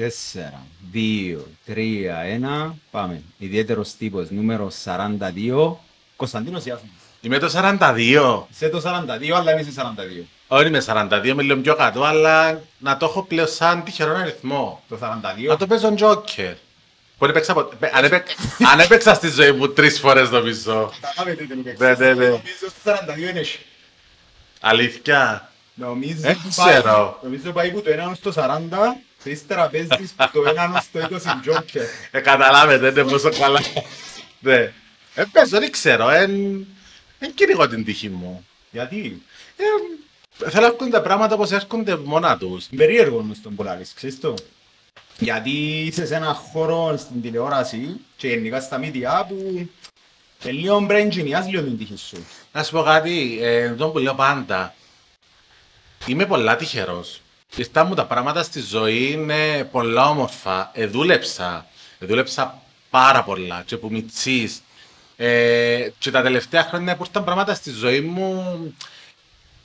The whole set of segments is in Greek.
Τέσσερα, δύο, τρία, ένα. Πάμε. Ιδιαίτερος τύπος νούμερο 42. Κωνσταντίνος Ιάσου. Είμαι το 42. Σε το 42, αλλά είμαι σε 42. Όχι είμαι 42, είμαι λίγο πιο κάτω, αλλά να το έχω πλέον σαν τυχερό αριθμό. Το 42. Να το παίζω τζόκερ. Που έπαιξα ποτέ. παι- αν έπαι- Αν έπαιξα στη ζωή μου τρεις φορές νομίζω. Καταλάβετε τι είναι Ναι, ναι, ναι. Νομίζω στο 42 είναι εσύ. Αλήθεια. Νομίζω Δεν πάει- ξέρω. Νομίζω πάει που το 1 στο 40 και ύστερα παίζεις που το 1 στο 20 Joker. Ε, καταλάβετε, είναι πόσο καλά. Ναι. Ε, παίζω, δεν ξέρω. Εν, εν κυνηγώ την τύχη μου. Γιατί Ε, θέλω να έρχονται τα πράγματα όπως έρχονται μόνα τους. είναι περίεργο μες τον Πολάρης, ξέρεις το. Γιατί είσαι σε ένα χώρο στην τηλεόραση και γενικά στα μίδια που και λίγο πρέπει να εγκαινιάς λίγο την τύχη σου. Να σου πω κάτι, ε, το που λέω πάντα. Είμαι πολλά τυχερός. Ήρθα μου τα πράγματα στη ζωή είναι πολλά όμορφα. Εδούλεψα. Εδούλεψα πάρα πολλά. Και που μητσής. Ε, και τα τελευταία χρόνια που ήρθαν πράγματα στη ζωή μου,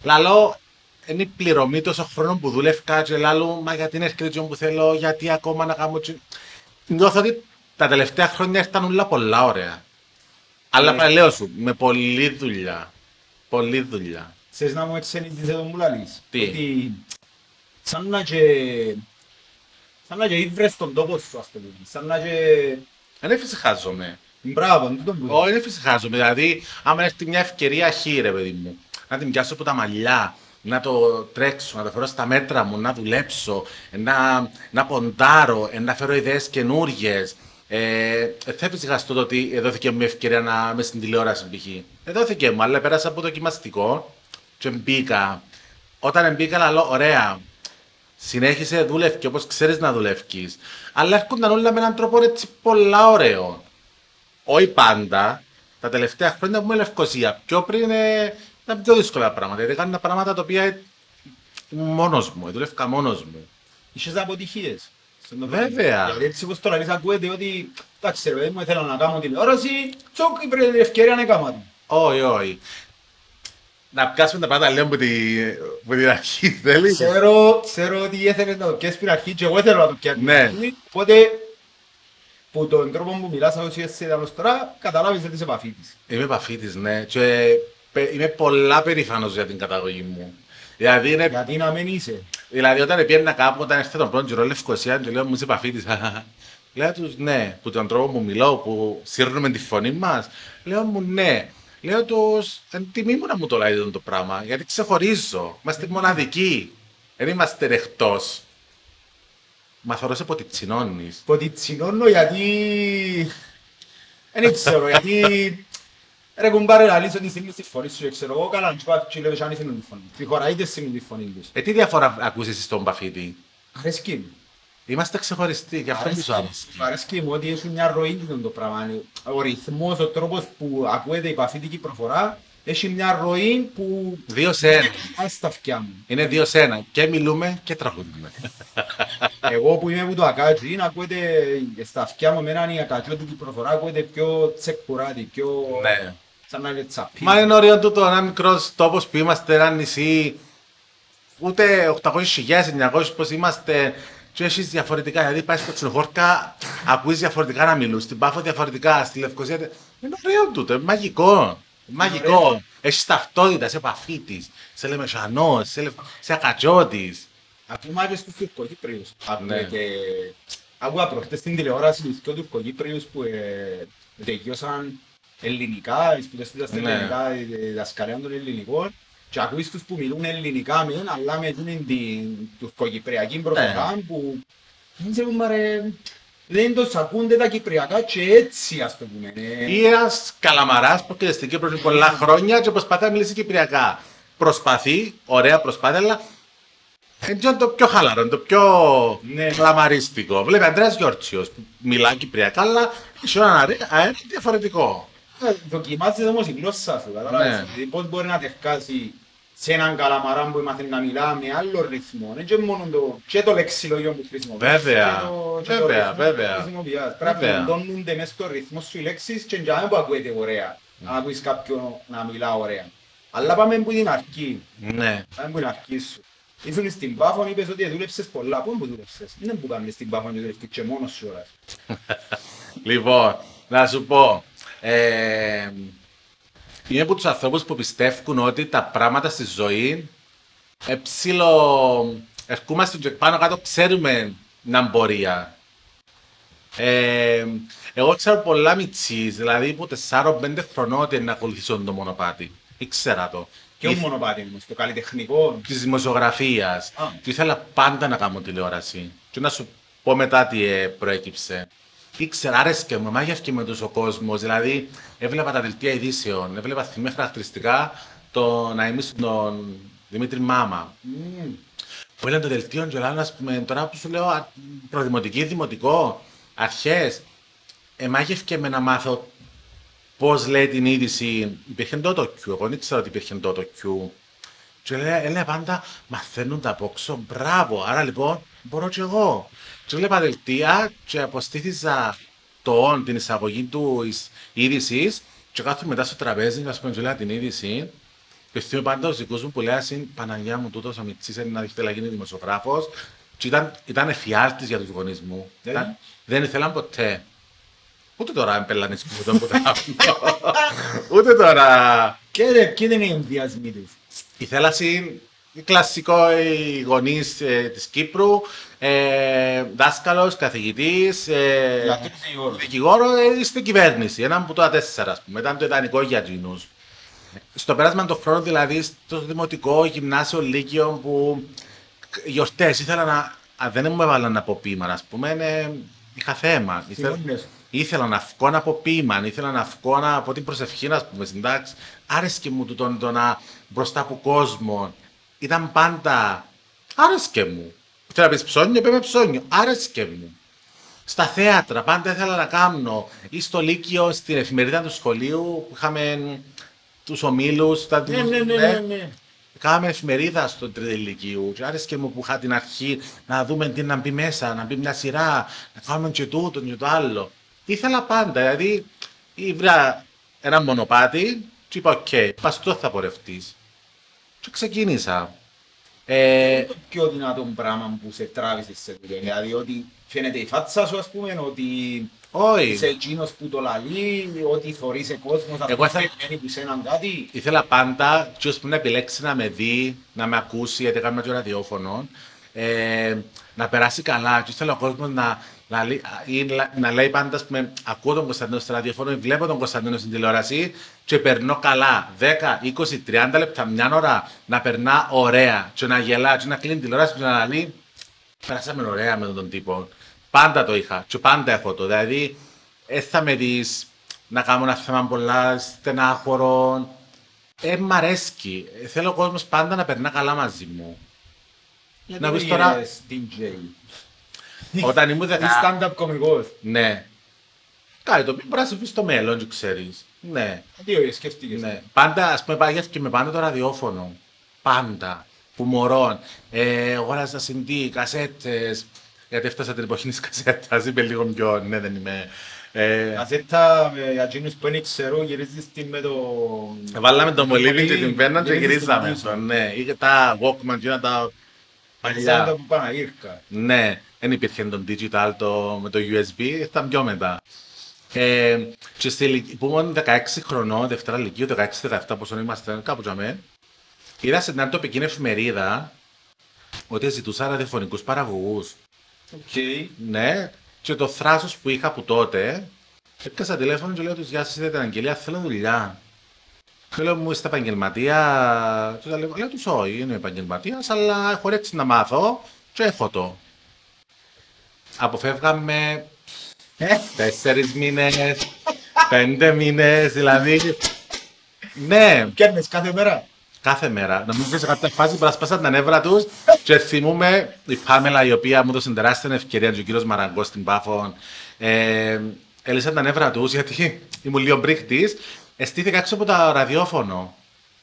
λαλό, είναι η πληρωμή τόσο χρόνο που δούλευκα και λαλό, μα γιατί είναι έρχεται το που θέλω, γιατί ακόμα να κάνω και... Νιώθω ότι τα τελευταία χρόνια ήρθαν όλα πολλά ωραία. Αλλά Ναι. λέω σου, με πολλή δουλειά. Πολλή δουλειά. Ξέρεις να μου εξενίζεις εδώ μου λαλείς. Τι; Ότι σαν να και... σαν να και ήβρες τον τόπο σου, ας το πούμε. Σαν να και... Δεν εφησυχάζομαι. Μπράβο, είναι τούτο που... Όχι, δεν εφησυχάζομαι. Δηλαδή, άμα έρθει μια ευκαιρία χείρε, ρε παιδί μου, να την πιάσω από τα μαλλιά, να το τρέξω, να το φέρω στα μέτρα μου, να δουλέψω, να, να ποντάρω, ε, να φέρω ιδέες καινούριε. Ε, δεν θα εφησυχαστώ το ότι δόθηκε μου η ευκαιρία να είμαι στην τηλεόραση π.χ. Δεν δόθηκε μου, αλλά πέρασα από δοκιμαστικό και μπήκα. Όταν μπήκα, λέω, ωραία, συνέχισε, δούλευε όπως ξέρεις να δουλεύεις. Αλλά έρχονταν όλα με έναν τρόπο έτσι πολλά ωραίο όχι πάντα, τα τελευταία χρόνια που είμαι Λευκοσία. Πιο πριν ε, ήταν πιο δύσκολα πράγματα. Γιατί έκανα πράγματα τα οποία ε, ήμουν μόνος μου, ε, δούλευκα μόνος μου. Είχες αποτυχίες. στον το Βέβαια. πράγμα. Γιατί έτσι όπως τώρα λες ακούετε ότι εντάξει ρε παιδί μου θέλω να κάνω τηλεόραση, τσοκ βρε την ευκαιρία να κάνω την. Όχι, όχι. Να πιάσουμε τα πράγματα λίγο από, τη, από την αρχή, θέλει. Ξέρω, ξέρω ότι ήθελες να το πιέσεις πριν αρχή και εγώ ήθελα να το πιάσω πριν Ναι. αρχή, Οπότε που τον τρόπο που μιλάς όσοι εσύ ήταν ως τώρα, καταλάβεις ότι είσαι επαφίτης. Είμαι επαφίτης, ναι. Και πε- είμαι πολλά περήφανος για την καταγωγή μου. Δηλαδή, είναι, Γιατί να μην είσαι. δηλαδή όταν πήγαινα κάπου, όταν έρθει τον πρώτο καιρό Λευκοσία και λέω μου είσαι επαφίτης. λέω τους ναι, που τον τρόπο που μιλάω, που σύρνουμε τη φωνή μας. Λέω μου ναι. Λέω τους, εν τιμή μου να μου το λέτε το πράγμα, γιατί ξεχωρίζω. Είμαστε μοναδικοί. Δεν είμαστε εκτός. Μα θεωρώ σε ποτιτσινώνεις. Ποτιτσινώνω γιατί... Δεν ξέρω, γιατί... Ρε κουμπάρε να λύσω τη στιγμή στη φωνής σου και ξέρω εγώ καλά και πάω και λέω και αν ήθελα τη φωνή. Τι χώρα είτε στιγμή τη φωνή τους. Ε, τι διαφορά ακούσεις στον παφίτη; Αρέσκει μου. Είμαστε ξεχωριστοί, γι' αυτό Αρέσκει πίσω μου. Μου αρέσκει μου ότι έχει μια ροή του το πράγμα. Ο ρυθμός, ο τρόπος που ακούεται η παφίτικη προφορά έχει μια ροή που Δύο σε ένα. πάει στα αυτιά μου. Είναι δύο σε ένα. Και μιλούμε και τραγουδούμε. Εγώ που είμαι από το ακάτσι, ακούεται στα αυτιά μου εμένα η ακατσιώτικη προφορά ακούεται πιο τσεκουράτη, πιο... ναι. σαν να είναι τσαπί. Μα είναι ωραίο τούτο ένα μικρός τόπος που είμαστε, ένα νησί. Ούτε 800.000, 900 πώς είμαστε. Και έχεις διαφορετικά. Δηλαδή πάει στο Τσινοχώρκα, ακούει διαφορετικά να μιλούν. Στην Πάφο διαφορετικά. Στη Λευκοσία. Είναι ωραίο τούτο. Είναι μαγικό. Μαγικό. Έχεις ταυτότητα, σε επαφή τη. Σε λεμεσανό, σε, λευ... σε ακατσότη. Ακούμε και στους Τουρκοκύπριους. Ακούμε Ναι. και... Άκουγα προχτές στην τηλεόραση τους πιο Τουρκοκύπριους που ε, τελειώσαν ελληνικά, οι σπουδές τους ήταν Ναι. ελληνικά, η διδασκαλία των ελληνικών και ακούεις τους που μιλούν ελληνικά μεν, αλλά με την, την τουρκοκυπριακή προφορά που δεν ξέρω μα ρε, δεν τους ακούνται τα κυπριακά και έτσι ας το πούμε. ε. Ή ένας καλαμαράς που έρχεται στην Κύπρο πριν πολλά χρόνια και προσπαθεί να μιλήσει κυπριακά. Προσπαθεί, ωραία προσπάθεια, αλλά είναι το πιο χαλαρό, είναι το πιο Ναι. καλαμαρίστικο. Βλέπει Αντρέας Γιόρτσιος που μιλά κυπριακά, αλλά έχει έναν αέρα αέρα διαφορετικό. Ε, Δοκιμάζεις όμως η γλώσσα σου, καταλάβεις. Ναι. Δηλαδή πώς μπορεί να τευκάσει σε έναν καλαμαρά που μάθει να μιλά με άλλο ρυθμό. Είναι και μόνο το, και το λεξιλόγιο που χρησιμοποιείς. Βέβαια, και το- και το βέβαια, ρυθμό που βέβαια. χρησιμοποιείς. Πρέπει Βέβαια. να εντώνονται μέσα στο ρυθμό σου οι λέξεις και για να που ακούεται ωραία. Να ακούεις κάποιον να μιλά ωραία. Αλλά πάμε που την αρχή. Ναι. Πάμε που την αρχή σου. Ήσουν στην Πάφο, είπες ότι δούλεψες πολλά. Πού που δούλεψες; Δεν που κάνεις στην Πάφο και δούλεψες και μόνος σου ώρας. Λοιπόν, να σου πω. Ε, είμαι από τους ανθρώπους που πιστεύουν ότι τα πράγματα στη ζωή εψίλο... Ερχόμαστε και πάνω κάτω, ξέρουμε να πορεία. Ε, εγώ ξέρω πολλά μητσής, δηλαδή που 4-5 χρονών ότι να ακολουθήσω το μονοπάτι. Ήξερα το. Και όχι μονοπάτι όμως, το καλλιτεχνικό; Της δημοσιογραφίας. Α. Και ήθελα πάντα να κάνω τηλεόραση. Και να σου πω μετά τι ε, προέκυψε. Ήξερα, άρεσκε μου, μάγευκε με τους ο κόσμος. Δηλαδή, έβλεπα τα δελτία ειδήσεων, έβλεπα θυμία χαρακτηριστικά το να είμαι στον Δημήτρη Μάμα. Μμμ. Που έλεγε το δελτίο και λέω, ας πούμε, τώρα που σου λέω α, προδημοτική, δημοτικό, αρχές, εμάγευκε με να μάθω πώς λέει την είδηση. Υπήρχε τότε ο Q, εγώ δεν ήξερα ότι υπήρχε τότε ο Q. Και έλεγα, έλεγα πάντα, μαθαίνουν τα απόξω, μπράβο, άρα λοιπόν μπορώ και εγώ. Και έβλεπα δελτία και αποστήθησα το on, την εισαγωγή του είδησης και κάθομαι μετά στο τραπέζι να σου πω και έλεγα την είδηση και θυμάμαι πάντα τους δικούς μου που λέγασαν Παναγιά μου τούτος ο Μιτσής είναι να θέλει να γίνει δημοσιογράφος και ήταν, ήταν εφιάλτης για τους γονείς μου. Δεν. Ήταν- δεν ήθελαν ποτέ. Ούτε τώρα εμπελανείς που τον ποτέ Ούτε τώρα. Και ρε, ποιοι δεν είναι οι ενδιασμοί τους; Η θέλαση, κλασικό οι γονείς ε, της Κύπρου, ε, δάσκαλος, καθηγητής, ε, Για τρεις δικηγόρους. δικηγόρος ε, στην κυβέρνηση. Ένα από τα τέσσερα, ας πούμε. Ήταν το ιδανικό για εκείνους. Στο πέρασμα των χρόνων, δηλαδή, στο δημοτικό, γυμνάσιο, λύκειο, που γιορτές ήθελα να... Α, δεν μου έβαλαν από ποίημα, ας πούμε, ε, είχα θέμα. Ήθελα, Θυμούντες. ήθελα να βγω από ποίημα, ήθελα να βγω να- από την προσευχή, ας πούμε, συντάξει. Άρεσκε μου το, το, το να μπροστά από κόσμο. Ήταν πάντα... Άρεσκε μου. Θέλω να πεις ψώνιο, πέμε ψώνιο. Άρεσκε μου στα θέατρα. Πάντα ήθελα να κάνω. Ή στο Λύκειο, στην εφημερίδα του σχολείου, που είχαμε τους ομίλους. Τα... Ναι, ναι, ναι, ναι, ναι. Κάναμε εφημερίδα στο τρίτο Λυκείου. Και άρεσε και μου που είχα την αρχή να δούμε τι να μπει μέσα, να μπει μια σειρά, να κάνουμε και τούτο και το άλλο. Ήθελα πάντα, δηλαδή ήβρα ένα μονοπάτι και είπα: Οκ, παστό θα πορευτείς. Και ξεκίνησα. Ε, το πιο δυνατό πράγμα που σε τράβησε σε δουλειά. Δηλαδή ότι φαίνεται η φάτσα σου, ας πούμε, ότι όχι. είσαι εκείνος που το λαλεί, ότι θωρείς σε κόσμος, Εγώ αυτό θα- περιμένει που σέναν κάτι. Ήθελα πάντα ποιος που να επιλέξει να με δει, να με ακούσει, γιατί έκανα και ραδιόφωνο, ε, να περάσει καλά. Και ήθελα ο κόσμος να, να, λεί- ή να, να λέει πάντα, ας πούμε, ακούω τον Κωνσταντίνο στο ραδιόφωνο, ή βλέπω τον Κωνσταντίνο στην τηλεόραση και περνώ καλά. 10, 20, 30 λεπτά, μια ώρα να περνά ωραία και να γελά και να κλείνει την τηλεόραση και να λέει Περάσαμε ωραία με τον τύπο. Πάντα το είχα και πάντα έχω το. Δηλαδή, δεν θα με δεις να κάνω ένα θέμα πολλά στενάχωρο. Ε, μ' αρέσκει. Ε, Θέλω ο κόσμος πάντα να περνά καλά μαζί μου. Γιατί Να δεν πεις τώρα- γίνες DJ. Όταν ήμουν Είσαι δεκα... stand-up κωμικός. Ναι. Κάτι το οποίο μπορεί να συμβεί στο μέλλον, δεν ξέρεις. Ναι. Τι ωραία, σκέφτηκες. Ναι. Πάντα, ας πούμε, πάγες και με πάντα το ραδιόφωνο. Πάντα. Που μωρών. Ε, αγόραζα CD, κασέτες. Γιατί έφτασα την εποχή της κασέτας. Είμαι λίγο πιο, ναι, δεν είμαι. Ε, Κασέτα με για εκείνους που δεν ξέρω, γυρίζεις την με το... βάλαμε το μολύβι και πολύ- την πέναν και γυρίζεις γυρίσαμε. την πίσω. το, Ναι, είχε τα Walkman και τα Παλιά. παλιά. που Παναγύρκα. Ναι, δεν υπήρχε το digital το, με το USB, ήταν πιο μετά. Ε, και στη, ηλικία- που ήμουν 16 χρονών, Δευτέρα Λυκείου, 16-17 πόσο είμαστε, κάπου τζαμέ, είδα σε μια τοπική εφημερίδα ότι ζητούσα ραδιοφωνικούς παραγωγούς. Οκ. Ναι, και το θράσος που είχα από τότε, έπιασα τηλέφωνο και λέω τους «Γεια σας, είδατε την αγγελία, θέλω δουλειά». Και λέω μου είστε επαγγελματία, τους λέω, λέω τους όχι, είναι επαγγελματίας, αλλά έχω έτσι να μάθω και έχω το. Αποφεύγαμε Ε, τέσσερις μήνες, πέντε μήνες, δηλαδή. Ναι, Κέρνες κάθε μέρα. Κάθε μέρα. Νομίζω σε κάποια φάση που σπάσαν τα νεύρα τους και θυμούμε η Πάμελα η οποία μου έδωσε τεράστια ευκαιρία και ο κύριος Μαραγκός στην Πάφων. Ε, έλυσαν τα νεύρα τους γιατί ήμουν λίγο μπρίχτης. Εστήθηκα έξω από το ραδιόφωνο.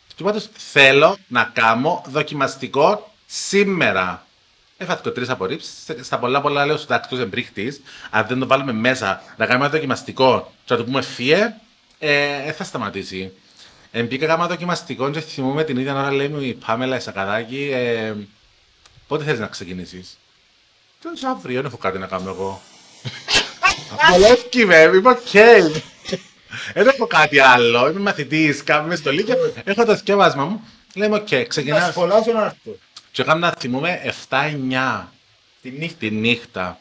Και είπα τους, θέλω να κάνω δοκιμαστικό σήμερα. Έφαγα και τρεις απορρίψεις. Στα πολλά πολλά λέω στους δάκτυλου εμπρίχτη. Αν δεν το βάλουμε μέσα να κάνουμε ένα δοκιμαστικό και να το πούμε φύε, ε, δεν θα σταματήσει. Ε, μπήκα κάμα δοκιμαστικό και θυμούμαι την ίδια ώρα λέει μου η Πάμελα Ισακαδάκη ε, Πότε θέλεις να ξεκινήσεις; Τι λες, αύριο, δεν έχω κάτι να κάνω εγώ. Βολεύκει με, είμαι οκ. Δεν έχω κάτι άλλο. Είμαι μαθητής, κάθομαι στο Λύκειο, έχω το σχόλασμα μου. Λέμε, οκ, Να ξεκινά. σχολάσω να έρθω. Και έκανα να θυμούμε 7-9 Τη νύχτα. τη νύχτα.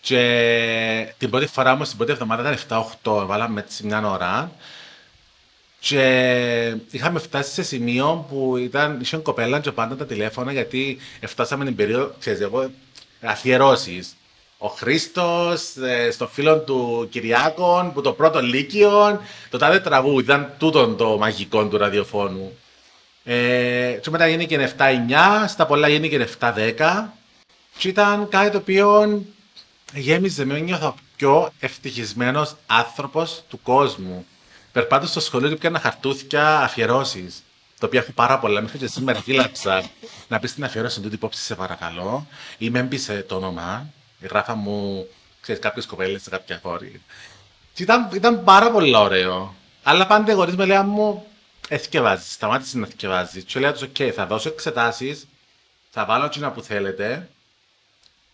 Και την πρώτη φορά μου, στην πρώτη εβδομάδα ήταν 7-8, βάλαμε έτσι μια ώρα. Και είχαμε φτάσει σε σημείο που ήταν, είχε κοπέλα και πάντα τα τηλέφωνα γιατί φτάσαμε την περίοδο, ξέρεις εγώ, αφιερώσεις. Ο Χρήστος, ε, στο φίλο του Κυριάκων, που το πρώτο Λύκειο, το τάδε τραγούδι, ήταν τούτο το μαγικό του ραδιοφώνου. Ε, και μετά γίνηκε 7-9, στα πολλά γίνηκε 7-10 και ήταν κάτι το οποίο γέμιζε με νιώθω πιο ευτυχισμένος άνθρωπος του κόσμου. Περπάτω στο σχολείο και πιάνα χαρτούθια αφιερώσεις. Το οποίο έχω πάρα πολλά. Μέχρι και σήμερα φύλαξα να πεις την αφιέρωση του υπόψη, σε παρακαλώ. Ή με έμπεισε το όνομα. Γράφα μου, ξέρεις, κάποιες κοπέλες σε κάποια χώρη. Και ήταν, ήταν πάρα πολύ ωραίο. Αλλά πάντα οι γονείς με λέγανε μου, εθικευάζει, σταμάτησες να εθικευάζει. Και λέω του, OK, θα δώσω εξετάσεις, θα βάλω εκείνα που θέλετε.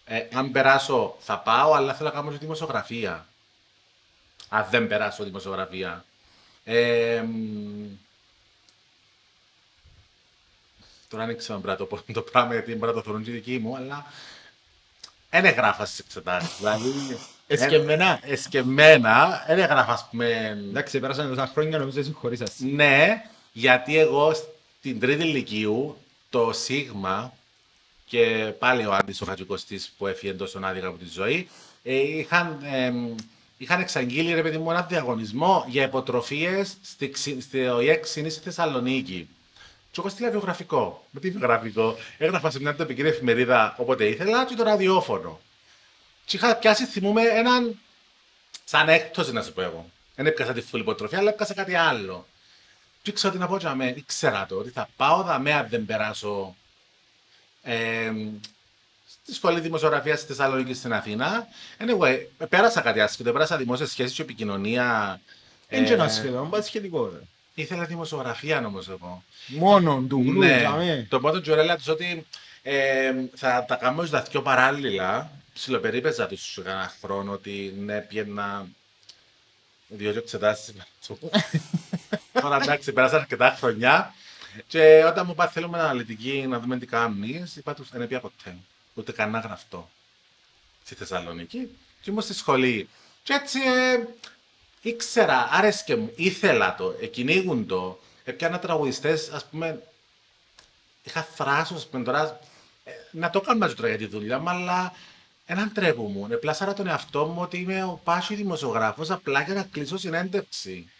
Ε, αν περάσω, θα πάω, αλλά θέλω να κάνω και δημοσιογραφία. Αν δεν περάσω δημοσιογραφία. Ε, μ, τώρα δεν ξέρω αν πρέπει να το πω το πράγμα γιατί μπορεί να το θεωρούν και οι δικοί μου, αλλά δεν έγραφα στις εξετάσεις. Δηλαδή, Εσκεμμένα. ε, εσκεμμένα, δεν έγραφα, ας πούμε, Εντάξει, πέρασαν τόσα χρόνια, νομίζω συγχωρήσας. ναι, γιατί εγώ στην τρίτη ηλικίου το Σίγμα και πάλι ο Άντης ο Χατζικοστής που έφυγε τόσο άδικα από τη ζωή ε, είχαν, εμ, είχαν εξαγγείλει ρε παιδί μου ένα διαγωνισμό για υποτροφίες στη, ξυ- στο ΙΕΚ Ξύνη στη Θεσσαλονίκη. Και εγώ στείλα βιογραφικό. Με τι βιογραφικό; Έγραφα σε μια τοπική εφημερίδα όποτε ήθελα και το ραδιόφωνο. Και είχα πιάσει, θυμούμε, έναν. σαν έκπτωση να σου πω εγώ. Δεν έπιασα τη φούλη υποτροφία, αλλά έπιασα κάτι άλλο. Και ήξερα τι να πω για μέ, ήξερα το, ότι θα πάω δαμέ αν δεν περάσω ε, στη σχολή δημοσιογραφίας στη Θεσσαλονίκη στην Αθήνα. Anyway, πέρασα κάτι άσχετο, πέρασα δημόσια σχέση και επικοινωνία. Είναι και ε, ένα σχεδόν, πάει σχετικό. ρε. Ήθελα δημοσιογραφία όμω εγώ. Μόνο του γλου, Ναι, τζαμέ. το πρώτο τζουρέλα του ότι ε, θα τα κάνουμε στα δυο παράλληλα. Ψιλοπερίπεζα τους ένα χρόνο ότι ναι, πιένα δύο εξετάσεις του. Τώρα εντάξει, πέρασαν αρκετά χρονιά. Και όταν μου είπα θέλουμε αναλυτική να δούμε τι κάνεις, είπα τους δεν πια ποτέ. Ούτε κανένα γραφτό. Στη Θεσσαλονίκη. Και ήμουν στη σχολή. Και έτσι ε, ήξερα, άρεσκε μου, ήθελα το, εκυνήγουν το. Έπιανα τραγουδιστές, ας πούμε, είχα θράσο, ας πούμε, τώρα, ε, να το κάνω μαζί τώρα για τη δουλειά μου, αλλά έναν τρέπο μου. Επλάσαρα τον εαυτό μου ότι είμαι ο πάσιο δημοσιογράφος απλά για να κλείσω συνέντευξη.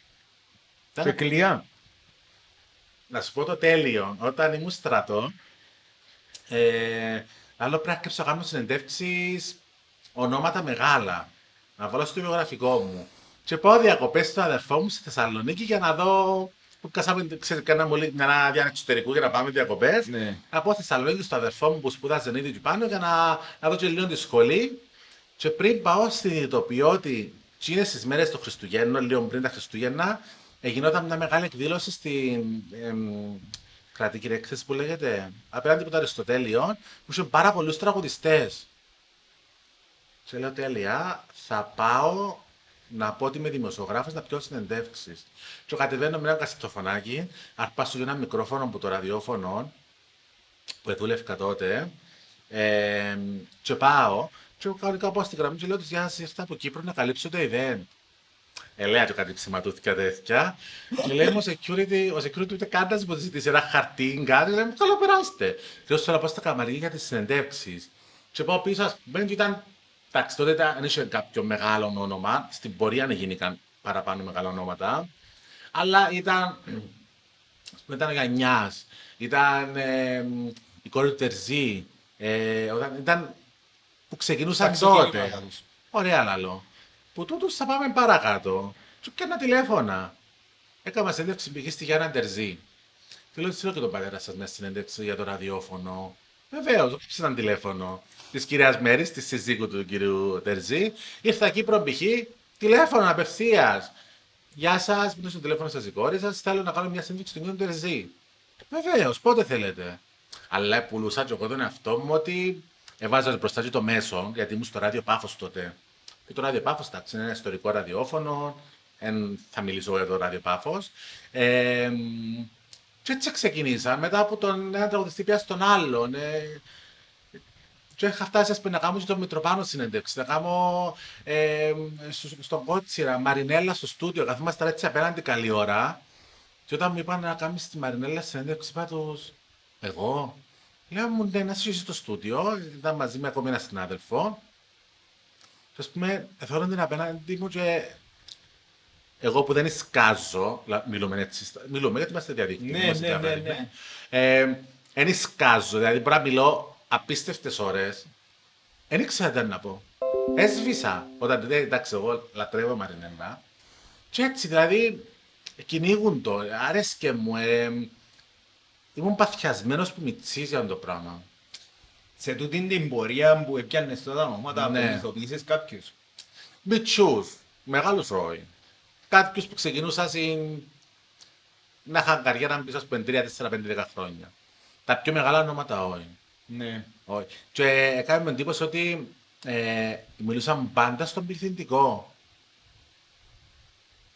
Ήταν- Και κλειά. να σου πω το τέλειο. Όταν ήμουν στρατό, ε, άλλο πρέπει να κρύψω να κάνω συνεντεύξεις ονόματα μεγάλα. Να βάλω στο βιογραφικό μου. Και πάω διακοπές στον αδερφό μου στη Θεσσαλονίκη για να δω. Που κάσαμε, ξέρετε, κάναμε όλοι μια άδεια εξωτερικού για να πάμε διακοπές. Ναι. Να πάω στη Θεσσαλονίκη στον αδερφό μου που σπούδαζε ήδη εκεί πάνω για να, να δω και λίγο τη σχολή. Και πριν πάω συνειδητοποιώ ότι εκείνες τις μέρες των Χριστουγέννων, λίγο πριν τα Χριστούγεννα, γινόταν μια μεγάλη εκδήλωση στην εμ, κρατική έκθεση που λέγεται απέναντι από το Αριστοτέλειο, που είχε πάρα πολλούς τραγουδιστές. Και λέω τέλεια, θα πάω να πω ότι είμαι δημοσιογράφος να πιω συνεντεύξεις. Και κατεβαίνω με ένα κασετοφωνάκι, αρπάσω ένα μικρόφωνο από το ραδιόφωνο, που δούλευκα τότε, ε, και πάω και κανονικά πάω στη γραμμή και λέω τους «Γεια σας, ήρθα από Κύπρο να καλύψω το event». Ελέα και κάτι ψηματούθηκα τέτοια. Και λέει μου ο security, ο security ούτε καν να μου ζητήσει ένα χαρτί, κάτι, λέει μου καλά περάστε. Και όσο τώρα πάω στα καμαρία για τις συνεντεύξεις. Και πάω πίσω, ας πούμε, και ήταν, εντάξει, τότε ήταν, δεν είχε κάποιο μεγάλο όνομα, στην πορεία δεν γίνηκαν παραπάνω μεγάλα ονόματα, αλλά ήταν, ας πούμε, ήταν ο Γανιάς, ήταν ε, η κόρη του Τερζή, ε, όταν, ήταν που ξεκινούσαν Τα τότε. ξεκίνηματα τους. Ωραία λαλό. Που τούτους θα πάμε παρακάτω. Του πιάνα τηλέφωνα. Έκανα συνέντευξη πηγή στη Γιάννα Τερζή. Και λέω, θέλω και τον πατέρα σας μια συνέντευξη για το ραδιόφωνο. Βεβαίως, όχι ένα τηλέφωνο. Της κυρίας Μέρης, της συζύγου του κυρίου Τερζή. Ήρθα εκεί προμπηχή, τηλέφωνο απευθείας. Γεια σας, μου το τηλέφωνο σας η κόρη σας. Θέλω να κάνω μια συνέντευξη του κυρίου Τερζή. Βεβαίως, πότε θέλετε. Αλλά πουλούσα και εγώ τον εαυτό μου ότι έβαζα μπροστά και το μέσο, γιατί ήμουν στο ράδιο Πάφος τότε. Και το ράδιο Πάφος, εντάξει, είναι ένα ιστορικό ραδιόφωνο, εν θα μιλήσω εδώ ράδιο Πάφος. Ε, και έτσι ξεκινήσα, μετά από τον ένα τραγουδιστή πια στον άλλον. Ε, και είχα φτάσει ας πούμε, να κάνω και τον Μητροπάνο συνέντευξη, να κάνω ε, στο- στον Κότσιρα, Μαρινέλα στο στούντιο, καθόμαστε έτσι απέναντι καλή ώρα. Και όταν μου είπαν να κάνεις τη Μαρινέλα συνέντευξη, είπα τους, εγώ. Λέω μου, ναι, να είσαι στο στούντιο, ήταν μαζί με ακόμη ένα συνάδελφο. Και ας πούμε, θέλω την απέναντι μου και εγώ που δεν σκάζω, λα- μιλούμε έτσι, στα- μιλούμε γιατί είμαστε διαδίκτυο. Ναι, είμαστε ναι, ναι, διαδίκτυο. ναι. Ε, δεν σκάζω, δηλαδή μπορώ να μιλώ απίστευτες ώρες. Δεν ήξερα τι να πω. Έσβησα. Όταν δεν εντάξει, εγώ λατρεύω Μαρινέλα. Και έτσι, δηλαδή, κυνήγουν το. Άρεσκε μου. Ε, ήμουν παθιασμένος που μητσίζει για το πράγμα. Σε τούτη την πορεία που έπιανες τώρα ονόματα, Ναι. που ηθοποιήσεις κάποιους. Μητσούς, μεγάλους ρόι. Κάποιους που ξεκινούσαν συν... να είχαν καριέρα πίσω από 3, 4, 5, 10 χρόνια. Τα πιο μεγάλα ονόματα όχι. Ναι. όχι. Και έκανε με εντύπωση ότι ε, μιλούσαν πάντα στον πληθυντικό.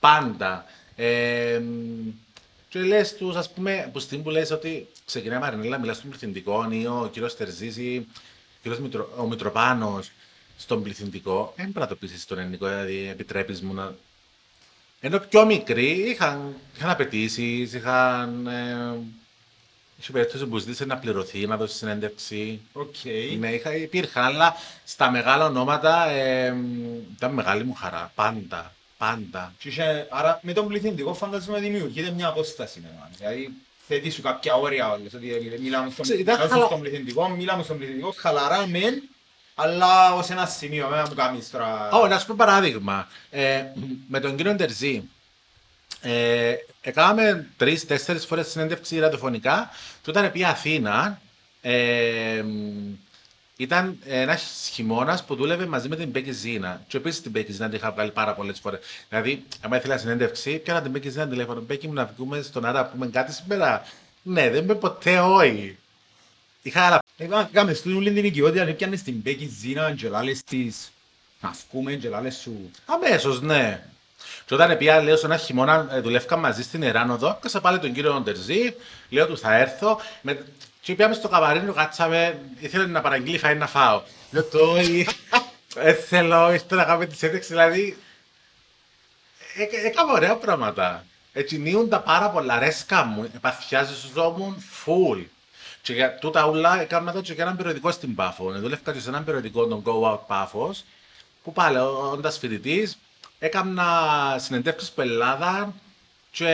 Πάντα. Ε, και λες τους, ας πούμε, που στην που λες ότι ξεκινάει η Μαρινέλα, μιλάς στον πληθυντικό ή ο κύριος Τερζής ή ο κύριος Μητρο, ο Μητροπάνος στον πληθυντικό, δεν πρέπει να το πεις εσύ στον ελληνικό, δηλαδή επιτρέπεις μου να... Ενώ πιο μικροί είχαν, είχαν απαιτήσεις, είχαν... Ε, είχε περίπτωση που ζήτησε να πληρωθεί, να δώσει συνέντευξη. Οκ. Ναι, είχα, υπήρχαν, αλλά στα μεγάλα ονόματα ε, ήταν μεγάλη μου χαρά. Πάντα. Πάντα. Και είχε- Άρα με τον πληθυντικό φαντάζομαι δημιουργείται μια απόσταση. ναι, man. Δηλαδή θέτει σου κάποια όρια όλες. Ότι ε, μιλάμε στον, Ξέρεις, ήταν μιλάμε χαλα- στον πληθυντικό, μιλάμε στον πληθυντικό, χαλαρά μεν, αλλά ως ένα σημείο, με που κάνεις τώρα. Ω, να σου πω παράδειγμα. Ε, με τον κύριο Ντερζή, ε, έκαναμε τρει-τέσσερι φορές συνέντευξη ραδιοφωνικά και όταν πήγα Αθήνα, ε, ήταν ένας χειμώνας που δούλευε μαζί με την Μπέκη Ζήνα. Και επίσης την Μπέκη Ζήνα την είχα βγάλει πάρα πολλές φορές. Δηλαδή, άμα ήθελα συνέντευξη, πιάνα την Μπέκη Ζήνα τηλέφωνο. Μπέκη μου να βγούμε στον Άρα, πούμε κάτι σήμερα. Ναι, δεν είμαι ποτέ όχι. Είχα άλλα Έκαμε- Έκαμε στην ούλη την οικειότητα, αν έπιανες την Μπέκη Ζήνα και λάλες της, να βγούμε και λάλες σου. Αμέσως, ναι. Και όταν πια, λέω, σε ένα χειμώνα ε, δουλεύκα μαζί στην Εράνοδο, κάσα πάλι τον κύριο Ντερζή, λέω του θα έρθω. Με... Και πήγαμε στο καβαρίνο, κάτσαμε, ήθελε να παραγγείλει φαΐ να φάω. Λέω το, ε, θέλω, ήρθε να κάνουμε τη σέντεξη, δηλαδή. Ε, έκαμε ωραία πράγματα. Έτσι νίουν πάρα πολλά, ρέσκα μου, επαθιάζομαι φουλ. Και για τούτα ούλα έκανα το και για έναν περιοδικό στην Πάφο. Ε, Δούλευκα και σε έναν περιοδικό, τον Go Out Πάφος, που πάλι όντας φοιτητής, έκανα συνεντεύξεις που Ελλάδα και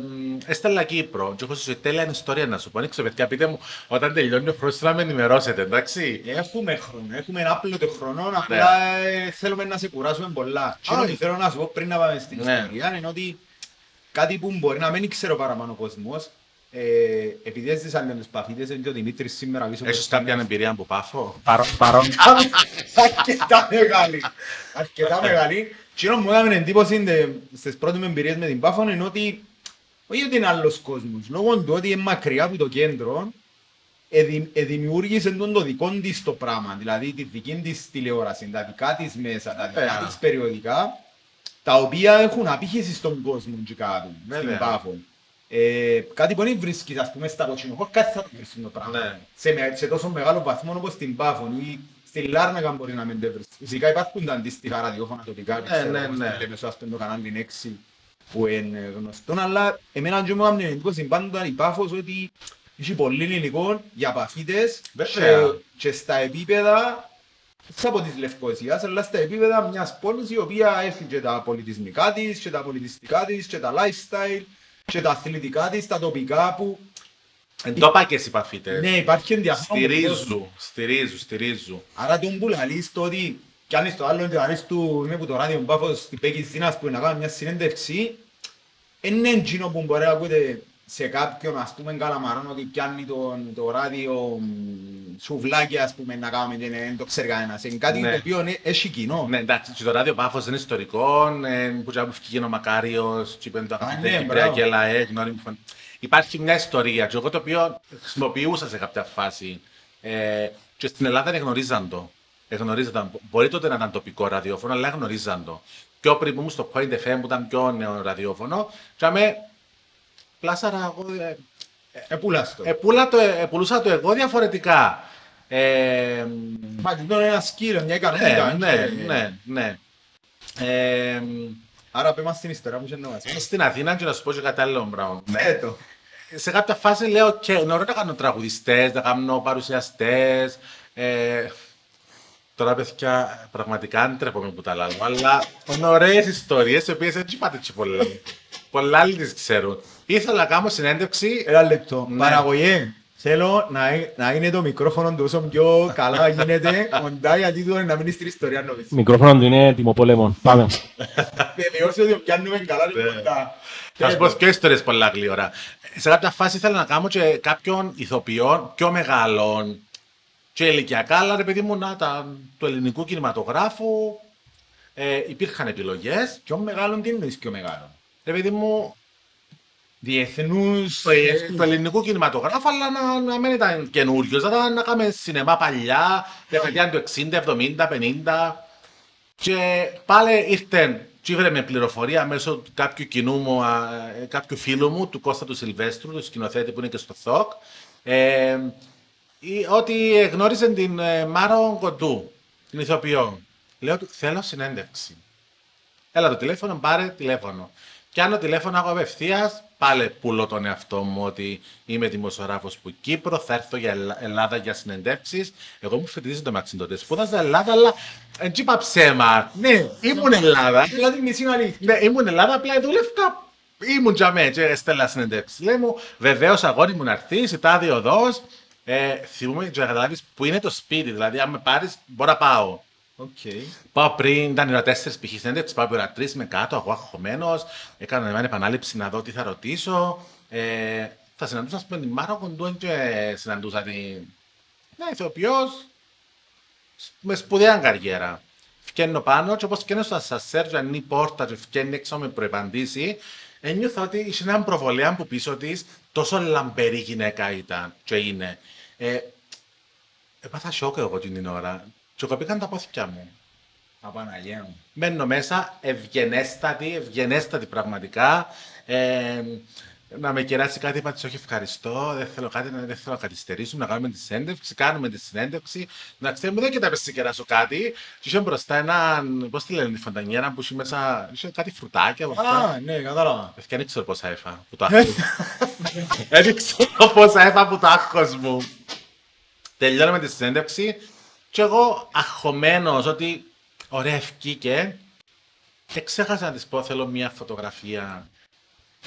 μ, έστελα Κύπρο. Και έχω σε τέλεια ιστορία να σου πω. Ανοίξε παιδιά, πείτε μου όταν τελειώνει ο χρόνος να με ενημερώσετε, εντάξει; Έχουμε χρόνο, έχουμε ένα άπλωτο χρόνο, απλά ε, θέλουμε να σε κουράσουμε πολλά. Και Ναι. Όχι. θέλω να σου πω πριν να πάμε στην Ναι. ιστορία είναι ότι κάτι που μπορεί να μην ξέρω παραπάνω ο κόσμος, ε, επειδή έζησαν με τους παφίτες, είναι και ο Δημήτρης σήμερα πίσω Έχεις κάποια εμπειρία από Πάφο. παρόν. Αρκετά μεγάλη. Αρκετά μεγάλη. Και ενώ μου έκαμε εντύπωση τε- στις πρώτες μου εμπειρίες με την Πάφο είναι ότι όχι ότι είναι άλλος κόσμος, λόγω του ότι είναι μακριά από το κέντρο, εδη- εδημιούργησε τον το δικό της το πράγμα, δηλαδή τη δική της τηλεόραση, τα δικά της μέσα, τα δικά Βέβαια. της περιοδικά, τα οποία έχουν απήχηση στον κόσμο και κάτω, στην Βέβαια. Πάφο. Ε, κάτι που δεν βρίσκεις, ας πούμε, στα κοτσινοχώρια, κάτι θα το βρίσκεις το πράγμα. Ναι. Σε, με- σε τόσο μεγάλο βαθμό όπως στην Πάφο ή στη Λάρνακα μπορεί να μην το βρίσκεις. Φυσικά υπάρχουν τα αντίστοιχα ραδιόφωνα τοπικά, Ναι, ξέρω, ναι, όπως ναι. το Λεμεσό, ας πούμε, το κανάλι 6, που είναι γνωστό, αλλά εμένα και μου έκανε εντύπωση πάντα η Πάφος ότι έχει πολύ υλικό για παφίτες Βέβαια. και, και στα επίπεδα όχι από της Λευκοσίας, αλλά στα επίπεδα μιας πόλης η οποία έχει και τα πολιτισμικά της, και τα πολιτιστικά της, και τα lifestyle, και τα αθλητικά της, τα τοπικά που Εν το είπα και εσύ παφίτες. ναι, υπάρχει ενδιαφέρον. Στηρίζου, στηρίζου, στηρίζου. Άρα τον που λαλείς το ότι κι αν είσαι το άλλο και λαλείς του είμαι που το ράδιο Πάφος στην Πέκη Ζήνας που είναι να κάνει μια συνέντευξη είναι εκείνο που μπορεί να ακούτε σε κάποιον ας πούμε καλαμαρών ότι πιάνει το, το ράδιο μ, σουβλάκι ας πούμε να κάνουμε και δεν το ξέρει κανένας. Είναι κάτι Ναι. το οποίο είναι- έχει κοινό. Ναι, εντάξει, και το ράδιο Πάφος είναι ιστορικό, ε, που τζάμπου φύγει ο Μακάριος, και είπε το Α, αγαπητέ ναι, Κυπρέα μπράβο. και ΛΑΕ, γνώρι μου φαν- υπάρχει μια ιστορία, και εγώ το οποίο χρησιμοποιούσα σε κάποια φάση. Ε, και στην Ελλάδα δεν γνωρίζαν το. Εγνωρίζαν. Μπορεί τότε να ήταν τοπικό ραδιόφωνο, αλλά γνωρίζαν το. Πιο πριν που ήμουν στο Point FM που ήταν πιο νέο ραδιόφωνο, και αμέ, πλάσαρα εγώ. Ε, Επούλας το. επούλα το, επουλούσα το εγώ διαφορετικά. Ε, Μα τι είναι ένας σκύλο, μια ναι, ικανότητα. ναι, ε. ναι, ναι. Ε, Άρα πέμε στην ιστορία μου και εννοάς. στην Αθήνα και να σου πω και κάτι άλλο πράγμα. Ναι, το. σε κάποια φάση λέω: «Ok, είναι ωραίο να κάνω τραγουδιστές, να κάνω παρουσιαστές. Ε, τώρα, παιδιά, πραγματικά δεν τρέπομαι που τα λέω, αλλά είναι ωραίες ιστορίες, οι οποίες δεν τσιπάτε έτσι πολλά. Πολλά άλλοι τις ξέρουν. Ήθελα να κάνω συνέντευξη. Ένα λεπτό. Ναι. Παραγωγή. Θέλω να, ε- να είναι το μικρόφωνο του όσο πιο καλά γίνεται κοντά γιατί του να μείνει στην ιστορία νομίζω. Μικρόφωνο του είναι τιμοπολέμων. Πάμε. Βεβαιώσει ότι πιάνουμε καλά είναι κοντά. Θα σου πω και ιστορίες πολλά γλύωρα. Σε κάποια φάση ήθελα να κάνω και κάποιον ηθοποιό πιο μεγάλων και ηλικιακά, αλλά ρε παιδί μου, να, τα, του ελληνικού κινηματογράφου ε, υπήρχαν επιλογές. Πιο μεγάλο τι εννοείς πιο μεγάλο. Ρε παιδί μου, Διεθνούς... το, του ελληνικού κινηματογράφου, αλλά να, να μην ήταν καινούριο. Να, να κάνουμε σινεμά παλιά, δεκαετία του 60, 70, 50. Και πάλι ήρθε και ήβρε με πληροφορία μέσω του κάποιου κοινού μου, α, ε, κάποιου φίλου μου, του Κώστα του Σιλβέστρου, του σκηνοθέτη που είναι και στο ΘΟΚ, ε, η- ότι γνώριζε την ε, Μάρο Κοντού, την ηθοποιό. Λέω του, θέλω συνέντευξη. Έλα το τηλέφωνο, πάρε τηλέφωνο. Πιάνω τηλέφωνο εγώ απευθείας, πάλι πουλώ τον εαυτό μου ότι είμαι δημοσιογράφος που Κύπρο, θα έρθω για Ελλά- Ελλάδα για συνεντεύξεις. Εγώ ήμουν φοιτητής το μεταξύ τότε. Σπούδαζα Ελλάδα, αλλά δεν είπα ψέμα. Ναι, ήμουν Ελλάδα. Δηλαδή μισή αλήθεια. Ναι, ήμουν Ελλάδα, απλά δούλευκα. Ήμουν τζαμέ, και στέλνα συνεντεύξεις. Λέει μου, βεβαίως αγόρι μου να έρθεις, η τάδε οδός. Ε, θυμούμαι και να καταλάβεις που είναι το σπίτι. Δηλαδή, αν με πάρεις, μπορώ να πάω. Οκ. Πάω πριν, ήταν η ώρα 4 π.χ. συνέντευξη, πάω η ώρα 3 με κάτω, εγώ αγχωμένος. Έκανα μια επανάληψη να δω τι θα ρωτήσω. Ε, θα συναντούσα, ας πούμε, την Μάρα Κοντούεν και συναντούσα την. Ναι, ηθοποιός. Με σπουδαία καριέρα. Φκαίνω πάνω και όπως φκαίνω στο ασασέρ και ανοίγει η πόρτα και φκαίνει έξω με προεπαντήσει, ένιωθα ότι είχε έναν προβολέα που πίσω της τόσο λαμπερή γυναίκα ήταν και είναι. Ε, έπαθα σοκ εγώ την ώρα. Και κοπήκαν τα πόθηκια μου. Απαναγία μου. Μένω μέσα, ευγενέστατη, ευγενέστατη πραγματικά. Ε, να με κεράσει κάτι, είπα της όχι ευχαριστώ, δεν θέλω κάτι, δεν θέλω να καθυστερήσουμε, να κάνουμε τη συνέντευξη, κάνουμε τη συνέντευξη. Να ξέρουμε, δεν κοιτάμε να κεράσω κάτι. Και είχε μπροστά έναν, πώς τη λένε, τη φαντανιέρα που είχε μέσα, είχε κάτι φρουτάκια από αυτά. Α, ναι, κατάλαβα. Παιδιά, δεν ξέρω πόσα έφα που το άγχος. Δεν ξέρω πόσα έφα που το άγχος μου. Τελειώνουμε τη συνέντευξη και εγώ αγχωμένος ότι ωραία ευκήκε και ξέχασα να της πω θέλω μια φωτογραφία.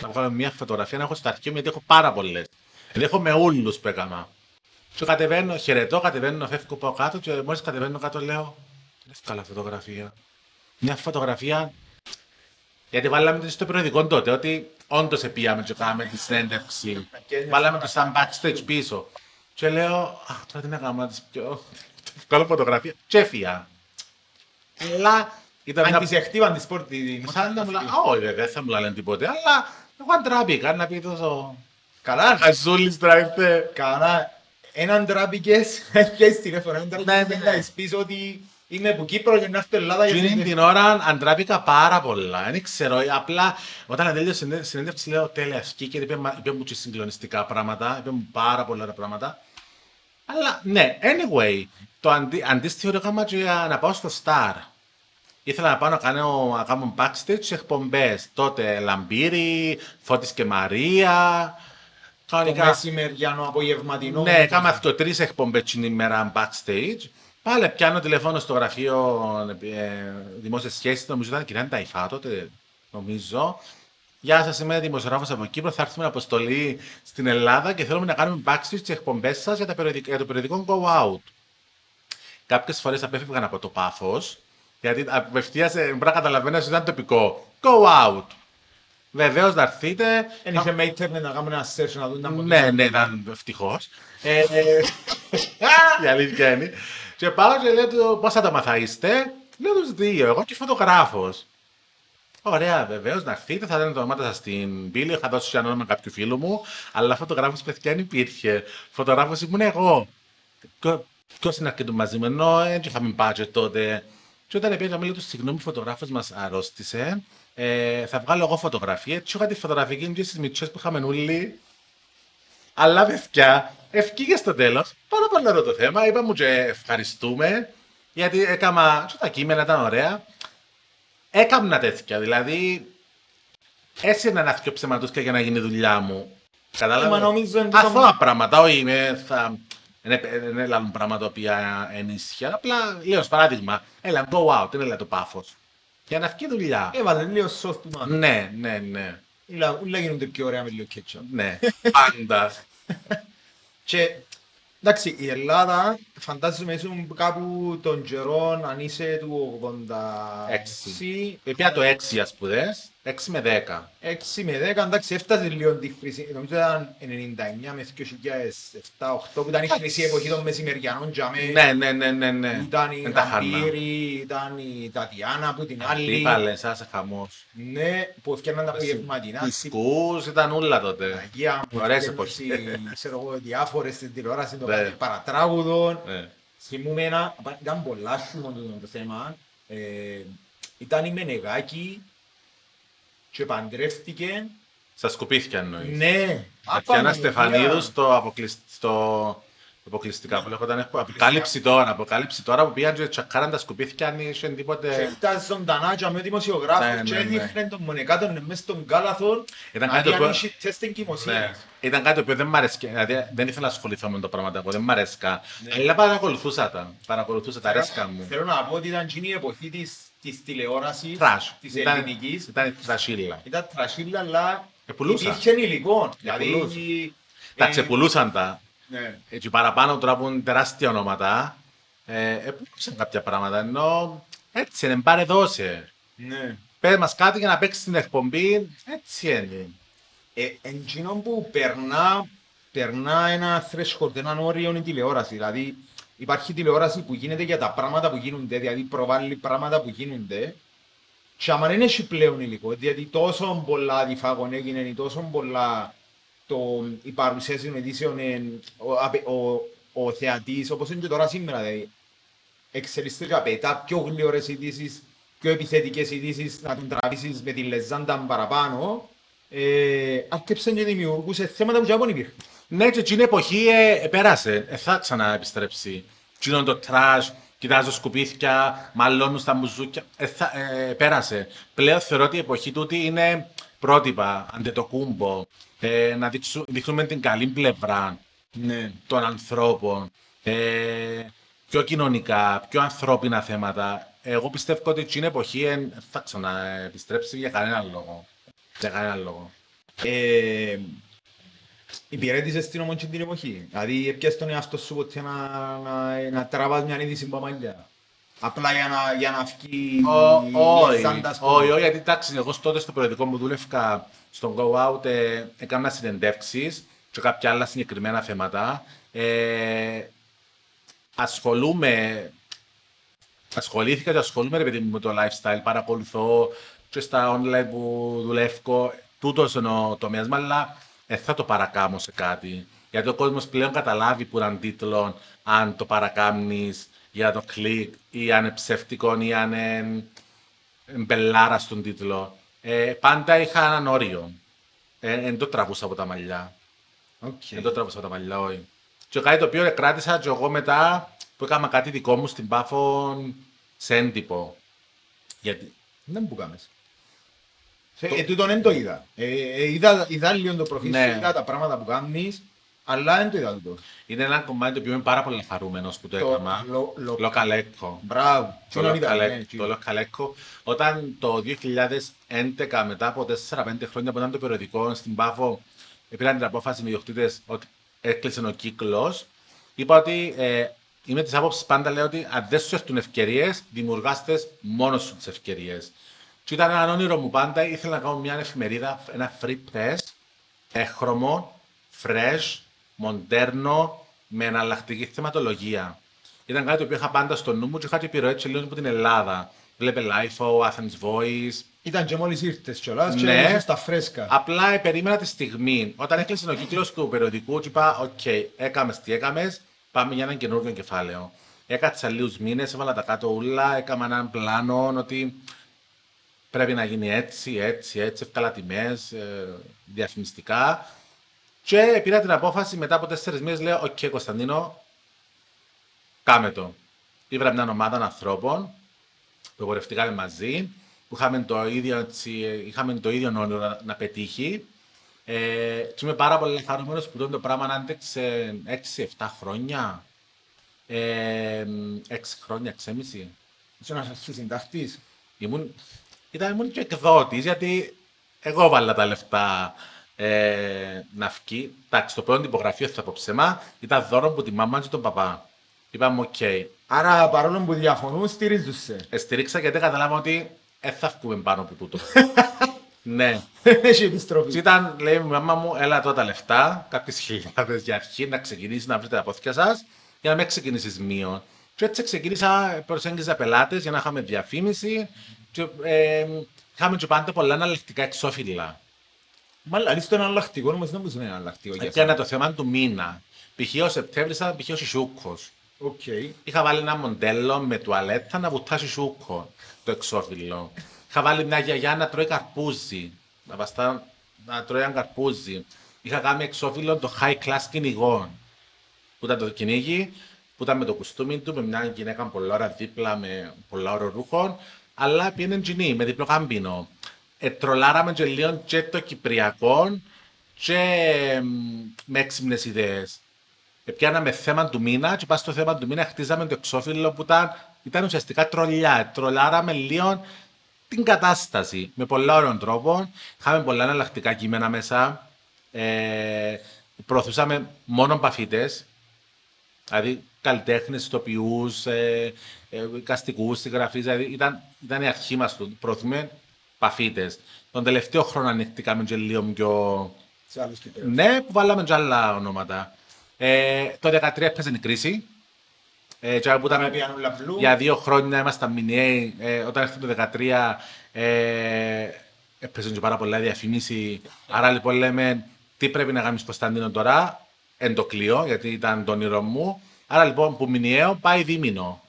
Να βγάλω μια φωτογραφία να έχω στο αρχείο μου γιατί έχω πάρα πολλές. Δηλαδή έχω με όλους που έκανα. Και κατεβαίνω, χαιρετώ, κατεβαίνω, φεύγω από κάτω και μόλις κατεβαίνω κάτω λέω δεν καλά φωτογραφία. Μια φωτογραφία γιατί βάλαμε το στο περιοδικό τότε ότι όντως επίαμε και κάναμε τη συνέντευξη. βάλαμε το σαν backstage πίσω. Και λέω, Αχ, τώρα τι να κάνω, να της πιω. Βγάλω φωτογραφία. Και έφυγα. Αλλά ήταν Αν μια. της εχτύπαν της πόρτη την Θα να μου λένε, Όχι, βέβαια, δεν θα μου λένε τίποτε. Αλλά εγώ αντράπηκα να πει τόσο. Καλά, Χαζούλης τώρα ήρθε. καλά. Έναν τράπηκες, έχεις τηλέφωνο, έναν Ναι, τράπηκες ναι, να ναι. της πεις ότι είμαι από Κύπρο και να έρθω Ελλάδα για Εκείνη την- την ώρα αντράπηκα πάρα πολλά. Δεν ξέρω, απλά όταν τέλειωσε η συνέντευξη λέω τέλεια σκή και είπε, μα- είπε μου και συγκλονιστικά πράγματα, είπε μου πάρα πολλά ωραία πράγματα. Αλλά ναι, anyway, το αντί, αντίστοιχο το έκανα και για να πάω στο Star. Ήθελα να πάω να κάνω, να κάνω backstage σε εκπομπές. Τότε Λαμπύρι, Φώτης και Μαρία. Το Κανονικά μεσημεριανό απογευματινό. ναι, έκανα αυτό τρεις εκπομπές την ημέρα backstage. Πάλι πιάνω τηλεφώνο στο γραφείο ε, δημόσια σχέση, νομίζω ήταν κυρία Νταϊφά τότε, νομίζω. Γεια σας, είμαι δημοσιογράφος από Κύπρο. Θα έρθουμε αποστολή στην Ελλάδα και θέλουμε να κάνουμε backstage τι εκπομπές σας για, τα περιοδικ- για το περιοδικό Go Out. Κάποιες φορές απέφευγαν από το πάθος, γιατί απευθείας πρέπει να καταλαβαίνω ότι ήταν τοπικό. Go out. Βεβαίως να έρθετε. Εν είχε με ίντερνετ να κάνουμε ένα search να δουν τα Ναι, ναι, ήταν ευτυχώς. Ε, ε, η αλήθεια είναι. Και πάω και λέω του πώς θα τα μαθαείστε. Λέω τους δύο, εγώ και φωτογράφος. Ωραία, βεβαίως, να έρθετε. Θα δίνω το ονόματα σας στην πύλη. Είχα δώσει ένα όνομα κάποιου φίλου μου. Αλλά φωτογράφος παιδιά δεν υπήρχε. Φωτογράφος ήμουν εγώ. Ποιος είναι αρκετό μαζί μου, ενώ δεν είχαμε budget τότε. Και όταν πήγα με τους συγγνώμη, φωτογράφος μας αρρώστησε. Ε, θα βγάλω εγώ φωτογραφία. Έτσι είχα τη φωτογραφική και στις μυτσές που είχαμε όλοι. Αλλά παιδιά, ευκήγες στο τέλος. Πάρα πολύ ωραίο το θέμα. Είπα μου και ευχαριστούμε. Γιατί έκανα. Και τα κείμενα ήταν ωραία. Έκανα τέτοια. Δηλαδή, έτσι είναι ένα δυο ψεματούσκια για να γίνει η δουλειά μου. Κατάλαβε. Μα νομίζω είναι το- Αθώα πράγματα. Όχι, είμαι, θα, είναι, είναι λάλλον πράγματα τα οποία ενίσχυα. Απλά λέω ως παράδειγμα, έλα, go out, είναι λέει το πάφο. Για να βγει δουλειά. Έβαλε λίγο σοφ του μάνα. ναι, ναι, ναι. Ούλα ούλα γίνονται πιο ωραία με λίγο ketchup. Ναι, πάντα. Και εντάξει, η Ελλάδα φαντάζομαι ήσουν κάπου των καιρών αν είσαι του 86, Πια το 6 για σπουδέ, 6 με 10. 6 με 10, εντάξει, έφτασε λίγο τη χρήση. Νομίζω ήταν 99 με 2007-2008 που ήταν η χρήση εποχή των μεσημεριανών τζαμέ. Ναι, ναι, ναι, ναι. ναι. Ήταν η Δεν τα χάνα. Γαμπύρη, ήταν η Τατιάνα που την Τι άλλη. πάλε, σας χαμός. Ναι, που έφτιαναν τα απογευματινά. Κουσκούς ήταν όλα τότε. Αγία μου, Ωραίες ήταν εποχές. έτσι, ξέρω εγώ, διάφορες στην τηλεόραση, το Ναι. Κάτι παρατράγουδων. Ναι. Θυμούμαι ένα, ήταν πολλά σούμον το, το θέμα. Ε, ήταν η Μενεγάκη και παντρεύτηκε. Στα σκουπίθια εννοείς. Ναι. Ατιάνα Στεφανίδους στο, αποκλεισ... στο Αποκλειστικά που λέγονταν έχω αποκάλυψη τώρα, αποκάλυψη τώρα που πήγαν και τσακάραν τα σκουπίθια αν είχε τίποτε... Ήταν ζωντανά και με δημοσιογράφους ναι, και ναι, έδειχναν ναι. τον μονεκάτον μέσα στον κάλαθο να δει αν είχε. Ήταν κάτι το οποίο δεν μ' αρέσκε, δηλαδή δεν ήθελα να ασχοληθώ με το πράγμα εγώ, δεν μ' αρέσκα. Αλλά παρακολουθούσα τα, παρακολουθούσα τα αρέσκα μου. Θέλω να πω ότι ήταν η εποχή της τηλεόρασης, της ελληνικής. Ήταν τρασίλα. Ήταν τρασίλα, αλλά ε, υπήρχε υλικό. Ε, δηλαδή, τα ξεπουλούσαν ε, τα. Ναι. Έτσι παραπάνω τώρα που είναι τεράστια ονόματα. Ε, επουλούσαν κάποια πράγματα. Ενώ έτσι είναι, πάρε δώσε. Ναι. Πες μας κάτι για να παίξεις στην εκπομπή. Έτσι είναι. Ε, Εντζήνο που περνά, περνά ένα threshold, έναν όριο η τηλεόραση. Δηλαδή υπάρχει τηλεόραση που γίνεται για τα πράγματα που γίνονται, δηλαδή προβάλλει πράγματα που γίνονται. Και άμα δεν έχει πλέον υλικό, γιατί τόσο πολλά διφάγων έγινε ή τόσο πολλά το, η παρουσίαση των ειδήσεων, ε, ο, απε- ο, ο θεατής, όπως είναι και τώρα σήμερα, δηλαδή, εξελίσσεται και απαιτά πιο γλήορες ειδήσεις, πιο επιθετικές ειδήσεις, να τον τραβήσεις με τη λεζάντα παραπάνω, ε, άρκεψε και δημιουργούσε θέματα που δεν υπήρχαν. Ναι, και εκείνη η εποχή ε, πέρασε. Ε, θα ξαναεπιστρέψει. Εκείνο το trash, κοιτάζω σκουπίδκια, μαλώνουν στα μπουζούκια. Ε, θα, ε, πέρασε. Πλέον θεωρώ ότι η εποχή τούτη είναι πρότυπα, Αντετοκούνμπο. Ε, να δείξου, δείχνουμε την καλή πλευρά Ναι. των ανθρώπων. Ε, πιο κοινωνικά, πιο ανθρώπινα θέματα. Εγώ πιστεύω ότι εκείνη η εποχή ε, θα ξαναεπιστρέψει για κανέναν λόγο. Για κανέναν λόγο. Ε, υπηρέτησες την όμως και την εποχή. Δηλαδή έπιασες τον εαυτό σου ποτέ να, να, να τραβάς μια είδηση παμαλιά. Απλά για να, για να βγει Ω- η Όχι, λεζάντα, ας πούμε. όχι, όχι, γιατί εντάξει, εγώ τότε στο περιοδικό μου δούλευκα στον Go Out, ε, έκανα συνεντεύξεις και κάποια άλλα συγκεκριμένα θέματα. Ε, ασχολούμαι, ασχολήθηκα και ασχολούμαι ρε παιδί μου με το lifestyle, παρακολουθώ και στα online που δουλεύω, τούτος είναι ο τομέας μου, αλλά δεν θα το παρακάμω σε κάτι. Γιατί ο κόσμος πλέον καταλάβει που είναι τίτλο, αν το παρακάμνεις για το κλικ ή αν είναι ψεύτικο ή αν είναι μπελάρα στον τίτλο. Ε, πάντα είχα έναν όριο. Ε, δεν το τραβούσα από τα μαλλιά. Οκ. Δεν το τραβούσα από τα μαλλιά, όχι. Και κάτι το οποίο κράτησα και εγώ μετά που έκανα κάτι δικό μου στην Πάφο σε έντυπο. Γιατί Δεν που κάμες. Ε, τούτον δεν το είδα. Ε, ε, είδα, είδα λίγο το προφίλ σου, Ναι. είδα τα πράγματα που κάνεις, αλλά δεν το είδα τούτο. είναι ένα κομμάτι το οποίο είμαι πάρα πολύ χαρούμενο που το Το έκανα. λο- λο- Λοκαλέκο. Μπράβο. Το Εκείνον είδα, ναι, Λοκαλέ- εκείνον. Το Λοκαλέκο. Όταν το 2011, μετά από 4-5 χρόνια που ήταν το περιοδικό στην Πάφο, πήραν την απόφαση οι ιδιοκτήτες ότι έκλεισε ο κύκλος. Είπα ότι ε, είμαι της άποψης πάντα λέω ότι αν δεν σου έρθουν ευκαιρίες, δημιουργάστες μόνος σου τις ευκαιρίες. Και ήταν ένα όνειρο μου πάντα, ήθελα να κάνω μια εφημερίδα, ένα free press, έχρωμο, fresh, μοντέρνο, με εναλλακτική θεματολογία. Ήταν κάτι το οποίο είχα πάντα στο νου μου και είχα και επιρροές και λίγο από την Ελλάδα. Βλέπε LIFO, Athens Voice. Ήταν και μόλις ήρθες κιόλας και Ναι. ήσουν στα φρέσκα. Απλά ε, περίμενα τη στιγμή. Όταν έκλεισε ο κύκλος του περιοδικού, του είπα: Οκ, έκαμες τι έκαμες, πάμε για ένα καινούργιο κεφάλαιο. Έκατσα λίγους μήνες, έβαλα τα κάτω ούλα, έκανα έναν πλάνο ότι πρέπει να γίνει έτσι, έτσι, έτσι, έφταλα τιμές, διαφημιστικά. Και πήρα την απόφαση μετά από τέσσερις μήνες, λέω: Οκ, Κωνσταντίνο, κάμε το. Ήβρα μια ομάδα ανθρώπων που πορευτήκαμε μαζί, που είχαμε το ίδιο, έτσι, είχαμε το ίδιο όνειρο να, να πετύχει. Ε, και είμαι πάρα πολύ χαρούμενος που το πράγμα άντεξε 6-7 χρόνια. Ε, 6 χρόνια, 6,5. Ήσουν ένας αρχισυντάκτης. Ήμουν, ήταν, ήμουν και εκδότης, γιατί εγώ βάλα τα λεφτά ε, να βγει. Εντάξει, το πρώτο τυπογραφείο θα πω ψέμα, ήταν δώρο από τη μαμά και τον παπά. Είπαμε, οκ, Άρα παρόλο που διαφωνούν στηρίζουν σε. Ε, στηρίξαν γιατί καταλάβαν ότι δεν θα βγούμε πάνω από τούτο. ναι. Δεν έχει Και επιστροφή. ήταν, λέει η μαμά μου, έλα τώρα τα λεφτά, κάποιες χιλιάδες για αρχή, να ξεκινήσεις να βρείτε τα πόθκια σας, για να μην ξεκινήσεις μείον. Και έτσι ξεκίνησα, προσέγγιζα πελάτες για να είχαμε διαφήμιση. Και, ε, είχαμε και πάντα πολλά εναλλακτικά εξώφυλλα. Μάλλον στο εναλλακτικό όμως δεν μου είναι εναλλακτικό για Έπιανα σένα. το θέμα του μήνα. Π.χ. ο Σεπτέμβρης ήταν π.χ. ο Σισούκο. Οκ. Είχα βάλει ένα μοντέλο με τουαλέτα να βαστά σιουσιούκκο το εξώφυλλο. Είχα βάλει μια γιαγιά να τρώει καρπούζι. Να βαστά να τρώει ένα καρπούζι. Είχα κάνει εξώφυλλο το high class κυνηγό. Που ήταν το κυνήγι, που ήταν με το κουστούμι του, με μια γυναίκα πολλά ώρα δίπλα, με πολλά ώρα ρούχων. Αλλά πήγαινε τζινί, με διπλό κάμπινο. Ε, τρολάραμε και λίγο και το κυπριακό και μ, με έξυπνες ιδέες. Επιάναμε θέμα του μήνα και πας στο θέμα του μήνα χτίζαμε το εξώφυλλο που ήταν, ήταν ουσιαστικά τρολιά. Τρολάραμε λίγο την κατάσταση με πολλά ωραίων τρόπων. Είχαμε πολλά εναλλακτικά κείμενα μέσα. Ε, προωθούσαμε μόνο παφίτες. Δηλαδή καλλιτέχνες, ηθοποιούς, ε, ε, καστικούς, συγγραφείς. Δηλαδή ήταν, ήταν η αρχή μας του. Προωθούμε παφίτε. Τον τελευταίο χρόνο ανοίχτηκαμε και λίγο πιο. Σε άλλους κυπέους. Ναι, που βάλαμε και άλλα ονόματα. Ε, το 2013 έπαιζε η κρίση. Ε, και που Ήταν ήταν, πιάνουν λαμπλού. για δύο χρόνια ήμασταν μηνιαίοι. Ε, όταν έρθει το 2013 ε, έπαιζε και πάρα πολλά διαφήμιση. Άρα λοιπόν λέμε τι πρέπει να κάνεις Κωνσταντίνο τώρα; Εν το κλείω, γιατί ήταν το όνειρό μου. Άρα λοιπόν που μηνιαίο πάει δίμηνο.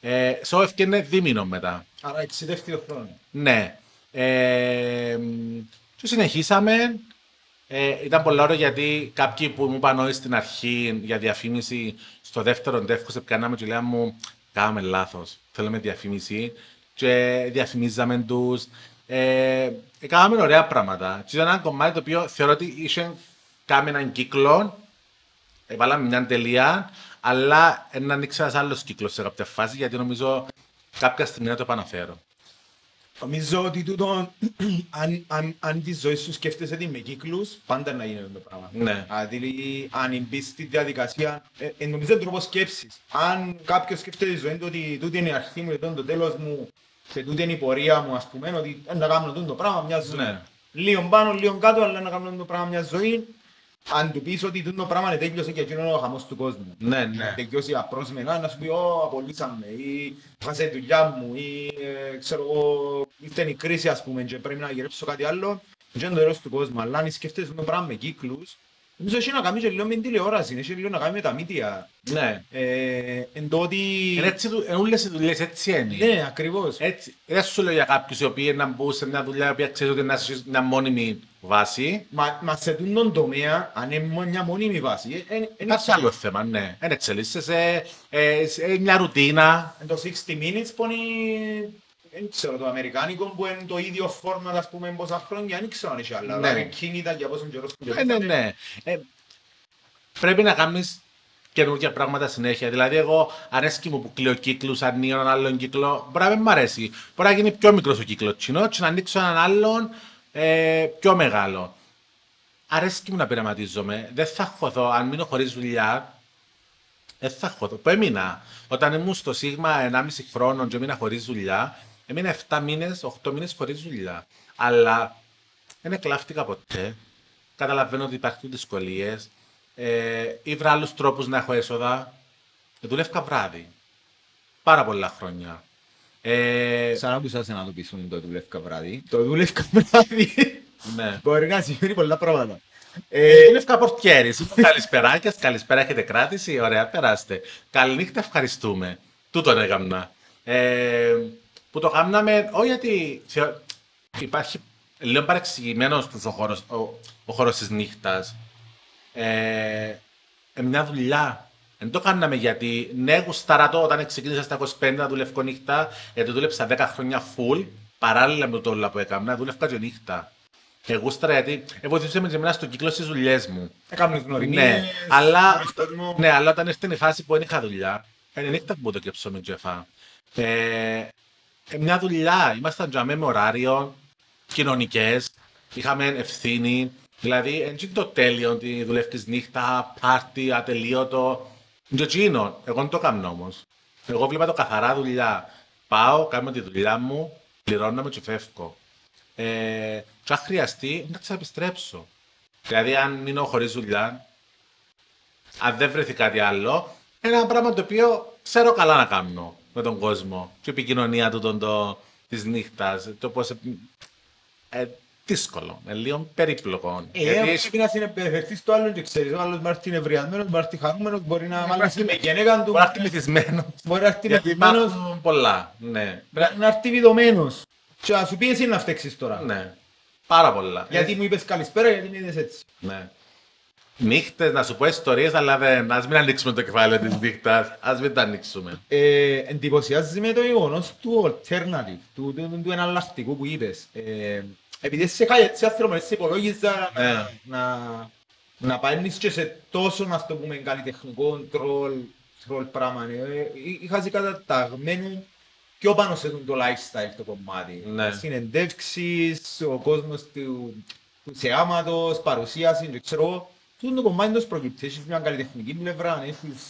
Ε, so έφτιανε δίμηνο μετά. Άρα εξιδεύτη το χρόνο. Ναι. Ε, μ, και συνεχίσαμε. Ε, ήταν πολύ ωραίο γιατί κάποιοι που μου είπαν όλοι στην αρχή για διαφήμιση, στο δεύτερο τεύχος επιάναμε και λέγαμε μου κάναμε λάθος, θέλουμε διαφήμιση και διαφημίζαμε τους. Ε, κάναμε ωραία πράγματα. Και ήταν ένα κομμάτι το οποίο θεωρώ ότι είχε κάνει έναν κύκλο, ε, βάλαμε μια τελεία, αλλά να ανοίξει ένας άλλος κύκλος σε κάποια φάση γιατί νομίζω κάποια στιγμή να το επαναφέρω. Νομίζω ότι τούτο, αν, αν, αν τη ζωή σου σκέφτεσαι τη με κύκλους, πάντα να γίνεται το πράγμα. Ναι. Δηλαδή, αν μπεις στη διαδικασία, ε, ε, νομίζω είναι τρόπος σκέψης. Αν κάποιος σκέφτεται τη ζωή του ότι τούτη είναι η αρχή μου, τούτο είναι το τέλος μου, και τούτη είναι η πορεία μου, ας πούμε, ότι ε, να κάνω τούτο το πράγμα μια ζωή. Ναι. Λίγο πάνω, λίγο κάτω, αλλά να κάνω το πράγμα μια ζωή. Αν του πεις ότι τούτο το πράγμα είναι τέλειωσε και εκείνο είναι ο χαμός του κόσμου. Ναι, να ναι. τελειώσει απρόσμενα, να σου πει «Ω, απολύσαμε» ή «Χάσε τη δουλειά μου» ή ε, ξέρω εγώ, ήρθε η κρίση ας πούμε και πρέπει να γυρέψω κάτι άλλο. Δεν είναι το τέλος του κόσμου, αλλά αν σκέφτεσαι το πράγμα με κύκλους, νομίζω έχει να κάνει και λίγο με την τηλεόραση, έχει λίγο να κάνει με τα μύτια. ναι. Ε, εν το ότι... Είναι έτσι, δου- είναι όλες οι δουλειές έτσι είναι. Ναι, ακριβώς. Έτσι, δεν σου λέω για κάποιους οι οποίοι να μπουν σε μια δουλειά που ξέρει ότι είναι σε μια μόνιμη βάση. Μα, μα σε τούτον τομέα, αν είναι μόνο μια μόνιμη βάση, ε, ε, ε, Υπάρχει άλλο θέμα, ναι. Δεν εξελίσσεσαι, ε, σε μια ρουτίνα. Εν το 60 minutes που είναι, δεν ξέρω, το αμερικάνικο που είναι το ίδιο format, ας πούμε, πόσα χρόνια, δεν ξέρω αν έχει άλλα. Ναι. Δηλαδή, εκείνη ήταν για πόσο καιρό στον Ναι, ναι, ναι. Ε, πρέπει να κάνεις καινούργια πράγματα συνέχεια. Δηλαδή, εγώ αρέσκει μου που κλείω κύκλους, ανοίγω έναν άλλον κύκλο. Μπορεί να μην μ' αρέσει. Μπορεί να γίνει πιο μικρός ο κύκλος τσινό, και να ανοίξω έναν άλλον ε, πιο μεγάλο. Αρέσκει μου να πειραματίζομαι. Δεν θα χωθώ. Αν μείνω χωρίς δουλειά, δεν θα χωθώ. Που έμεινα. Όταν ήμουν στο Σίγμα 1,5 χρόνο και έμεινα χωρίς δουλειά, έμεινα 7 μήνες, 8 μήνες χωρίς δουλειά. Αλλά δεν εκλάφτηκα ποτέ. Καταλαβαίνω ότι υπάρχουν δυσκολίες. Ε, ήβρα άλλους τρόπους να έχω έσοδα. Ε, δουλεύκα βράδυ. Πάρα πολλά χρόνια. Ε, Σαν άκουσα σε να το πεις το δουλεύκα βράδυ. Το δουλεύκα βράδυ ναι. μπορεί να σημαίνει πολλά πράγματα. Ε, Ε, είναι Πορτιέρης. Καλησπεράκια, καλησπέρα έχετε κράτηση. Ωραία, περάστε. Καληνύχτα, ευχαριστούμε. Τούτον έκαμνα. Ε, που το κάναμε, όχι γιατί θεω- υπάρχει λίγο παρεξηγημένος τους ο χώρος, ο, ο χώρος της νύχτας. Ε, ε, μια δουλειά. Δεν το κάναμε γιατί ναι, γουστάρα το όταν ξεκίνησα στα 25 να δουλεύω νύχτα, γιατί δούλεψα 10 χρόνια full, παράλληλα με το όλα που έκανα, δούλευκα και νύχτα. Και γούσταρα γιατί ε, βοηθούσε με και εμένα στον κύκλο στις δουλειές μου. Έκανες γνωριμίες, Ναι, αλλά, γνωρίζεις κόσμο. ναι, αλλά όταν ήρθε η φάση που δεν είχα δουλειά, είναι νύχτα που το κέψω με τζεφά. Ε, ε, μια δουλειά, ήμασταν τζαμέ με ωράριο, κοινωνικές, είχαμε ευθύνη, δηλαδή δεν είναι το τέλειο ότι δουλεύεις νύχτα, πάρτι, ατελείωτο. Είναι το εκείνο, εγώ δεν το κάνω όμως. Εγώ βλέπα το καθαρά δουλειά. Πάω, κάνω τη δουλειά μου, πληρώνω και φεύγω. Ε, και αν χρειαστεί, να τις επιστρέψω. Δηλαδή, αν μείνω χωρίς δουλειά, αν δεν βρεθεί κάτι άλλο, ένα πράγμα το οποίο ξέρω καλά να κάνω με τον κόσμο. Και η επικοινωνία του τον, το, της νύχτας, το πώς... Ε, ε, δύσκολο, ε, λίγο περίπλοκο. Ε, Γιατί πρέπει να συνεπερφερθείς στο άλλο και ξέρεις, ο άλλος μάρτι είναι ευριασμένος, μάρτι χαρούμενος, μπορεί να μάλιστα με γενέκα του, μπορεί να έρθει μυθισμένος. μπορεί να έρθει Γιατί μεθυσμένος, υπάρχουν πολλά, ναι. να έρθει βιδωμένος. Και να σου πει εσύ να φταίξεις τώρα. Ναι, πάρα πολλά. Γιατί μου είπες καλησπέρα, γιατί με είδες έτσι. Ναι. Νύχτες, να σου πω ιστορίες, αλλά δεν, ας μην ανοίξουμε το κεφάλαιο της νύχτας. Ας μην τα ανοίξουμε. Ε, εντυπωσιάζει με το γεγονός του alternative, του, του, του, του εναλλακτικού που είπες. Ε, επειδή σε είχα έτσι άνθρωπο, έτσι υπολόγιζα Ναι. να, να, να παίρνεις και σε τόσο, να το πούμε, καλλιτεχνικό τρόλ, τρόλ πράγμα. Ε, είχα ζει καταταγμένο πιο πάνω σε το lifestyle το κομμάτι. Ναι. Συνεντεύξεις, ο κόσμος του, του θεάματος, παρουσίαση, και ξέρω εγώ. Τούτο το κομμάτι τους προκύπτει. Έχεις μια καλλιτεχνική πλευρά, έχεις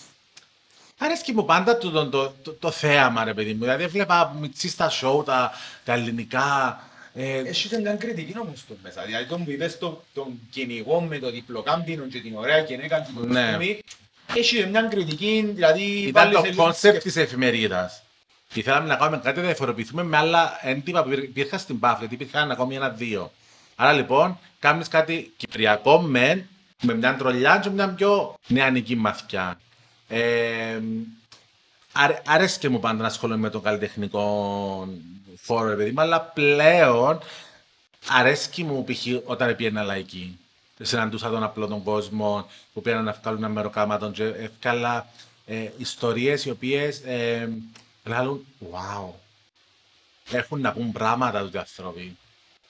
Αρέσκει μου πάντα το, το, το, το, το θέαμα, ρε παιδί μου. Δηλαδή, έβλεπα μητσί στα σοου, τα, τα ελληνικά. Ε, Έχει και μια κριτική όμως το μέσα. Δηλαδή τον που είπες το, τον κυνηγό με το διπλοκάμπινο και την ωραία γυναίκα και το Ναι. κοστούμι, έχει και μια κριτική, δηλαδή ήταν πάλι το σε λίγο κόνσεπτ σκεφ- της εφημερίδας. Και θέλαμε να κάνουμε κάτι να διαφοροποιηθούμε με άλλα έντυπα που υπήρχαν στην ΠΑΦ, γιατί υπήρχαν ακόμη ένα-δύο. Άρα λοιπόν, κάνεις κάτι κυπριακό μεν, με μια τρολιά και μια πιο νεανική μαθιά. Ε, αρ, αρέσκει μου πάντα να ασχολούμαι με τον καλλιτεχνικό φόρο, ρε παιδί μου, αλλά πλέον αρέσκει μου π.χ. όταν πήγαινα λαϊκή. Συναντούσα τον απλό τον κόσμο που πήγαιναν να βγάλουν ένα μεροκάματο και έφκαλα ε, ιστορίες οι οποίες ε, λαλούν wow. Έχουν να πούν πράγματα τους οι άνθρωποι.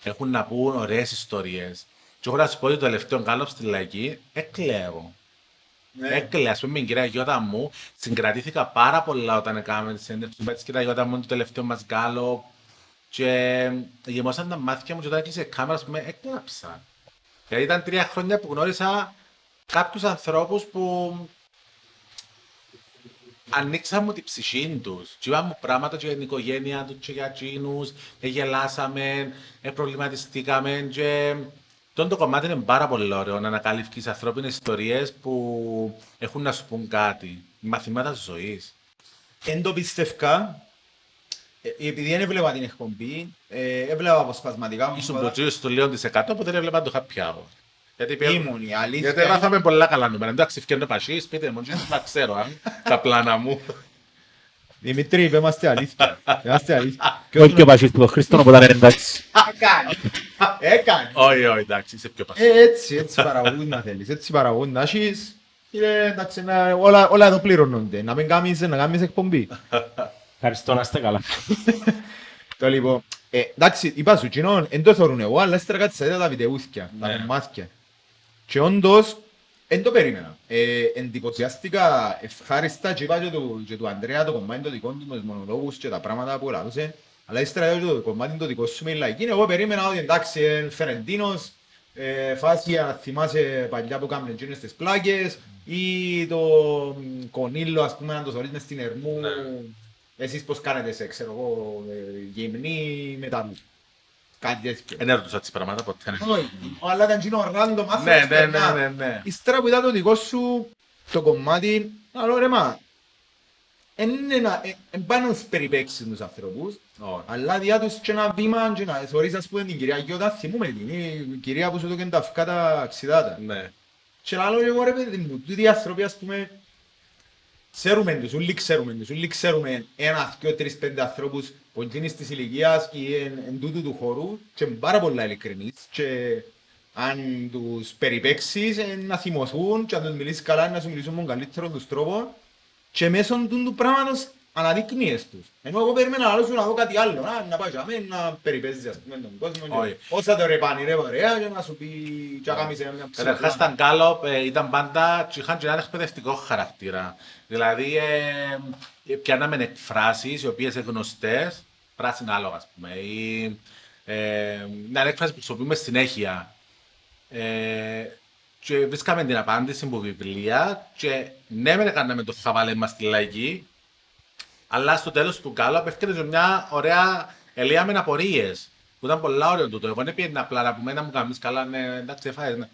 Έχουν να πούν ωραίες ιστορίες. Και έχω να σου πω ότι το τελευταίο γκάλωπ στη λαϊκή έκλαιγω. Ναι. Έκλαια, ας πούμε, με την κυρία Γιώτα μου, συγκρατήθηκα πάρα πολλά όταν έκαναμε τη συνέντευξη με τη κυρία Γιώτα μου, το τελευταίο μας γκάλο. Και γεμώσαν τα μάτια μου και όταν έκλεισε η κάμερα, ας πούμε, έκλαψα. Γιατί ήταν τρία χρόνια που γνώρισα κάποιους ανθρώπους που ανοίξαν μου την ψυχή τους. Και είπαν μου πράγματα και για την οικογένεια τους και για εκείνους, και γελάσαμε, ε, προβληματιστήκαμε και το το κομμάτι είναι πάρα πολύ ωραίο να ανακαλύψεις ανθρώπινες ιστορίες που έχουν να σου πούν κάτι. Μαθήματα ζωής. Εν το πιστεύκα, ε, επειδή δεν έβλεπα την εκπομπή, ε, έβλεπα αποσπασματικά μου. Ήσουν προτσίος στο λίγο της εκατό που δεν έβλεπα το happy hour. Γιατί πήγα- Ήμουν, η αλήθεια. Γιατί μάθαμε πολλά καλά νούμερα. Εντάξει, φτιάχνω πασί, σπίτι μου, δεν τα ξέρω, α, τα πλάνα μου. Δημητρή, είπε, είμαστε αλήθεια. Είμαστε αλήθεια. Και Όχι όχι και ο Πασίς του τον Χρήστο, οπότε είναι εντάξει. Έκανε. Έκανε. Όχι, όχι, εντάξει, είσαι πιο πασί. Ε, έτσι, έτσι παραγωγούς να θέλεις, έτσι παραγωγούς να έχεις. Κύριε, εντάξει, να- όλα, όλα εδώ πληρώνονται. Να μην κάνεις, να κάνεις εκπομπή. Ευχαριστώ, να είστε καλά. Το λοιπόν, ε, εντάξει, είπα σου, κοινών, εν το θεωρούν εγώ, αλλά ύστερα κάτι είδα τα βιντεούθηκια, τα Ναι. κομμάτια. Και όντως, εν το περίμενα. Ε, εντυπωσιάστηκα ευχάριστα και είπα και του, και του Ανδρέα το κομμάτι το δικό του με τους μονολόγους και τα πράγματα που λαλούσε. Αλλά ύστερα είδα και το κομμάτι το δικό σου με η λαϊκή. Εγώ περίμενα ότι εντάξει, ε, Φερεντίνος, ε, φάση να θυμάσαι παλιά που κάνουν εκείνες τις πλάκες ή το μ, Κονίλο, ας πούμε, να το θωρείς μες στην Ερμού. Εσείς πώς κάνετε σε, ξέρω εγώ, ε, γυμνή μετά κάτι τέτοιο. Δεν έρωτησα τις πράγματα ποτέ. ναι. Όχι, αλλά ήταν εκείνο random άνθρωπος Ναι, ναι, περνά. ναι, ναι, ναι. Ύστερα που είδα το δικό σου το κομμάτι, άλλο ρε μα, Εν πάνε στους περιπέξεις τους ανθρώπους, Όχι. αλλά διά τους και ένα βήμα και να θωρείς ας πούμε την κυρία Γιώτα, θυμούμε την, η κυρία που σου έκανε τα αυκά τα ξιδάτα. Ναι. Και άλλο εγώ ρε παιδί μου, τούτοι οι άνθρωποι ας πούμε, ξέρουμε τους, όλοι ξέρουμε τους, όλοι ξέρουμε ένα, δυο, τρεις, πέντε ανθρώπους που εκείνης της ηλικίας ή εν, εν τούτου του χώρου και είναι πάρα πολλά ειλικρινείς και αν τους περιπέξεις ε, να θυμωθούν και αν τους μιλήσεις καλά να σου μιλήσουν με τον καλύτερο τους τρόπο και μέσω του του πράγματος αναδεικνύεις τους. Ενώ εγώ περίμενα άλλο σου να δω κάτι άλλο, να, να πάει για μένα, να περιπέζεις ας πούμε τον κόσμο και Όχι. όσα το ρε πάνε ρε παρέα και να σου πει και αγάμισε μια Καταρχάς ψηλά. ήταν Γκάλοπ ε, ήταν πάντα και είχαν και έναν εκπαιδευτικό χαρακτήρα. Δηλαδή ε, πιάναμε εκφράσεις οι οποίες είναι γνωστές, πράσινα άλογα ας πούμε, ή ε, μια έκφραση που χρησιμοποιούμε συνέχεια. Ε, και βρίσκαμε την απάντηση από βιβλία και ναι μεν έκαναμε το χαβαλέ μας στη λαϊκή, αλλά στο τέλος του Γκάλοπ έφτιανε και μια ωραία ελεία με απορίες. Που ήταν πολλά ωραίο τούτο. Εγώ δεν πήγαινα απλά να πούμε να μου κάνεις καλά, ναι, εντάξει, έφαγες, ναι.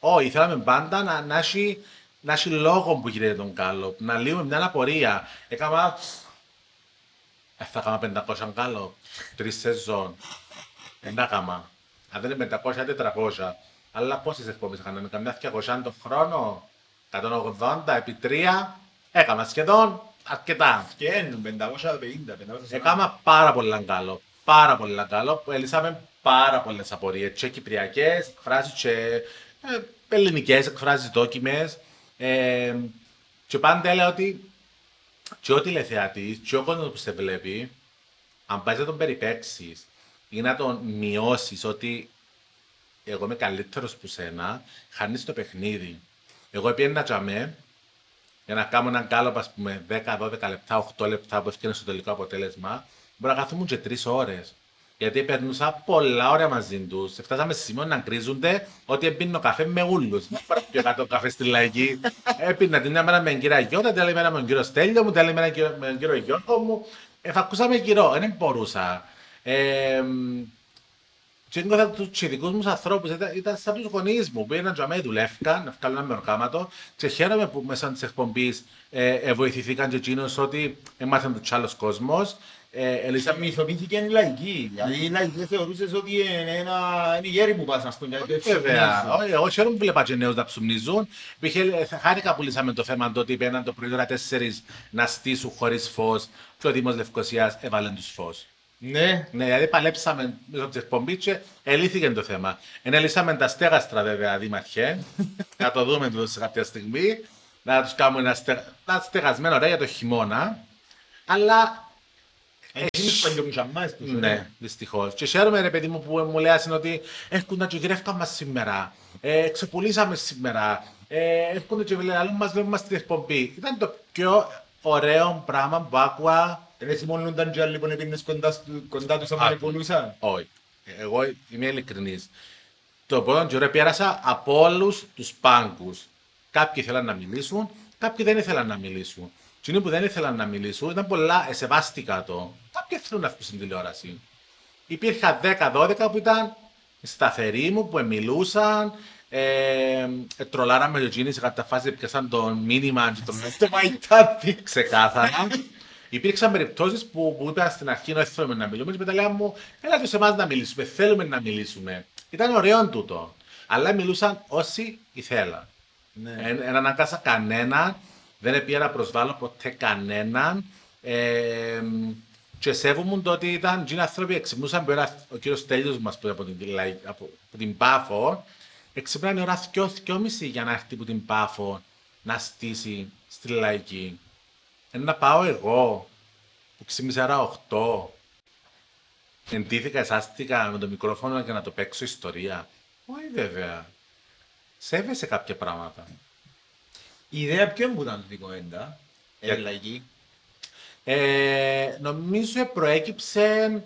Όχι, θέλαμε πάντα να, να, έχει, να έχει λόγο που γίνεται τον Γκάλοπ, να λύουμε μια απορία. Έκανα, ε, θα έκανα 500 Γκάλοπ, τρεις σεζόν. Δεν τα έκανα. Αν δεν είναι 500, είναι 400. Αλλά πόσες εκπομπές έκαναμε, καμιά 200 το χρόνο, 180 επί 3, έκανα σχεδόν αρκετά. Και είναι 550, 540. Έκανα πάρα πολλά καλό. Πάρα πολλά καλό. που Έλυσαμε πάρα πολλές απορίες. Και κυπριακές εκφράσεις, και ε, ελληνικές εκφράσεις δόκιμες. Ε, και πάντα έλεγα ότι και ο τηλεθεατή, και ο κόσμος που σε βλέπει, αν πάει να τον περιπέξεις ή να τον μειώσεις ότι εγώ είμαι καλύτερος που σένα, χάνεις το παιχνίδι. Εγώ πήγαινα τζαμέ για να κάνω έναν κάλοπ, ας πούμε, 10-12 λεπτά, 8 λεπτά που έφτιανε στο τελικό αποτέλεσμα, μπορεί να καθόμουν και 3 ώρες. Γιατί περνούσα πολλά ώρα μαζί τους. Φτάσαμε σε σημείο να κρίζονται ότι έπινω καφέ με ούλου. Δεν πάρω πιο κάτω καφέ στη λαϊκή. Έπινα την μια μέρα με τον κύριο Γιώτα, την άλλη μέρα με τον κύριο Στέλιο μου, την άλλη μέρα με τον κύριο Γιώργο μου. Εφακούσαμε καιρό, δεν μπορούσα. Ε, και ένιωθα τους ειδικούς μου ανθρώπους, ήταν, ήταν σαν τους γονείς μου, που πήγαιναν για μένα δουλεύκαν, να βγάλουν ένα μεροκάματο και χαίρομαι που μέσα της εκπομπής ε, ε, βοηθηθήκαν και εκείνους ότι έμαθαν τους άλλος κόσμος. Ε, ελίσσα- Μυθοποιήθηκε η λαϊκή. Δηλαδή η λαϊκή θεωρούσες ότι είναι ένα είναι οι γέροι που πας να πούμε. γιατί έτσι Βέβαια, ψωνίζουν. όχι, εγώ χαίρομαι που βλέπα και νέους να ψουμνίζουν. Υπήρχε, ε, χάρηκα που λύσαμε το θέμα το ότι πήγαιναν το πρωί ώρα 4 να στήσουν χωρίς φως και ο Δήμος Λευκοσίας έβαλε τους φως. Ναι. Ναι, δηλαδή παλέψαμε μέσα από την εκπομπής και ελύθηκε το θέμα. Ενελύσαμε τα στέγαστρα βέβαια, δήμαρχε, να το δούμε το σε κάποια στιγμή, να τους κάνουμε ένα, στε... ένα στεγασμένο ωραία για το χειμώνα, αλλά Εκείνους παλιομουσαμάς τους. Ναι, δυστυχώς. Και χαίρομαι, ρε παιδί μου, που μου λέει ότι έρχονται και γυρεύκαν μας σήμερα. Ε, ξεπουλήσαμε σήμερα. Ε, έρχονται και λαλούν μας, βλέπουμε στην εκπομπή. Ήταν το πιο ωραίο πράγμα που άκουα. Δεν θυμώνονταν και άλλοι που έπινες κοντά, στου- κοντά τους Α, άμα πουλούσαν. Όχι. Εγώ είμαι ειλικρινής. Το πρώτο καιρό πέρασα από όλους τους πάγκους. Κάποιοι ήθελαν να μιλήσουν, κάποιοι δεν ήθελαν να μιλήσουν. Και εκείνοι που δεν ήθελαν να μιλήσουν ήταν πολλά, εσεβάστηκα το. Κάποιοι θέλουν να βγουν στην τηλεόραση. Υπήρχαν 10-12 που ήταν σταθεροί μου, που μιλούσαν, ε, ε, τρολάραμε και εκείνοι σε κάποια φάση πιάσαν το μήνυμα και το Στο μαϊτάπι. ξεκάθαρα. Υπήρξαν περιπτώσεις που, που είπαν στην αρχή ότι θέλουμε να μιλούμε και μετά λέγαμε μου, έλα σε εμάς να μιλήσουμε, θέλουμε να μιλήσουμε. Ήταν ωραίο τούτο. Αλλά μιλούσαν όσοι ήθελαν. Ναι. Δεν δεν αναγκάσα κανέναν, δεν πήγα να προσβάλλω ποτέ κανέναν. Ε, και σέβομαι το ότι ήταν και οι άνθρωποι εξυπνούσαν που era ο κύριος Τέλειος μας που από την, Λαϊ- από, από την Πάφο, εξυπνάνε ώρα δυο, δυόμιση για να έρθει από την Πάφο να στήσει στη Λαϊκή. Εν να πάω εγώ που ξύπνησα ώρα 8. Εντίθηκα, εσάστηκα με το μικρόφωνο για να το παίξω ιστορία. Όχι βέβαια. Σέβεσαι κάποια πράγματα. Η ιδέα ποιον που ήταν την κουβέντα. Για- Ε, λαϊκή; Ε, νομίζω προέκυψε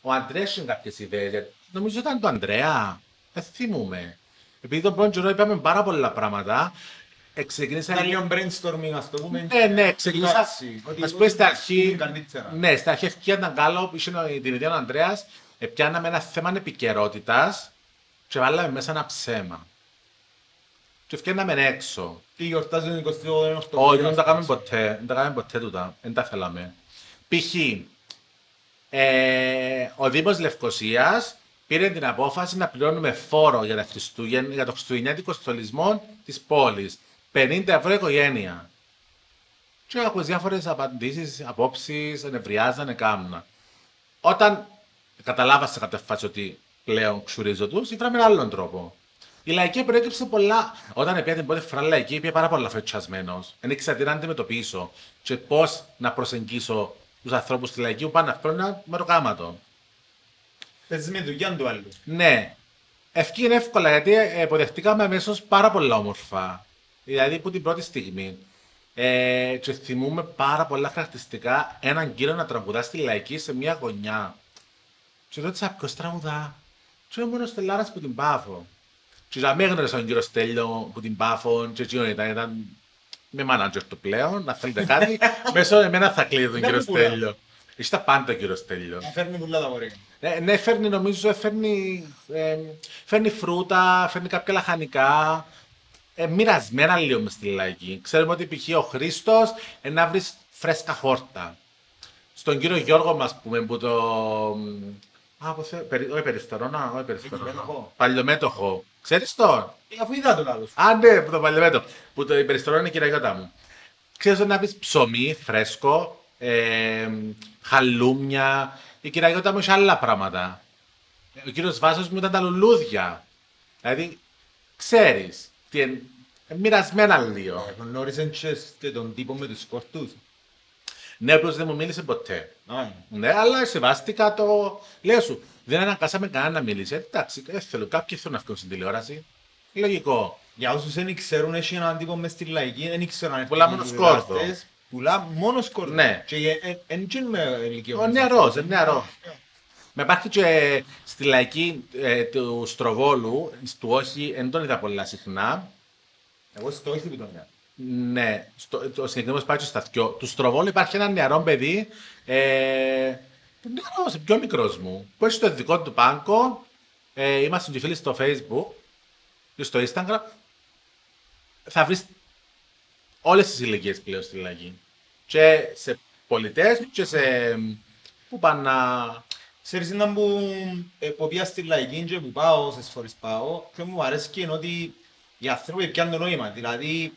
ο Αντρέας είχε κάποιες ιδέες. γιατί Νομίζω ήταν το Ανδρέα. Δεν θυμούμαι. Επειδή τον πρώτο καιρό είπαμε πάρα πολλά πράγματα, ε, ξεκίνησα... Ήταν λίγο brainstorming, ας το πούμε. Ναι, ναι, ξεκίνησα. Εντάξει, ότι- Ας πούμε στην ότι αρχή. είναι καλύτερα. Ναι, στην αρχή ευκαιρία ήταν καλό που είχε την ιδέα ο Ανδρέας. ε, Πιάναμε ένα θέμα επικαιρότητας και βάλαμε μέσα ένα ψέμα. Και φτιάχναμε έξω. Τι γιορτάζουν 22 Οκτωβρίου. Όχι, δεν τα κάνουμε ποτέ, δεν τα κάνουμε ποτέ τούτα, δεν τα θέλαμε. Π.χ. Ε, ο Δήμος Λευκοσίας πήρε την απόφαση να πληρώνουμε φόρο για, τα Χριστούγεν, για το χριστουγεννιάτικο στολισμό της πόλης. 50 ευρώ οικογένεια. Και έχω διάφορες απαντήσεις, απόψεις, ενευριάζανε, κάμνα. Όταν καταλάβα σε κάποια φάση ότι πλέον ξουρίζω τους, ήφερα με έναν άλλον τρόπο. Η λαϊκή προέκυψε πολλά. Όταν έπια την πρώτη φορά λαϊκή, έπια πάρα πολλά φετσιασμένο. Δεν ήξερα τι να αντιμετωπίσω και πώς να προσεγγίσω τους ανθρώπους στη λαϊκή που πάνε αυτό να με το κάματο. Παίζεις με δουλειά του άλλου. Ναι. Ευκεί είναι εύκολα γιατί ε, υποδεχτήκαμε αμέσως πάρα πολλά όμορφα. Δηλαδή που την πρώτη στιγμή. Ε, και θυμούμε πάρα πολλά χαρακτηριστικά έναν κύριο να τραγουδά στη λαϊκή σε μια γωνιά. Και ρώτησα ποιο τραγουδά. Και ήμουν ο Στελάρας που την πάφω. Και για μένα γνώρισα τον κύριο Στέλιο που την πάφω. Και εκείνο ήταν, ήταν με μάνατζερ του πλέον. Να θέλετε κάτι, μέσω εμένα θα κλείσει τον Να κύριο μου πουλά. Στέλιο. Είσαι τα πάντα κύριο Στέλιο. Φέρνει πολλά τα μωρή. Ναι, ναι, φέρνει νομίζω, φέρνει, ε, φέρνει φρούτα, φέρνει κάποια λαχανικά. Ε, μοιρασμένα λίγο μες στη λαϊκή. Ξέρουμε ότι π.χ. ο Χρήστος ε, να βρεις φρέσκα χόρτα. Στον κύριο Γιώργο μας πούμε που το... Α, πώς, ε, περι, όχι περιστερώνα, όχι περιστερώνα. Παλιομέτωχο. Παλιομέτωχο. Ξέρεις το. Ε, Αφού είδα τον άλλο. Α, ναι, που το παλιομέτωχο. Που το περιστερώνα είναι η κυριαγιώτα μου. Ξέρεις ότι να πεις ψωμί, φρέσκο, ε, χαλούμια. Η κυριαγιώτα μου είχε άλλα πράγματα. Ο κύριος Βάσος μου ήταν τα λουλούδια. Δηλαδή, ξέρεις, τι εν, ε, μοιρασμένα λίγο. Ε, Γνώρισαν και και τον τύπο με τους σκορτούς. Ναι, απλώς δεν μου μίλησε ποτέ. Α, Ναι, αλλά σεβάστηκα το. Λέω σου, δεν αναγκάσαμε κανένα να μιλήσει. Ε, Εντάξει, δεν θέλω. Κάποιοι θέλουν να βγουν στην τηλεόραση. Λογικό. Για όσους δεν ξέρουν, έχει έναν τύπο μες στη λαϊκή, δεν ξέρω αν Πουλά έρθει μόνο οι σκόρδο. διδάκτες, Πουλά μόνος σκόρδο. Ναι. Και δεν είναι με ηλικία. Ο νεαρός, ε, νεαρός. Με υπάρχει και στη λαϊκή ε, του Στροβόλου, του όχι, δεν τον είδα πολλά συχνά. Εγώ στο όχι που τον λέω. Ναι, στο, το συγκεκριμένο πάει και στα δυο. Του Στροβόλου υπάρχει ένα νεαρό παιδί, ε, νεαρός, πιο μικρός μου, που έχει το δικό του πάγκο. Ε, είμαστε και φίλοι στο Facebook και στο Instagram. Θα βρεις όλες τις ηλικίες πλέον στη λαϊκή. Και σε πολιτές και σε... που πάνε να... Ξέρεις να που ε, που πήγα στη λαϊκή και που πάω, όσες φορές πάω, και μου αρέσει και είναι ότι οι άνθρωποι πιάνουν το νόημα. Δηλαδή,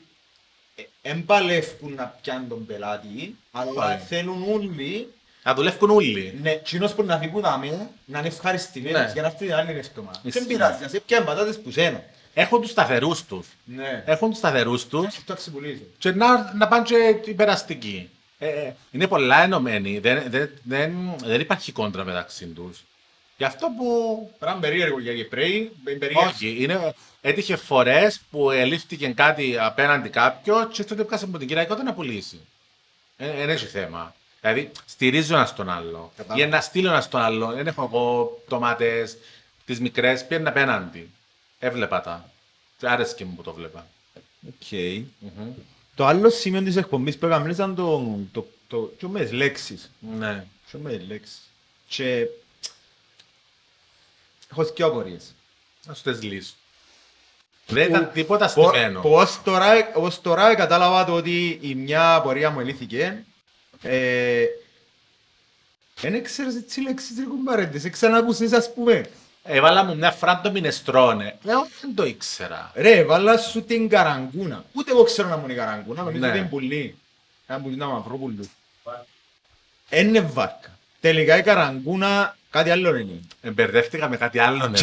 δεν παλεύκουν να πιάνουν τον πελάτη, αλλά Όχι. θέλουν όλοι, Να δουλεύουν όλοι. ναι, κοινός που να φύγουν δάμε, να είναι ευχαριστημένος Ναι. για να έρθει την άλλη εβδομάδα. Ισχύει. Δεν πειράζει, να σε πιάνουν πατάτες που σένα. Έχουν τους σταθερούς τους. Ναι. Έχουν τους σταθερούς τους Αυτό το ξεπουλίζω. και να, να πάνε και υπεραστικοί. Ε, ε, είναι πολλά ενωμένοι. Δεν, δεν, δεν, δεν υπάρχει κόντρα μεταξύ τους. Γι' αυτό που Πράγμα περίεργο για Κυπρέοι, περίεργο. Όχι, είναι, έτυχε φορέ που ελήφθηκε κάτι απέναντι κάποιο και τότε έπιασε από την κυριακότητα να πουλήσει. Δεν έχει θέμα. Δηλαδή, στηρίζω ένα τον άλλο. Κατάλαβα. Για να στείλω ένα τον άλλο. Δεν έχω εγώ ντομάτε, τι μικρέ, πήγαινε απέναντι. Έβλεπα τα. Και άρεσε μου που το βλέπα. Οκ. Το άλλο σημείο της εκπομπής που έκαμε ήταν το, το, το, το, με τις λέξεις. Ναι. Και με τις λέξεις. Και έχω και απορίες. Να σου τες λύσω. Δεν ήταν τίποτα Πο- στημένο. Πώς τώρα, ως τώρα κατάλαβα το ότι η μια απορία μου ελήθηκε. Ε, δεν ξέρεις τις λέξεις ρε κουμπάρε, σε ξανακούσεις ας πούμε. Έβαλα μου μια φορά το μινεστρώνε. Εγώ δεν το ήξερα. Ρε, βάλα σου την καραγκούνα. Ούτε εγώ ξέρω να μου είναι η καραγκούνα, νομίζω Ναι. ότι είναι πουλί. Ένα πουλί να μαυρό πουλί. Είναι βάρκα. Τελικά η καραγκούνα κάτι άλλο είναι. Εμπερδεύτηκα με κάτι άλλο. Ναι.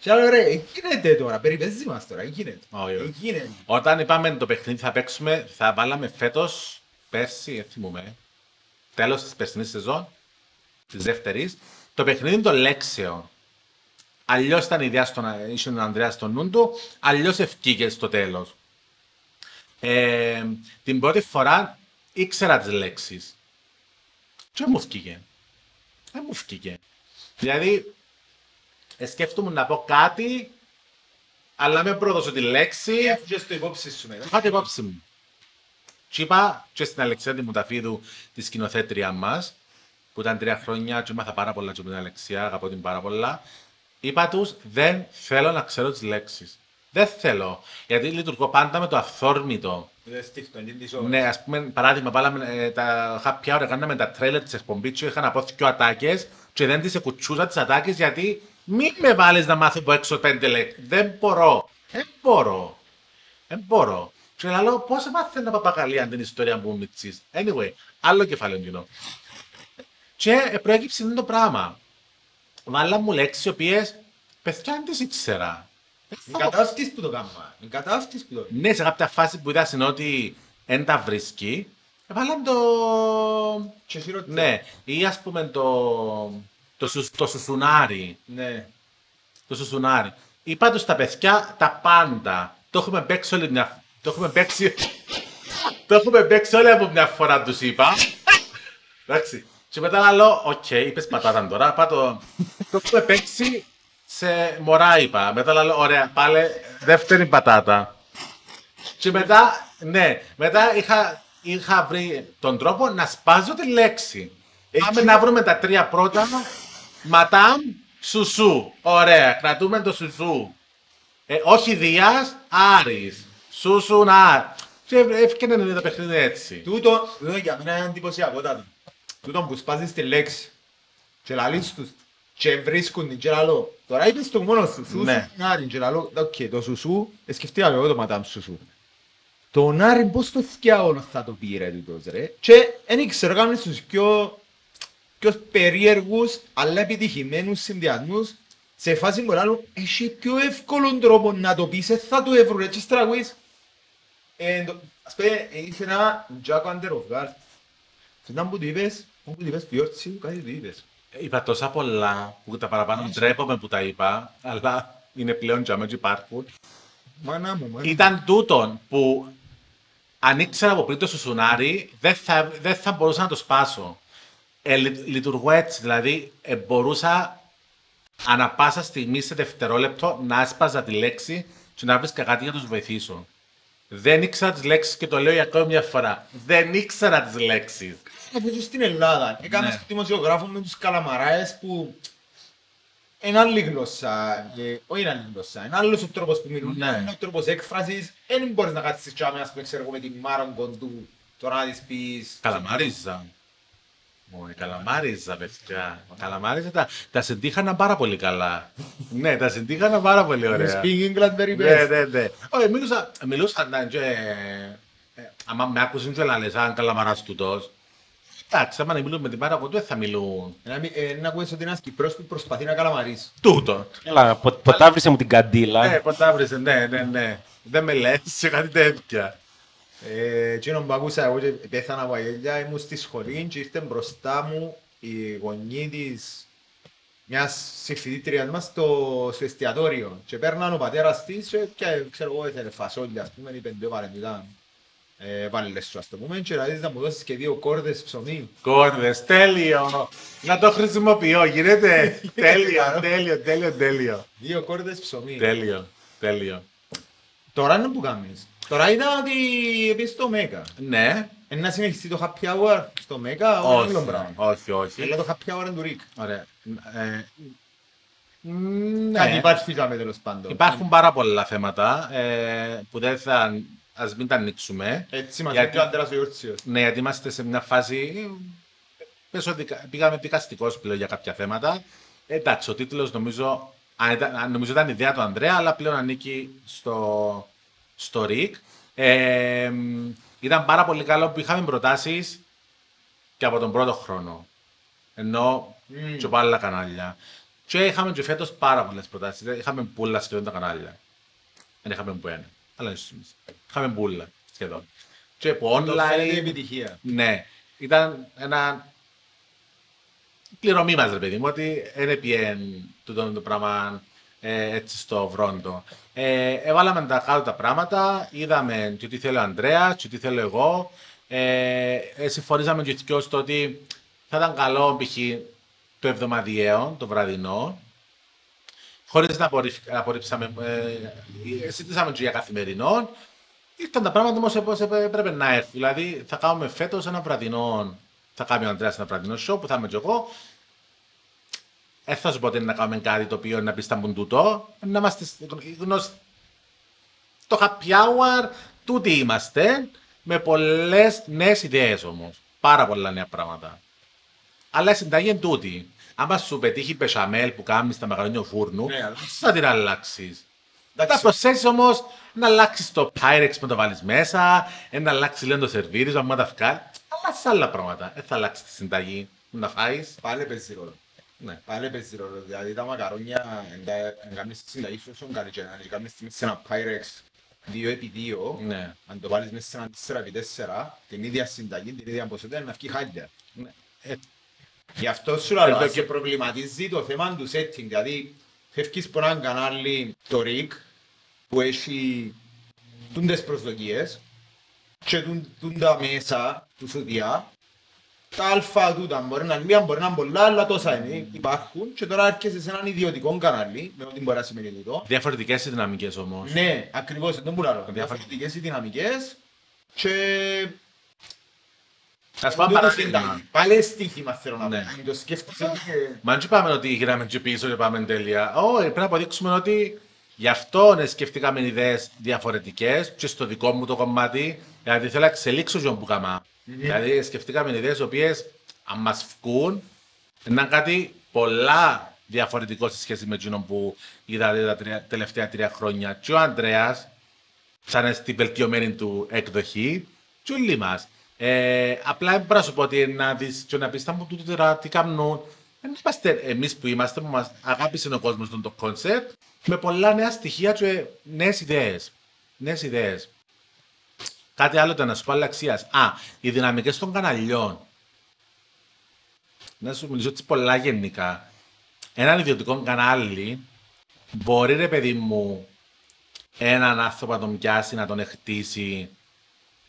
Και άλλο ρε, ε, γίνεται τώρα, περιπέζεις μας τώρα, ε, γίνεται. Όχι, όχι. Ε, γίνεται. Όταν είπαμε το παιχνίδι θα παίξουμε, θα βάλαμε φέτος, πέρσι, δεν θυμούμαι, τέλος της περσινής σεζόν, της δεύτερης, το παιχνίδι των λέξεων. Αλλιώς ήταν η ιδέα στον είχε ο Ανδρέας στο νου του, αλλιώς ευκήκε στο τέλος. Ε, την πρώτη φορά ήξερα τις λέξεις. Και μου βγήκε. Δεν μου βγήκε. Δηλαδή, ε, σκέφτομαι να πω κάτι, αλλά με πρόδωσε τη λέξη. Έφυγε στο υπόψη σου μετά. Πάτε υπόψη μου. Και είπα και στην Αλεξάνδρη Μουταφίδου, τη σκηνοθέτρια μας, που ήταν τρία χρόνια και έμαθα πάρα πολλά και από την Αλεξία, αγαπώ την πάρα πολλά. Είπα τους, δεν θέλω να ξέρω τις λέξεις. Δεν θέλω. Γιατί λειτουργώ πάντα με το αυθόρμητο. Δεν στήχτω, είναι της ώρας. Ναι, ας πούμε, παράδειγμα, βάλαμε ε, τα happy hour, κάναμε τα τρέλερ της εκπομπής και είχα να πω δύο ατάκε και δεν τι εκουτσούσα τι ατάκε γιατί μην με βάλεις να μάθω από έξω πέντε λέξει. Δεν μπορώ. Δεν μπορώ. Δεν μπορώ. Και λέω, πώς μάθαινε να παπαγαλία την ιστορία μου μιτσή. Anyway, άλλο κεφάλαιο κοινό. Και ε, προέκυψε αυτό το πράγμα. Βάλα μου λέξεις οι οποίες παιδιά δεν τις ήξερα. Δεν Είναι θα κατά αυτής που το κάνουμε. Είναι κατά αυτής που το κάνουμε. ναι, σε κάποια φάση που είδα είναι ότι δεν τα βρίσκει, έβαλαν το. Και εσύ ρωτήσω. Ναι, ή ας πούμε το. Το, σου, το σουσουνάρι. Ναι. Το σουσουνάρι. Είπα του στα παιδιά τα πάντα. Το έχουμε παίξει όλη μια. Το έχουμε παίξει. το έχουμε παίξει όλοι από μια φορά τους είπα. Εντάξει. Και μετά λέω, οκ, είπες πατάτα τώρα, πάω το... το έχουμε παίξει σε μωρά είπα. Μετά λέω, ωραία, πάλι δεύτερη πατάτα. Και μετά, ναι, μετά είχα, είχα βρει τον τρόπο να σπάζω τη λέξη. Πάμε να βρούμε τα τρία πρώτα. Μαντάμ Σουσού. Ωραία, κρατούμε το σουσού. Ε, όχι Δίας, Άρης. Σούσου, να. Και έφυγε το παιχνίδι έτσι. Τούτο, τούτο για μένα είναι εντυπωσιακότατο. Τούτο που σπάζεις τη λέξη και λαλείς τους και βρίσκουν την και λαλώ. Τώρα είπες το μόνο σου, σου, Ναι. σου, Νάριν και λαλώ, οκ, το σου σου, ε, σκεφτήκα εγώ το ματάμ σου σου. Το Νάριν πώς το θκιάωνο θα το πήρε τούτος ρε. Και δεν ήξερα κάνουν στους πιο, πιο περίεργους αλλά επιτυχημένους συνδυασμούς σε φάση που λαλούν, έχει πιο εύκολο τρόπο να το πεις, ε, θα το έβρουν έτσι στραγούεις. Ε, το- Ας πούμε, είσαι ένα Jack Under of Guard. Σε έναν που του είπες, όπου του είπες Φιόρτσι, κάτι του είπες. Είπα τόσα πολλά που τα παραπάνω ντρέπομαι που τα είπα, αλλά είναι πλέον για και υπάρχουν. Μάνα μου, μάνα μου. Ήταν τούτον που αν ήξερα από πριν το σουσουνάρι, δεν θα, δεν θα μπορούσα να το σπάσω. Ε, λει- λειτουργώ έτσι, δηλαδή ε, μπορούσα ανα πάσα στιγμή σε δευτερόλεπτο να έσπαζα τη λέξη και να βρίσκα κάτι για να τους βοηθήσω. Δεν ήξερα τις λέξεις και το λέω για ακόμη μια φορά. Δεν ήξερα τις λέξεις. Αυτό και στην Ελλάδα. Έκανες Ναι. το δημοσιογράφο με τους καλαμαράες που είναι άλλη γλώσσα, ε, όχι είναι άλλη γλώσσα, είναι άλλος ο τρόπος που μιλούν, Ναι. είναι ο τρόπος έκφρασης, δεν μπορείς να κάτσεις και ας πούμε, ξέρω εγώ, με τη Μάρον Κοντού, τώρα να της πεις... Καλαμάριζα. Όχι, καλαμάριζα, παιδιά. Καλαμάριζα τα, τα συντύχανα πάρα πολύ καλά. ναι, τα συντύχανα πάρα πολύ You ωραία. speak England very Ναι, best. ναι, ναι. Όχι, μιλούσα, μιλούσα να και... ε, Άμα με άκουσαν και να λες, αν καλαμαράς τούτος. Εντάξει, άμα να μιλούν με την πάρα κοντού, δεν θα μιλούν. Να μην- ε, Να ακούεις ότι είναι ένας Κυπρός που προσπαθεί να καλαμαρίσει. Τούτο. Έλα, πο- ποτάβρισε μου την καντήλα. Ναι, ποτά βρήσε, ναι, ναι, ναι. Δεν με λες σε κάτι τέτοια. Ε, Εκείνο που άκουσα εγώ και πέθανα από αγέλια, ήμουν στη σχολή και ήρθε μπροστά μου η γονή της μιας συμφοιτήτριας μας στο, στο εστιατόριο και παίρναν ο πατέρας της και, και ξέρω εγώ έθελε φασόλια ας πούμε, είπε δύο παρεμβητά ε, βάλες σου ας το πούμε και δηλαδή να μου δώσεις και δύο κόρδες ψωμί. Κόρδες, τέλειο. Να το χρησιμοποιώ, γίνεται. τέλειο, τέλειο, τέλειο, τέλειο. Δύο κόρδες ψωμί. Τέλειο, τέλειο. Τώρα είναι που κάνεις. Τώρα είδα ότι επίσης στο Μέκα. Ναι, Είναι να συνεχιστεί το happy hour στο Μέκα, όχι άλλο όχι, πράγμα. όχι, όχι. Αλλά το happy hour είναι του Ρικ. Ωραία. Ε, ναι. Κάτι υπάρχει για με τέλος πάντων. Υπάρχουν πάρα πολλά θέματα ε, που δεν θα. ας μην τα ανοίξουμε. Έτσι μας Γιατί- είπε ο Αντρέας ο Ιόρτσιος. Ναι, γιατί είμαστε σε μια φάση. ε, πες ότι κα- πήγαμε δικαστικό πλέον για κάποια θέματα. Ε, εντάξει, ο τίτλος νομίζω. αν ήταν- αν- νομίζω ήταν ιδέα του Ανδρέα, αλλά πλέον ανήκει στο, στο ΡΙΚ. Ε, μ, ήταν πάρα πολύ καλό που είχαμε προτάσεις και από τον πρώτο χρόνο. Ενώ Μμμ. και από άλλα κανάλια. Και είχαμε και φέτος πάρα πολλές προτάσεις. Δηλαδή, Είχαμε πουλα σχεδόν τα κανάλια. Δεν είχαμε που ένα. Αλλά είναι στους εμείς. Είχαμε πουλα σχεδόν. Και από Το φαίνεται η online. επιτυχία. Ναι. Ήταν ένα πληρωμή μας, ρε παιδί μου, ότι δεν πιέν τούτο το πράγμα ε, έτσι στο βρόντο. Ε, έβαλαμε τα κάτω τα πράγματα, είδαμε και τι θέλει ο Ανδρέας και τι θέλω εγώ. Ε, ε, συμφωνήσαμε και οι δυο στο ότι θα ήταν καλό π.χ. το εβδομαδιαίο, το βραδινό, χωρίς να απορριφ- απορρίψαμε, ε, συζητήσαμε και για καθημερινό. Ήρθαν τα πράγματα όμως όπως έπρεπε να έρθει. Δηλαδή θα κάνουμε φέτος ένα βραδινό, θα κάνει ο Ανδρέας ένα βραδινό show που θα είμαι και εγώ. Δεν θα σου πω ότι είναι να κάνουμε κάτι το οποίο να πει στα μπουντούτο, να είμαστε γνωστοί. στο happy hour τούτοι είμαστε, με πολλές νέες ιδέες όμως. Πάρα πολλά νέα πράγματα. Αλλά η συνταγή είναι τούτη. Άμα σου πετύχει πεσαμέλ που κάνεις στα μεγαλώνιο φούρνου, Ναι, αλλά- θα την αλλάξεις. Θα Εντάξει, προσθέσεις όμως να αλλάξεις το Pyrex που το βάλεις μέσα, ε, να αλλάξεις λίγο το σερβίρισμα, να τα βγάλει. Αλλά σε άλλα πράγματα. Δεν θα αλλάξεις τη συνταγή. Να φάεις. Πάλι παίζει ρόλο. Ναι. Πάλι παίζει ρόλο. Δηλαδή τα μακαρόνια, αν κάνεις τη συνταγή σου όσο κάνει και να κάνεις τη μέσα σε ένα Pyrex 2x2, Ναι. αν το βάλεις μέσα σε ένα 4x4, την ίδια συνταγή, την ίδια ποσότητα, είναι να βγει χάλια. Ναι. Ε, Γι' αυτό σου λέω Εδώ και και- προβληματίζει το θέμα του setting. Δηλαδή, φεύγεις από έναν κανάλι, το RIC, που έχει τούντες προσδοκίες και τούν- τούντα μέσα του σουδιά. Τα αλφα τούτα μπορεί να είναι μία, μπορεί να είναι πολλά, αλλά τόσα είναι, υπάρχουν και τώρα έρχεσαι σε έναν ιδιωτικό κανάλι, με ό,τι μπορεί να σημαίνει τούτο. Διαφορετικές οι δυναμικές όμως. Ναι, ακριβώς, δεν μπορώ να λέω. Διάφορα- Διαφορετικές οι δυναμικές και Ας πάμε τούτο παράδειγμα. συνταγή. Πάλι στοίχημα θέλω να πω. Ναι. Αν το σκέφτεσαι και- Μα δεν είπαμε ότι γυράμε και πίσω και πάμε τέλεια. Όχι, πρέπει να αποδείξουμε ότι γι' αυτό ναι, σκεφτήκαμε ιδέες διαφορετικές και στο δικό μου το κομμάτι. Δηλαδή θέλω να εξελίξω τον που κάμα. Δηλαδή σκεφτήκαμε ιδέες οι οποίες αν μας βγουν να είναι κάτι πολλά διαφορετικό σε σχέση με εκείνο που είδατε τα τρία- τελευταία τρία χρόνια. Και ο Ανδρέας σαν στην βελτιωμένη του εκδοχή, και όλοι μας. Ε, απλά δεν μπορώ να σου πω ότι να δεις και να πεις θα μου τούτο τώρα τι κάνουν. Δεν είμαστε εμείς που είμαστε, που μας αγάπησε ο κόσμος τον το concept, με πολλά νέα στοιχεία και νέες ιδέες. Νέες ιδέες. Κάτι άλλο το να σου πω άλλη αξίας. Α, οι δυναμικές των καναλιών. Να σου μιλήσω έτσι πολλά γενικά. Έναν ιδιωτικό κανάλι μπορεί ρε παιδί μου έναν άνθρωπο να τον πιάσει, να τον εκτίσει.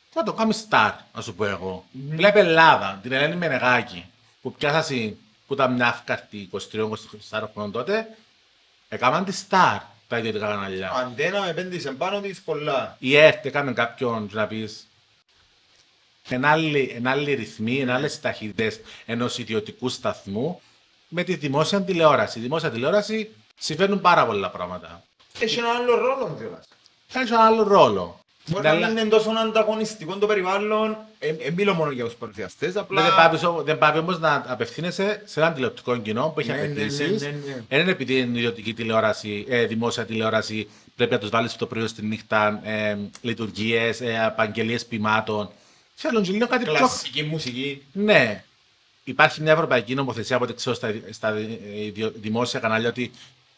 και Να το κάνει star, να σου πω εγώ. Βλέπε Ελλάδα, την Ελένη Μενεγάκη, που πιάσασαι που ήταν μια αυκαρτή 23-24 χρόνων τότε, έκαναν τη star τα ιδιωτικά καναλιά. Αντένα με επένδυσε πάνω της πολλά. Η ΕΡΤ έκανε κάποιον να πεις. Εν άλλοι, εν άλλοι ρυθμοί, εν άλλες ταχύτητες ενός ιδιωτικού σταθμού με τη δημόσια τηλεόραση. Η δημόσια τηλεόραση συμβαίνουν πάρα πολλά πράγματα. Έχει ένα άλλο ρόλο κιόλας. Έχει ένα άλλο ρόλο. Μπορεί Ναι, να αλλά- μην είναι τόσο ανταγωνιστικό το περιβάλλον, δεν μιλώ μόνο για τους παρουσιαστές, απλά... Δεν πάβει όμω δεν πάβει όμως να απευθύνεσαι σε έναν τηλεοπτικό κοινό που έχει Ναι, ναι, απαιτήσεις. ναι, ναι, ναι. Δεν είναι επειδή είναι ιδιωτική τηλεόραση, ε, δημόσια τηλεόραση, πρέπει να τους βάλεις το πρωί στη νύχτα ε, λειτουργίες, ε, απαγγελίες ποιμάτων. Θέλουν και λίγο κάτι πιο Κλασική μουσική. Ναι. Υπάρχει μια ευρωπαϊκή νομοθεσία από ό,τι ξέρω στα, στα δι- δημόσια κανάλια ότι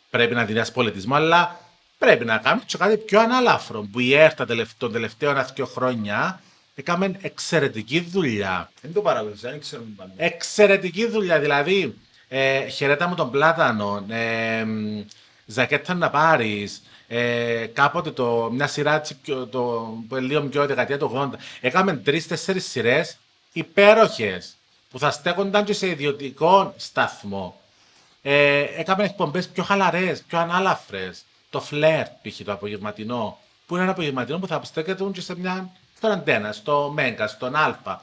πρέπει να δίνει πολιτισμός, αλλά πρέπει να κάνουμε και κάτι πιο ανάλαφρο. Που η ΕΡΤ τα τελευτ- των τελευταίων δύο χρόνια έκαμε εξαιρετική δουλειά. Δεν το παρακολουθούσα, δεν ξέρω μην πάνε. Εξαιρετική δουλειά. Δηλαδή, ε, χαιρέτα μου τον πλάτανο, ε, μ, ζακέτα να πάρεις. Ε, κάποτε το, μια σειρά έτσι πιο, το, που είναι λίγο πιο δεκαετία του 80. Έκαμε τρει-τέσσερι σειρές υπέροχες που θα στέκονταν και σε ιδιωτικό σταθμό. Ε, έκαμε εκπομπές πιο χαλαρές, πιο ανάλαφρες. Το φλερ, π.χ. το απογευματινό, που είναι ένα απογευματινό που θα στέκεται και σε μια. στον αντένα, στο Μέγκα, στον Α.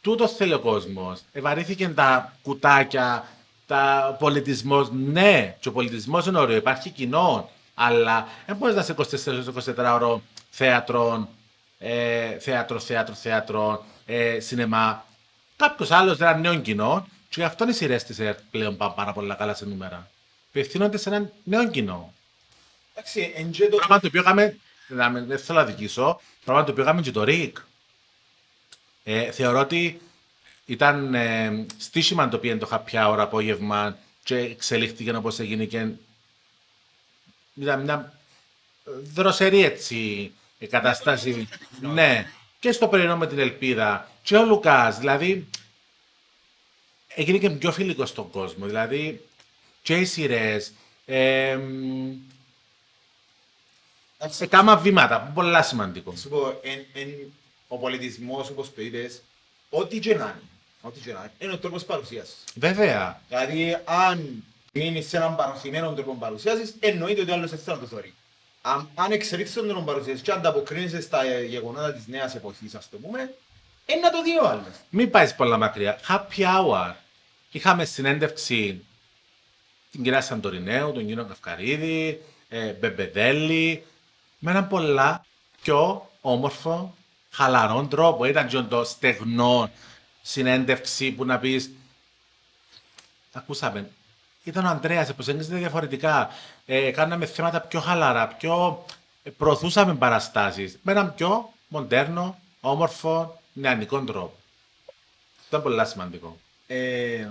Τούτος θέλει ο κόσμος. Ευαρύθηκαν τα κουτάκια, τα πολιτισμός. Ναι, και ο πολιτισμός είναι ωραίο, υπάρχει κοινό. Αλλά δεν μπορείς να είσαι 24-24 ώρο θέατρο, ε, θέατρο, θέατρο, θέατρο, ε, σινεμά. Κάποιος άλλος δεν είναι νέο κοινό, και γι' αυτό οι σειρές της ΕΡΤ πλέον πάνε πάρα πολλά καλά σε νούμερα. Απευθύνονται σε έναν νέο κοινό. Εντάξει, εν και το... Πράγμα το οποίο είχαμε, να μην- δεν θέλω να δικήσω, πράγμα το οποίο είχαμε και το ΡΙΚ. Ε, θεωρώ ότι ήταν ε, στήσιμα το οποίο το happy hour απόγευμα και εξελίχθηκε όπως έγινε και ήταν μια δροσερή έτσι η κατάσταση. ναι, και στο πρωινό με την ελπίδα. Και ο Λουκάς, δηλαδή έγινε και πιο φιλικός στον κόσμο. Δηλαδή και οι σειρές, ε, μ, Εντάξει, Έκανα βήματα, πολλά σημαντικό. Σου πω, εν, εν, ο πολιτισμός, όπως το είπες, ό,τι και να είναι, ό,τι και να είναι, είναι ο τρόπος παρουσίασης. Βέβαια. Δηλαδή, αν μείνεις σε έναν παρουσιμένο τρόπο παρουσίασης, εννοείται ότι ο άλλος δεν θα το θεωρεί. Αν, αν εξελίξεις τον τρόπο παρουσίασης και ανταποκρίνεσαι στα ε, γεγονότα της νέας εποχής, ας το πούμε, είναι να το δει ο άλλος. Μην πάεις πολλά μακριά. Happy hour. Είχαμε συνέντευξη την κυρία Σαντορινέου, τον κύριο Καυκαρίδη, ε, Μπεμπεδέλη. Με έναν πολλά πιο όμορφο, χαλαρό τρόπο. Ήταν και το στεγνό συνέντευξη που να πεις Ακούσαμε, ήταν ο Ανδρέας, προσέγγιζε διαφορετικά. Ε, κάναμε θέματα πιο χαλαρά, πιο... ε, προωθούσαμε παραστάσεις με έναν πιο μοντέρνο, όμορφο, νεανικό τρόπο. Ήταν πολύ σημαντικό. Ε,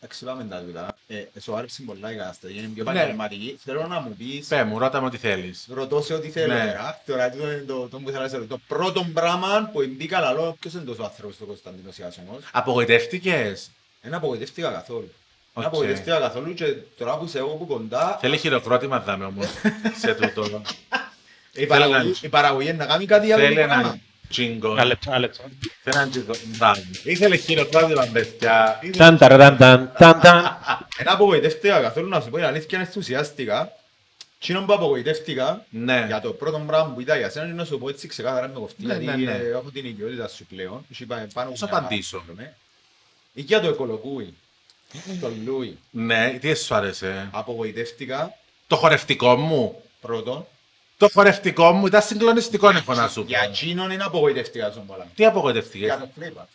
Εντάξει, πάμε τα δουλειά. Ε, σου άρεσε πολλά η κατάσταση, είναι πιο Ναι. επαγγελματική. Θέλω να μου πεις, Πέ μου, ρώτα με ό,τι θέλεις. ρωτώ σε ό,τι θέλω. Ναι. τώρα. Τώρα το, είναι το, το που ήθελα να σε ρωτήσω. Το πρώτο πράγμα που μπήκα λαλό, ποιος είναι τόσο άνθρωπος στο Κωνσταντίνο Σιάσονος. Απογοητεύτηκες; Δεν απογοητεύτηκα καθόλου. Οκ. Δεν απογοητεύτηκα καθόλου και τώρα που είσαι εγώ που κοντά, Θέλει χειροκρότημα δάμε όμως σε τούτο. η παραγωγή, η παραγωγή να κάνει κάτι άλλο Θέλει το ένα πράγμα. τσίγκο. Ένα λεπτό, ένα λεπτό. Θέλει ένα τσίγκο. Μπράβο. Ήθελε χειροκρότημα, παιδιά. Ήθελε- Ταν, ταραταν, ταν, ταν, ταν. Δεν απογοητεύτηκα καθόλου να σου πω την αλήθεια, ενθουσιάστηκα. Εκείνο που απογοητεύτηκα, Ναι. για το πρώτο πράγμα που είδα για σένα είναι να σου πω έτσι ξεκάθαρα με κοφτεί, Ναι, γιατί ναι, ναι. ε, έχω την ιδιότητα σου πλέον. Σου είπα, πάνω Πώς που μια- απαντήσω; Ναι. Ή για το εκολοκούι, στο Λούι, Ναι, τι σου άρεσε; απογοητεύτηκα Το χορευτικό μου; πρώτον. Το χορευτικό μου ήταν συγκλονιστικό, έχω να σου πω. Για εκείνον είναι απογοητεύτηκα τόσο πολλά. Τι απογοητευτήκες. Για το κλέπα.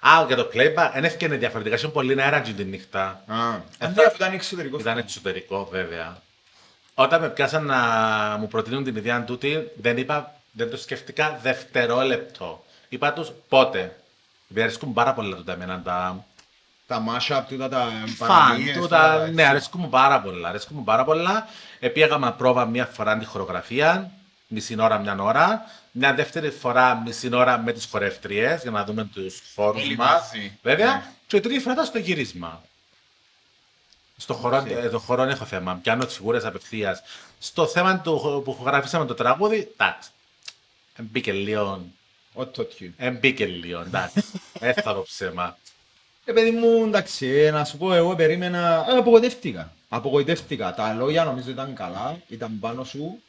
Α, για το playback, δεν έφυγε διαφορετικά. Είχε πολύ αέρα και τη νύχτα. Αντί αυτό ήταν εξωτερικός. Ήταν εξωτερικό, βέβαια. Όταν με πιάσαν να μου προτείνουν την ιδέα τούτη, δεν είπα, δεν το σκεφτήκα δευτερόλεπτο. Είπα τους πότε; Δεν αρέσκουν πάρα πολλά τούτα εμένα τα Τα mashup τούτα τα φαν. παραγωγές, Τούτα, τούτα, ναι, αρέσκουν μου πάρα πολλά. Αρέσκουν μου πάρα πολλά. Επήγαμε πρόβα μία φορά τη χορογραφία, μισή ώρα, μια ώρα. Μια δεύτερη φορά, μισή ώρα με τις χορεύτριες, για να δούμε τους φόρους Όλοι μας. μαζί. Βέβαια. Ναι. Και η τρίτη φορά ήταν στο γύρισμα. Στο χώρο, ε, το χώρο δεν έχω θέμα. Πιάνω τις φιγούρες απευθείας. Στο θέμα του, που γραφήσαμε το τραγούδι, εντάξει. Μπήκε λίγο. Ό, τέτοιο. Μπήκε λίγο, εντάξει. Έτσι θα το ψέμα. Ε, παιδί μου, εντάξει, ε, να σου πω, εγώ περίμενα, ε, απογοητεύτηκα. Απογοητεύτηκα. Τα λόγια νομίζω ήταν καλά, ήταν πάνω σου.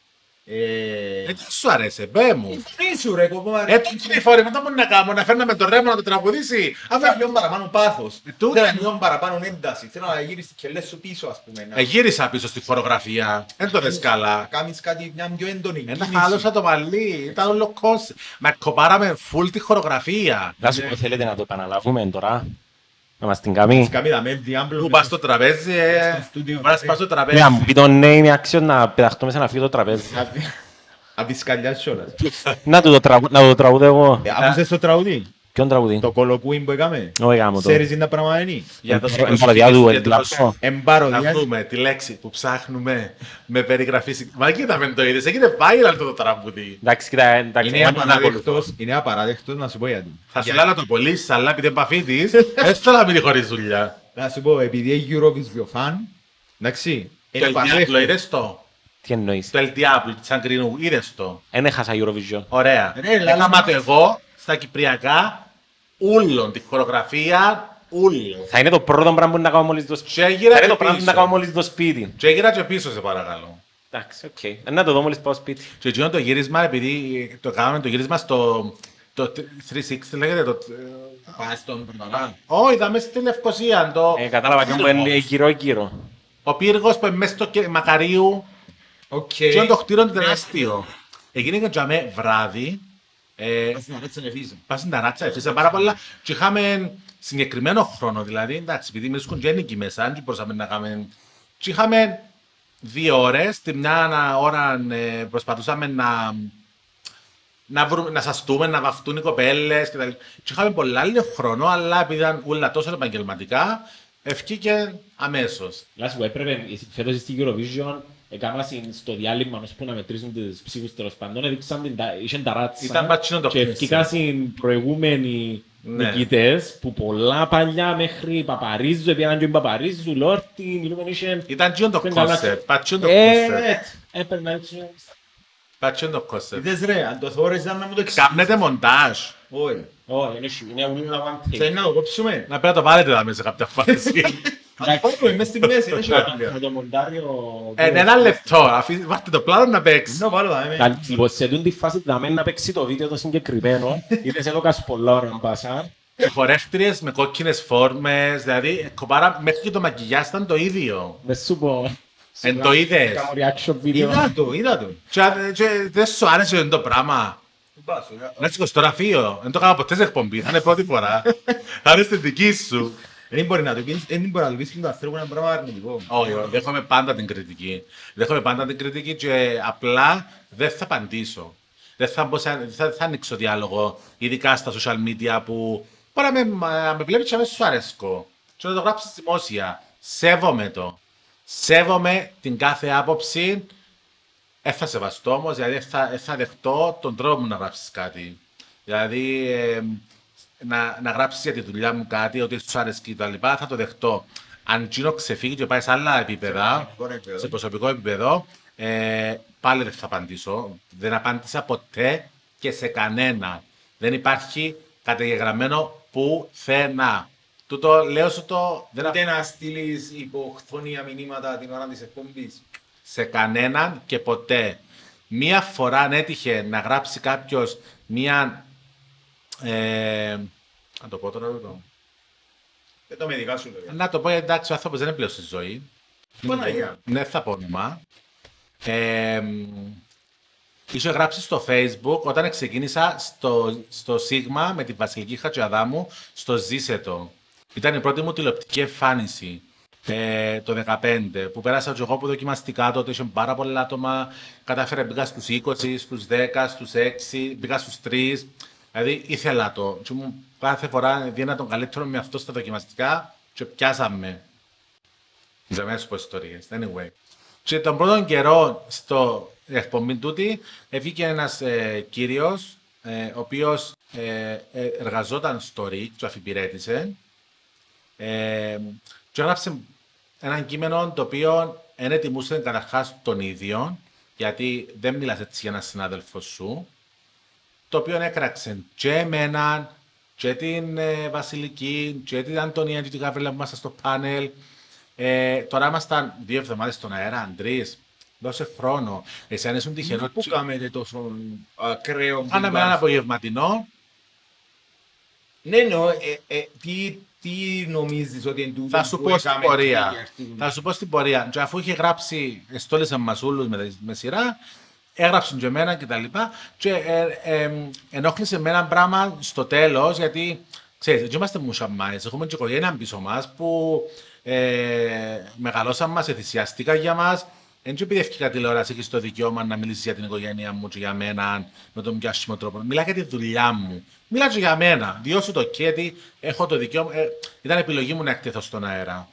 Ε, Ε, τι σου άρεσε, μπέ μου. η φωνή σου ρε, κοπό, Ε, τι είναι η φόρη, μετά μπορεί να κάνω, να φέρναμε το ρεύμα να το τραγουδήσει. Θέλω λίγο παραπάνω πάθος. Ε, τούτο. Θέλω λίγο παραπάνω ένταση. Θέλω να γύρισεις και λες σου πίσω, ας πούμε. Ε, Να γύρισα πίσω στη χορογραφία. Δεν το δες να καλά. κάνεις κάτι, μια πιο έντονη Ένα κίνηση. χάλωσα το μαλλί, ήταν όλο κόσ. Μα κοπάραμε φουλ τη χορογραφία. Να σου πω, θέλετε να το επαναλάβουμε τώρα; Να μας την κάνει. Κάμει τα μέλη, διάμπλο. Που πας στο τραπέζι, ε, Στο στούντιο. μπορεί να σπάς στο Ναι, τραπέζι. να μου πει το name action να πεταχτούμε σε ένα φύγο το τραπέζι. Απ' τις σκαλιάς κιόλας. Να του το τραγου- να το τραγουδώ εγώ. Ε, Άκουσες το τραγουδί, Ποιον τραγουδί; το κολοκούιν που έκαμε. Όχι γάμο το. Ξέρεις τι τα πράγματα είναι; Για το Εν παροδιά του, για εν το- λαπτό. Εμπάροδια. Να δούμε τη λέξη που ψάχνουμε με περιγραφή. συ- Μα κοίταμε το είδες, έγινε viral το τραγούδι. Εντάξει, κοίτα, εντάξει. Είναι να- να ακολουθώ. απαράδεκτος, είναι απαράδεκτος να σου πω γιατί. Θα σου λέω να το πωλήσεις, αλλά επειδή είναι επαφή της, δεν θέλω να μείνει χωρίς δουλειά. Να σου πω, επειδή έχει Eurovision fan, εντάξει, Το είναι El Diablo, απαράδεκτος. είδες το; Τι εννοείς; Το El Diablo της Αγκρινού, είδες το; Εν έχασα Eurovision. Ωραία. Ρε, λάλη Έκανα μας. το εγώ στα κυπριακά, ούλον, τη χορογραφία, ούλον. Θα είναι το πρώτο πράγμα που να κάνω μόλις το σπίτι. Και γύρα Θα είναι και το πράγμα που να πίσω. κάνω μόλις το σπίτι. Και γύρα και πίσω σε παρακαλώ. Εντάξει, οκ. Ε, Να το δω μόλις πάω σπίτι. Και εκείνο το γύρισμα, επειδή το κάναμε το γύρισμα στο το 360 λέγεται το... Πας στον πρωταλά. Όχι, είδαμε στη Λευκοσία. Το... Ε, κατάλαβα και που είναι γύρω-γύρω. Ο πύργος που είναι μέσα στο κε- Μακαρίου Οκ. και είναι το χτίριο τεράστιο. Έγινε και τζαμέ βράδυ. Ε, Πας να ρίξουν εφίζουν. Πας στην ταράτσα, έφυγε πάρα πολλά και είχαμε συγκεκριμένο χρόνο, δηλαδή, εντάξει, επειδή βρίσκουν και εκεί μέσα, δεν μπορούσαμε να κάνουμε... Και είχαμε δύο ώρες, τη μια ώρα ε, προσπαθούσαμε να, να, βρούμε, να σαστούμε, να βαφτούν οι κοπέλες και τα λοιπά. Και είχαμε πολλά λίγο χρόνο, αλλά επειδή ήταν όλα τόσο επαγγελματικά, ευκήκε αμέσως. Να σου πω, έπρεπε φέτος στη Eurovision έκανα συν- στο διάλειμμα ώσπου να μετρήσουν τις ψήφους τέλος πάντων, έδειξαν την, τα- είχαν τα ράτσα Ήταν πα τζείνο το και κλείσι. ευκήκα στην προηγούμενοι Ναι. νικητές που πολλά παλιά μέχρι Παπαρίζου, έπιαναν και τον Παπαρίζου, Lordi, μιλούμε είχε... Ήταν και το Πέντε καλά. concept, πα τζείνο το Ε, concept. έπαιρνα έτσι. Πατσίνο το κόνσεπτ. Είδες ρε, αν το θόρες ήταν να μου το εξηγήσεις. Κάμνετε μοντάζ. Όχι. Όχι, είναι σι- είναι ούλα one take. Θέλει να το κόψουμε; Να πρέπει να το βάλετε εδώ μέσα σε κάποια φάση. Να το πάρουμε μες στη μέση, δεν έχει Θα- κάτι. Θα το μοντάρει ο... Ε, ναι, ένα λεπτό, αφή- βάτε το πλάνο να παίξει. Να βάλω τα με. Να- Λοιπόν, σε τούτη φάση θα μένει να παίξει το βίντεο το συγκεκριμένο. Είδες εδώ κας πολλά ώρα να πάσα. Οι χορεύτριες με κόκκινες φόρμες, δηλαδή κοπάρα μέχρι και το μακιγιάζ ήταν το ίδιο. Δεν σου πω. Εν το είδες. Κάνω reaction video. Είδα το, είδα το. Και, και δεν σου άρεσε το πράγμα. Μπάσο, ε, Να σηκώ στο γραφείο. Δεν το έκανα ποτέ σε εκπομπή. Θα είναι πρώτη φορά. Θα είναι στην δική σου. Δεν μπορεί να το πεις, δεν μπορεί να το πεις στον ανθρώπου ένα πράγμα αρνητικό. Όχι, δέχομαι πάντα την κριτική. Δέχομαι πάντα την κριτική και απλά δεν θα απαντήσω. Δεν θα, μπω σε- δεν θα, θα ανοίξω διάλογο, ειδικά στα social media που μπορεί να με, να με βλέπεις και να με σου αρέσκω. Και να το γράψεις δημόσια. Σέβομαι το. Σέβομαι την κάθε άποψη. Δεν θα σεβαστώ όμως, δηλαδή δεν θα, δεν θα δεχτώ τον τρόπο μου να γράψεις κάτι. Δηλαδή, ε, να, να γράψεις για τη δουλειά μου κάτι, ότι σου αρέσει και τα λοιπά, θα το δεχτώ. Αν εκείνο ξεφύγει και πάει σε άλλα επίπεδα, προσωπικό επίπεδο. σε προσωπικό επίπεδο, ε, πάλι δεν θα απαντήσω. Δεν απάντησα ποτέ και σε κανένα. Δεν υπάρχει καταγεγραμμένο πουθενά. Τούτο λέω σου το. Δεν Ούτε να στείλεις υποχθόνια μηνύματα την ώρα της εκπομπής. σε κανέναν και ποτέ. Μία φορά αν έτυχε να γράψει κάποιος μία. Ε, να το πω τώρα, δεν το. Δεν το με δικά σου λέω. Να το πω εντάξει, ο άνθρωπος δεν είναι πλέον στη ζωή. Παναγία. Ναι, θα πω όνομα. Ε, Είχε γράψει στο facebook όταν ξεκίνησα στο, στο Sigma με τη Βασιλική Χατζιαδάμου στο Ζήσετο. Ήταν η πρώτη μου τηλεοπτική εμφάνιση ε, το 2015 που πέρασα και εγώ που δοκιμαστικά τότε είχε πάρα πολλά άτομα. Κατάφερα μπήκα στους 20, στους 10, στους 6, μπήκα στους 3. Δηλαδή ήθελα το. Και μου κάθε φορά δίνα τον καλύτερο με αυτό στα δοκιμαστικά και πιάσαμε. Δεν με σου πω ιστορίες. Anyway. Και τον πρώτο καιρό στο εκπομπή τούτη ε, βγήκε ένας ε, κύριος ε, ο οποίος ε, ε, εργαζόταν στο ΡΙΚ και αφιπηρέτησε ε, και έγραψε ένα κείμενο το οποίο δεν ετοιμούσε καταρχάς τον ίδιο γιατί δεν μιλάς έτσι για έναν συνάδελφο σου το οποίο έκραξε και εμένα και την ε, Βασιλική και την Αντωνία και την Γαβρίλα που είμαστε στο πάνελ. Ε, τώρα ήμασταν δύο εβδομάδες στον αέρα, τρεις. Δώσε χρόνο. Εσύ αν ήσουν τυχερό, Πού κάνετε τόσο ακραίο κάναμε μπιμπάς. ένα απογευματινό. Ναι, ναι, ε, ε, τι, τι νομίζεις ότι είναι τούτο Θα σου που πω στην έκαμε πορεία. trigger στην- Θα σου πω στην πορεία. Και αφού είχε γράψει, εστόλισε μας όλους με, με σειρά, έγραψε και εμένα και τα λοιπά και ε, ε, ενόχλησε με ένα πράγμα στο τέλος γιατί ξέρεις, έτσι είμαστε μουσαμάες, έχουμε και οικογένεια πίσω μας που ε, μεγαλώσαν μας, εθυσιαστήκαν για μας δεν και επειδή έφυγα τηλεόραση και στο δικαίωμα να μιλήσεις για την οικογένεια μου και για μένα με τον πιο άσχημο τρόπο. Μιλά για τη δουλειά μου. Μιλά και για μένα. Διώσου το κέτι, έχω το δικαίωμα. Ε, ήταν επιλογή μου να εκτεθώ στον αέρα.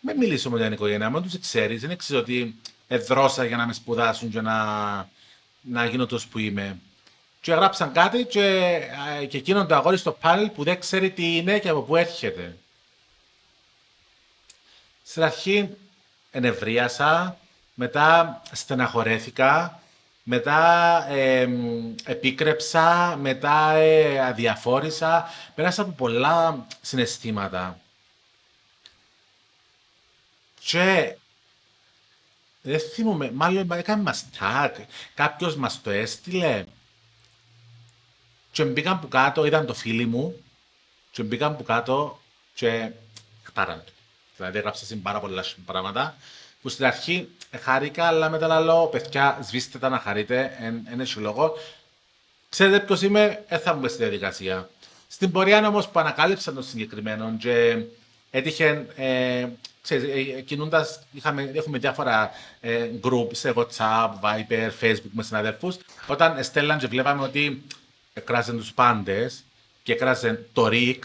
Με μιλήσω με την οικογένεια μου, τους ξέρεις. Δεν ξέρει ότι εδρώσα για να με σπουδάσουν και να, να γίνω τόσο που είμαι. Και γράψαν κάτι και, ε, και εκείνον το αγόρι στο πάνελ που δεν ξέρει τι είναι και από πού έρχεται. Στην αρχή ενευρίασα, μετά στεναχωρέθηκα, μετά ε, επίκρεψα, μετά ε, αδιαφόρησα, πέρασα από πολλά συναισθήματα. Και δεν θυμούμαι, μάλλον έκανε μας tag, κάποιος μας το έστειλε και μπήκαν που κάτω, ήταν το φίλοι μου και μπήκαν που κάτω και χτάραν το. Δηλαδή έγραψα συν πάρα πολλά πράγματα που στην αρχή χάρηκα, αλλά μετά λέω, παιδιά, σβήστε τα να χαρείτε, δεν έχει λόγο. Ξέρετε ποιος είμαι, δεν θα μπω στη διαδικασία. Στην πορεία όμως που ανακάλυψα το συγκεκριμένο και έτυχε, ε, ξέρεις, ε, κινούντας, είχαμε, έχουμε διάφορα ε, group σε WhatsApp, Viber, Facebook με συναδέλφους, όταν στέλναν και βλέπαμε ότι εκράζαν τους πάντες και εκράζαν το ΡΙΚ,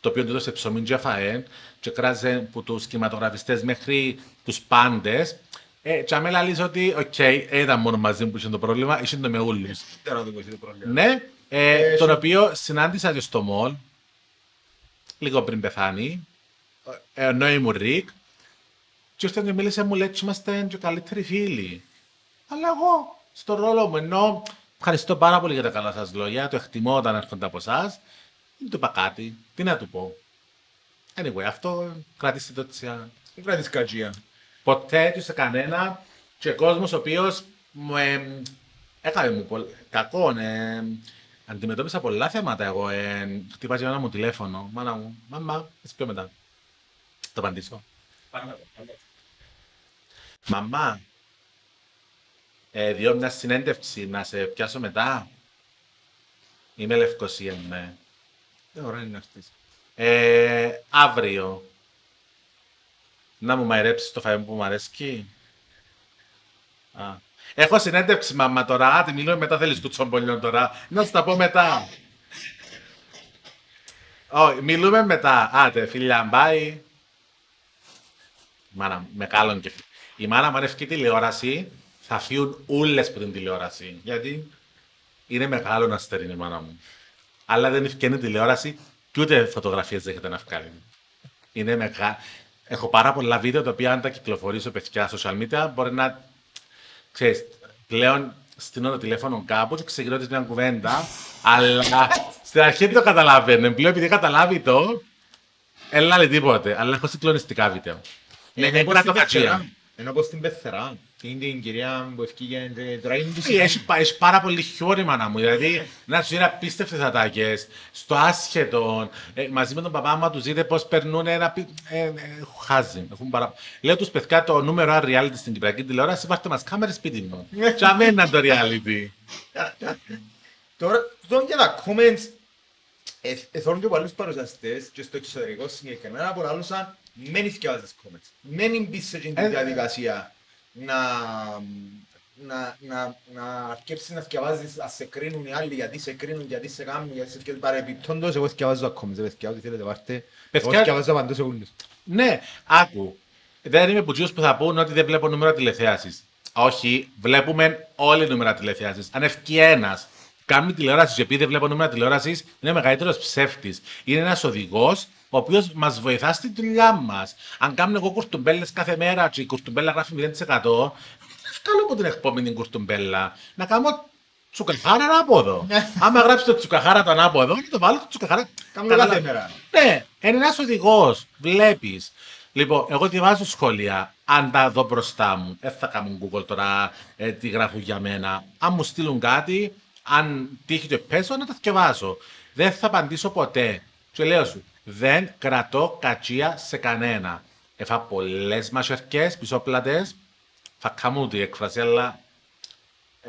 το οποίο του έδωσε ψωμί και φαέ, και κράζε από τους κινηματογραφιστές μέχρι τους πάντες. Ε, και αμέλα λύσει ότι, OK, okay, ήταν μόνο μαζί μου που είχε το πρόβλημα, είχε το με όλους. Τώρα το το πρόβλημα. Ναι, ε, Ε, τον σου- οποίο συνάντησα και στο μολ, λίγο πριν πεθάνει, ε, ενώ ήμουν Ρικ, και ήρθε και μίλησε μου, λέει, «Έτσι είμαστε και καλύτεροι φίλοι. Αλλά εγώ, στο ρόλο μου, ενώ ευχαριστώ πάρα πολύ για τα καλά σας λόγια, το εκτιμώ όταν έρχονται από εσάς, δεν του είπα κάτι, τι να του πω. Anyway, αυτό κρατήστε το έτσι. α. Δεν κρατείς κατζία. Ποτέ του σε κανένα και κόσμος ο οποίος μου ε, έκανε μου πολλ... κακό. Ε, αντιμετώπισα πολλά θέματα εγώ. Ε, χτύπα και ένα μου τηλέφωνο. Μάνα μου, μαμά, εσύ πιο μετά. Το απαντήσω. Μαμά, ε, διώ μια συνέντευξη να σε πιάσω μετά. Είμαι Λευκοσία, ναι. Τι ώρα είναι να έρθεις. Ε, αύριο. Να μου μαϊρέψεις το φαΐ που μου αρέσκει. Α. Έχω συνέντευξη, μαμά, τώρα. Άντε, μιλούμε μετά, θέλεις κουτσομπολιόν τώρα. Να σου τα πω μετά. Όχι, μιλούμε μετά. Άντε, φιλιά, bye. Μάνα, μεγάλον και Η μάνα μου αν ευκεί τηλεόραση, θα φύγουν όλες από την τηλεόραση. Γιατί Είναι μεγάλο αστέρι η μάνα μου. Αλλά δεν ευκαινεί τηλεόραση και ούτε φωτογραφίες δέχεται να βγάλει. Είναι μεγάλο. Έχω πάρα πολλά βίντεο τα οποία αν τα κυκλοφορήσω παιδιά social media μπορεί να. ξέρεις, πλέον στείλω το τηλέφωνο κάπου και ξεκινώ της μια κουβέντα, αλλά στην αρχή δεν το καταλαβαίνω. Πλέον επειδή καταλάβει το, έλα λέει τίποτε. Αλλά έχω συγκλονιστικά βίντεο. Ναι, Ενώ δεν πως μπορεί να στην το κατσία. Πεθερά. Ενώ πως στην Πεθερά. Την την κυρία που ευκήγε και τώρα είναι τους... Έχει, έχει, πά- έχει πάρα πολύ χιόνι, μάνα μου. Δηλαδή, να σου είναι απίστευτες ατάκες. Στο άσχετο, ε, μαζί με τον παπά μου, τους δείτε πώ περνούν ένα. πι- Ε, ε, χάζει. Έχουν παρα... Λέω τους παιδιά το νούμερο ένα reality στην Κυπριακή τηλεόραση. Βάρτε μας κάμερες σπίτι μου. Τι αμέναν το reality. Τώρα, δω και τα comments, ε, ε, θέλουν και πολλούς παρουσιαστές και στο εξωτερικό συγκεκριμένα που λαλούσαν μην θυκευάζεις comments. Μην μπεις σε εκείνη τη Ε, διαδικασία να, να, να, να αρκέψεις να θυκευάζεις, να σε κρίνουν οι άλλοι γιατί σε κρίνουν, γιατί σε κάνουν, γιατί σε θυκευάζουν. Παρεπιπτόντως, εγώ θυκευάζω τα comments, παιδιά, ό,τι θέλετε πάρτε. Εγώ Παιδιά- θυκευάζω παντός σε όλους. Ναι, άκου. Δεν είμαι που που θα πούν ότι δεν βλέπω νούμερα τηλεθέαση. Όχι, βλέπουμε όλοι νούμερα τηλεθέαση. Αν ευκεί ένα κάνει τηλεόραση και επειδή δεν βλέπω νούμερα τηλεόρασης, είναι μεγαλύτερος ψεύτης. Είναι ένας οδηγός ο οποίος μας βοηθά στη δουλειά μας. Αν κάνουμε εγώ κουρτουμπέλες κάθε μέρα και η κουρτουμπέλα γράφει 0%, καλό από την επόμενη κουρτουμπέλα. Να κάνω τσουκαχάρα ανάποδο. Άμα γράψει το τσουκαχάρα το ανάποδο, να το βάλω το τσουκαχάρα. Κάνω Καλά- κάθε μέρα. ναι, είναι ένας οδηγός. Βλέπεις. Λοιπόν, εγώ διαβάζω σχόλια. Αν τα δω μπροστά μου, δεν θα κάνουν Google τώρα ε, τι γράφουν για μένα. Αν μου στείλουν κάτι, αν τύχει το πέσω, να τα διαβάσω. Δεν θα απαντήσω ποτέ. Και λέω σου, δεν κρατώ κατσία σε κανένα. Έφα πολλές μασερκέ, πισόπλατες. Θα κάνω τη έκφραση, αλλά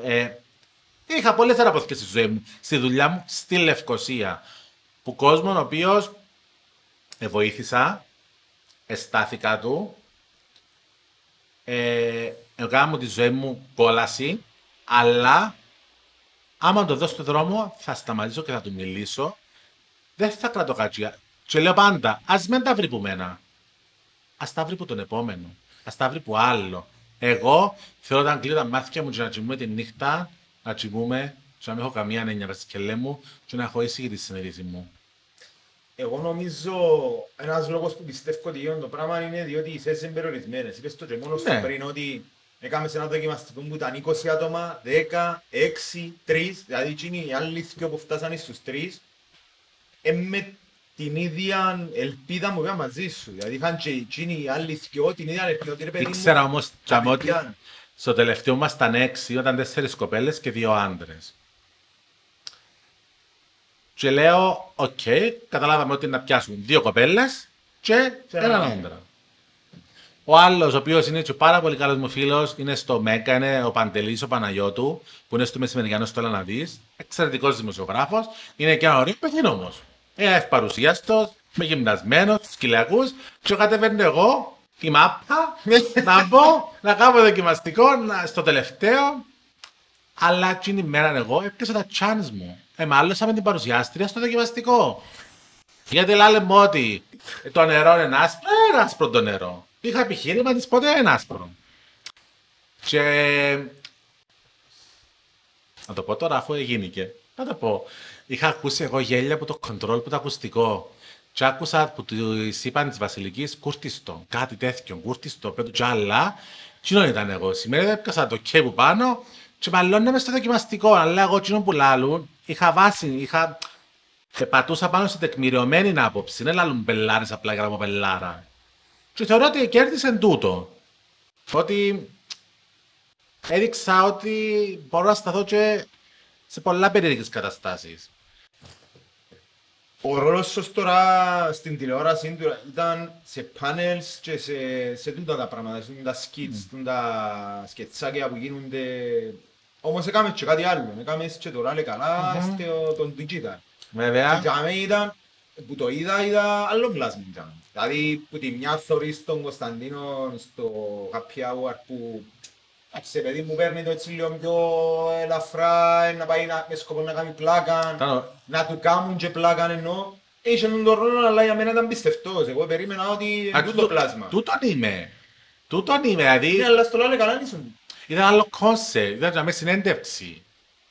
ε, είχα πολλές θεραπευτικέ στη ζωή μου, στη δουλειά μου, στη Λευκοσία. Που κόσμο ο οποίος βοήθησα, εστάθηκα του, ε, έκανα τη ζωή μου κόλαση, αλλά άμα το δω στο δρόμο θα σταματήσω και θα του μιλήσω, δεν θα κρατώ κατσία. Και λέω πάντα, ας μην τα βρει που μένα. Ας τα βρει που τον επόμενο. Ας τα βρει που άλλο. Εγώ θέλω όταν κλείνω τα μάτια μου και να τσιμούμε τη νύχτα, να τσιμούμε και να μην έχω καμία ανένια μέσα στη σκελέ μου και να έχω ήσυχη τη συνείδηση μου. Εγώ νομίζω ένας λόγος που πιστεύω ότι γίνεται το πράγμα είναι διότι οι θέσεις είναι περιορισμένες. Είπες το και μόνος σου Ναι. πριν ότι έκαμε ένα δοκιμαστικό που ήταν 20 άτομα, 10, 6, 3, δηλαδή εκείνοι οι άλλοι δυο που φτάσανε στους 3, ε, με την ίδια ελπίδα μου πήγα μαζί σου. Δηλαδή είχαν και εκείνοι οι άλλοι δυο την ίδια ελπίδα ότι ρε παιδί μου, Ήξερα όμως θα ότι πιάνε. στο τελευταίο μας ήταν έξι, όταν τέσσερις κοπέλες και δύο άντρες. Και λέω, οκ, καταλάβαμε ότι να πιάσουν δύο κοπέλες και Και έναν έναν άντρα. Ο άλλος, ο οποίος είναι και πάρα πολύ καλός μου φίλος, είναι στο Mega, είναι ο Παντελής, ο Παναγιώτου, που είναι στο Μεσημεριανό στο να δει. Εξαιρετικός δημοσιογράφος. Είναι και ένα ωραίος παιδί όμω. Είναι ευπαρουσίαστος, με γυμνασμένος, στου κυλιακού. Και κατεβαίνω εγώ, η μάπα, να μπω, να κάνω δοκιμαστικό να, στο τελευταίο. Αλλά εκείνη η μέρα εγώ έπιασα τα chance μου. Εμάλωσα με την παρουσιάστρια στο δοκιμαστικό. Γιατί λέμε μου ότι το νερό είναι άσπρο, είναι άσπρο το νερό. Είχα επιχείρημα της ποτέ είναι άσπρο. Και... Να το πω τώρα αφού έγινηκε. Να το πω. Είχα ακούσει εγώ γέλια από το control, από το ακουστικό. Και άκουσα που τους είπαν της Βασιλικής κούρτιστο. Κάτι τέτοιο, κούρτιστο, πέτω κι άλλα. Τι ήταν εγώ. Σήμερα έπιασα το κέμπου πάνω και μαλλώναμε στο δοκιμαστικό. Αλλά εγώ τσινό που λάλλουν, είχα βάση, είχα και πατούσα πάνω σε τεκμηριωμένη άποψη. Δεν λάλλουν μπελάρες απλά για να πω μπελάρα. Και θεωρώ ότι κέρδισε τούτο. Ότι έδειξα ότι μπορώ να σταθώ και σε πολλά περίεργες καταστάσεις. Ο ρόλος σου τώρα στην τηλεόραση του ήταν σε panels και σε, σε τούτα τα πράγματα, σε τα skits, mm. τα σκετσάκια που γίνονται. Όμως έκαμε και κάτι άλλο, έκαμε και το ράλε καλά Μμμ. στο τον digital. Βέβαια. Για μένα ήταν, που το είδα, είδα άλλο πλάσμα ήταν. Δηλαδή, που τη μια θωρείς τον Κωνσταντίνο στο happy hour που σε παιδί μου παίρνει το έτσι λίγο πιο ελαφρά, να πάει να, με σκοπό να κάνει πλάκα, Ήταν- να του κάνουν και πλάκα εννοώ. Είχε τον ρόλο, αλλά για μένα ήταν πιστευτός. Εγώ περίμενα ότι Α, είναι τούτο πλάσμα. Τούτον είμαι. Τούτον είμαι, δηλαδή. Ναι, αλλά στο λάλε καλά ήσουν. Ήταν άλλο concept, ήταν για μέσα συνέντευξη.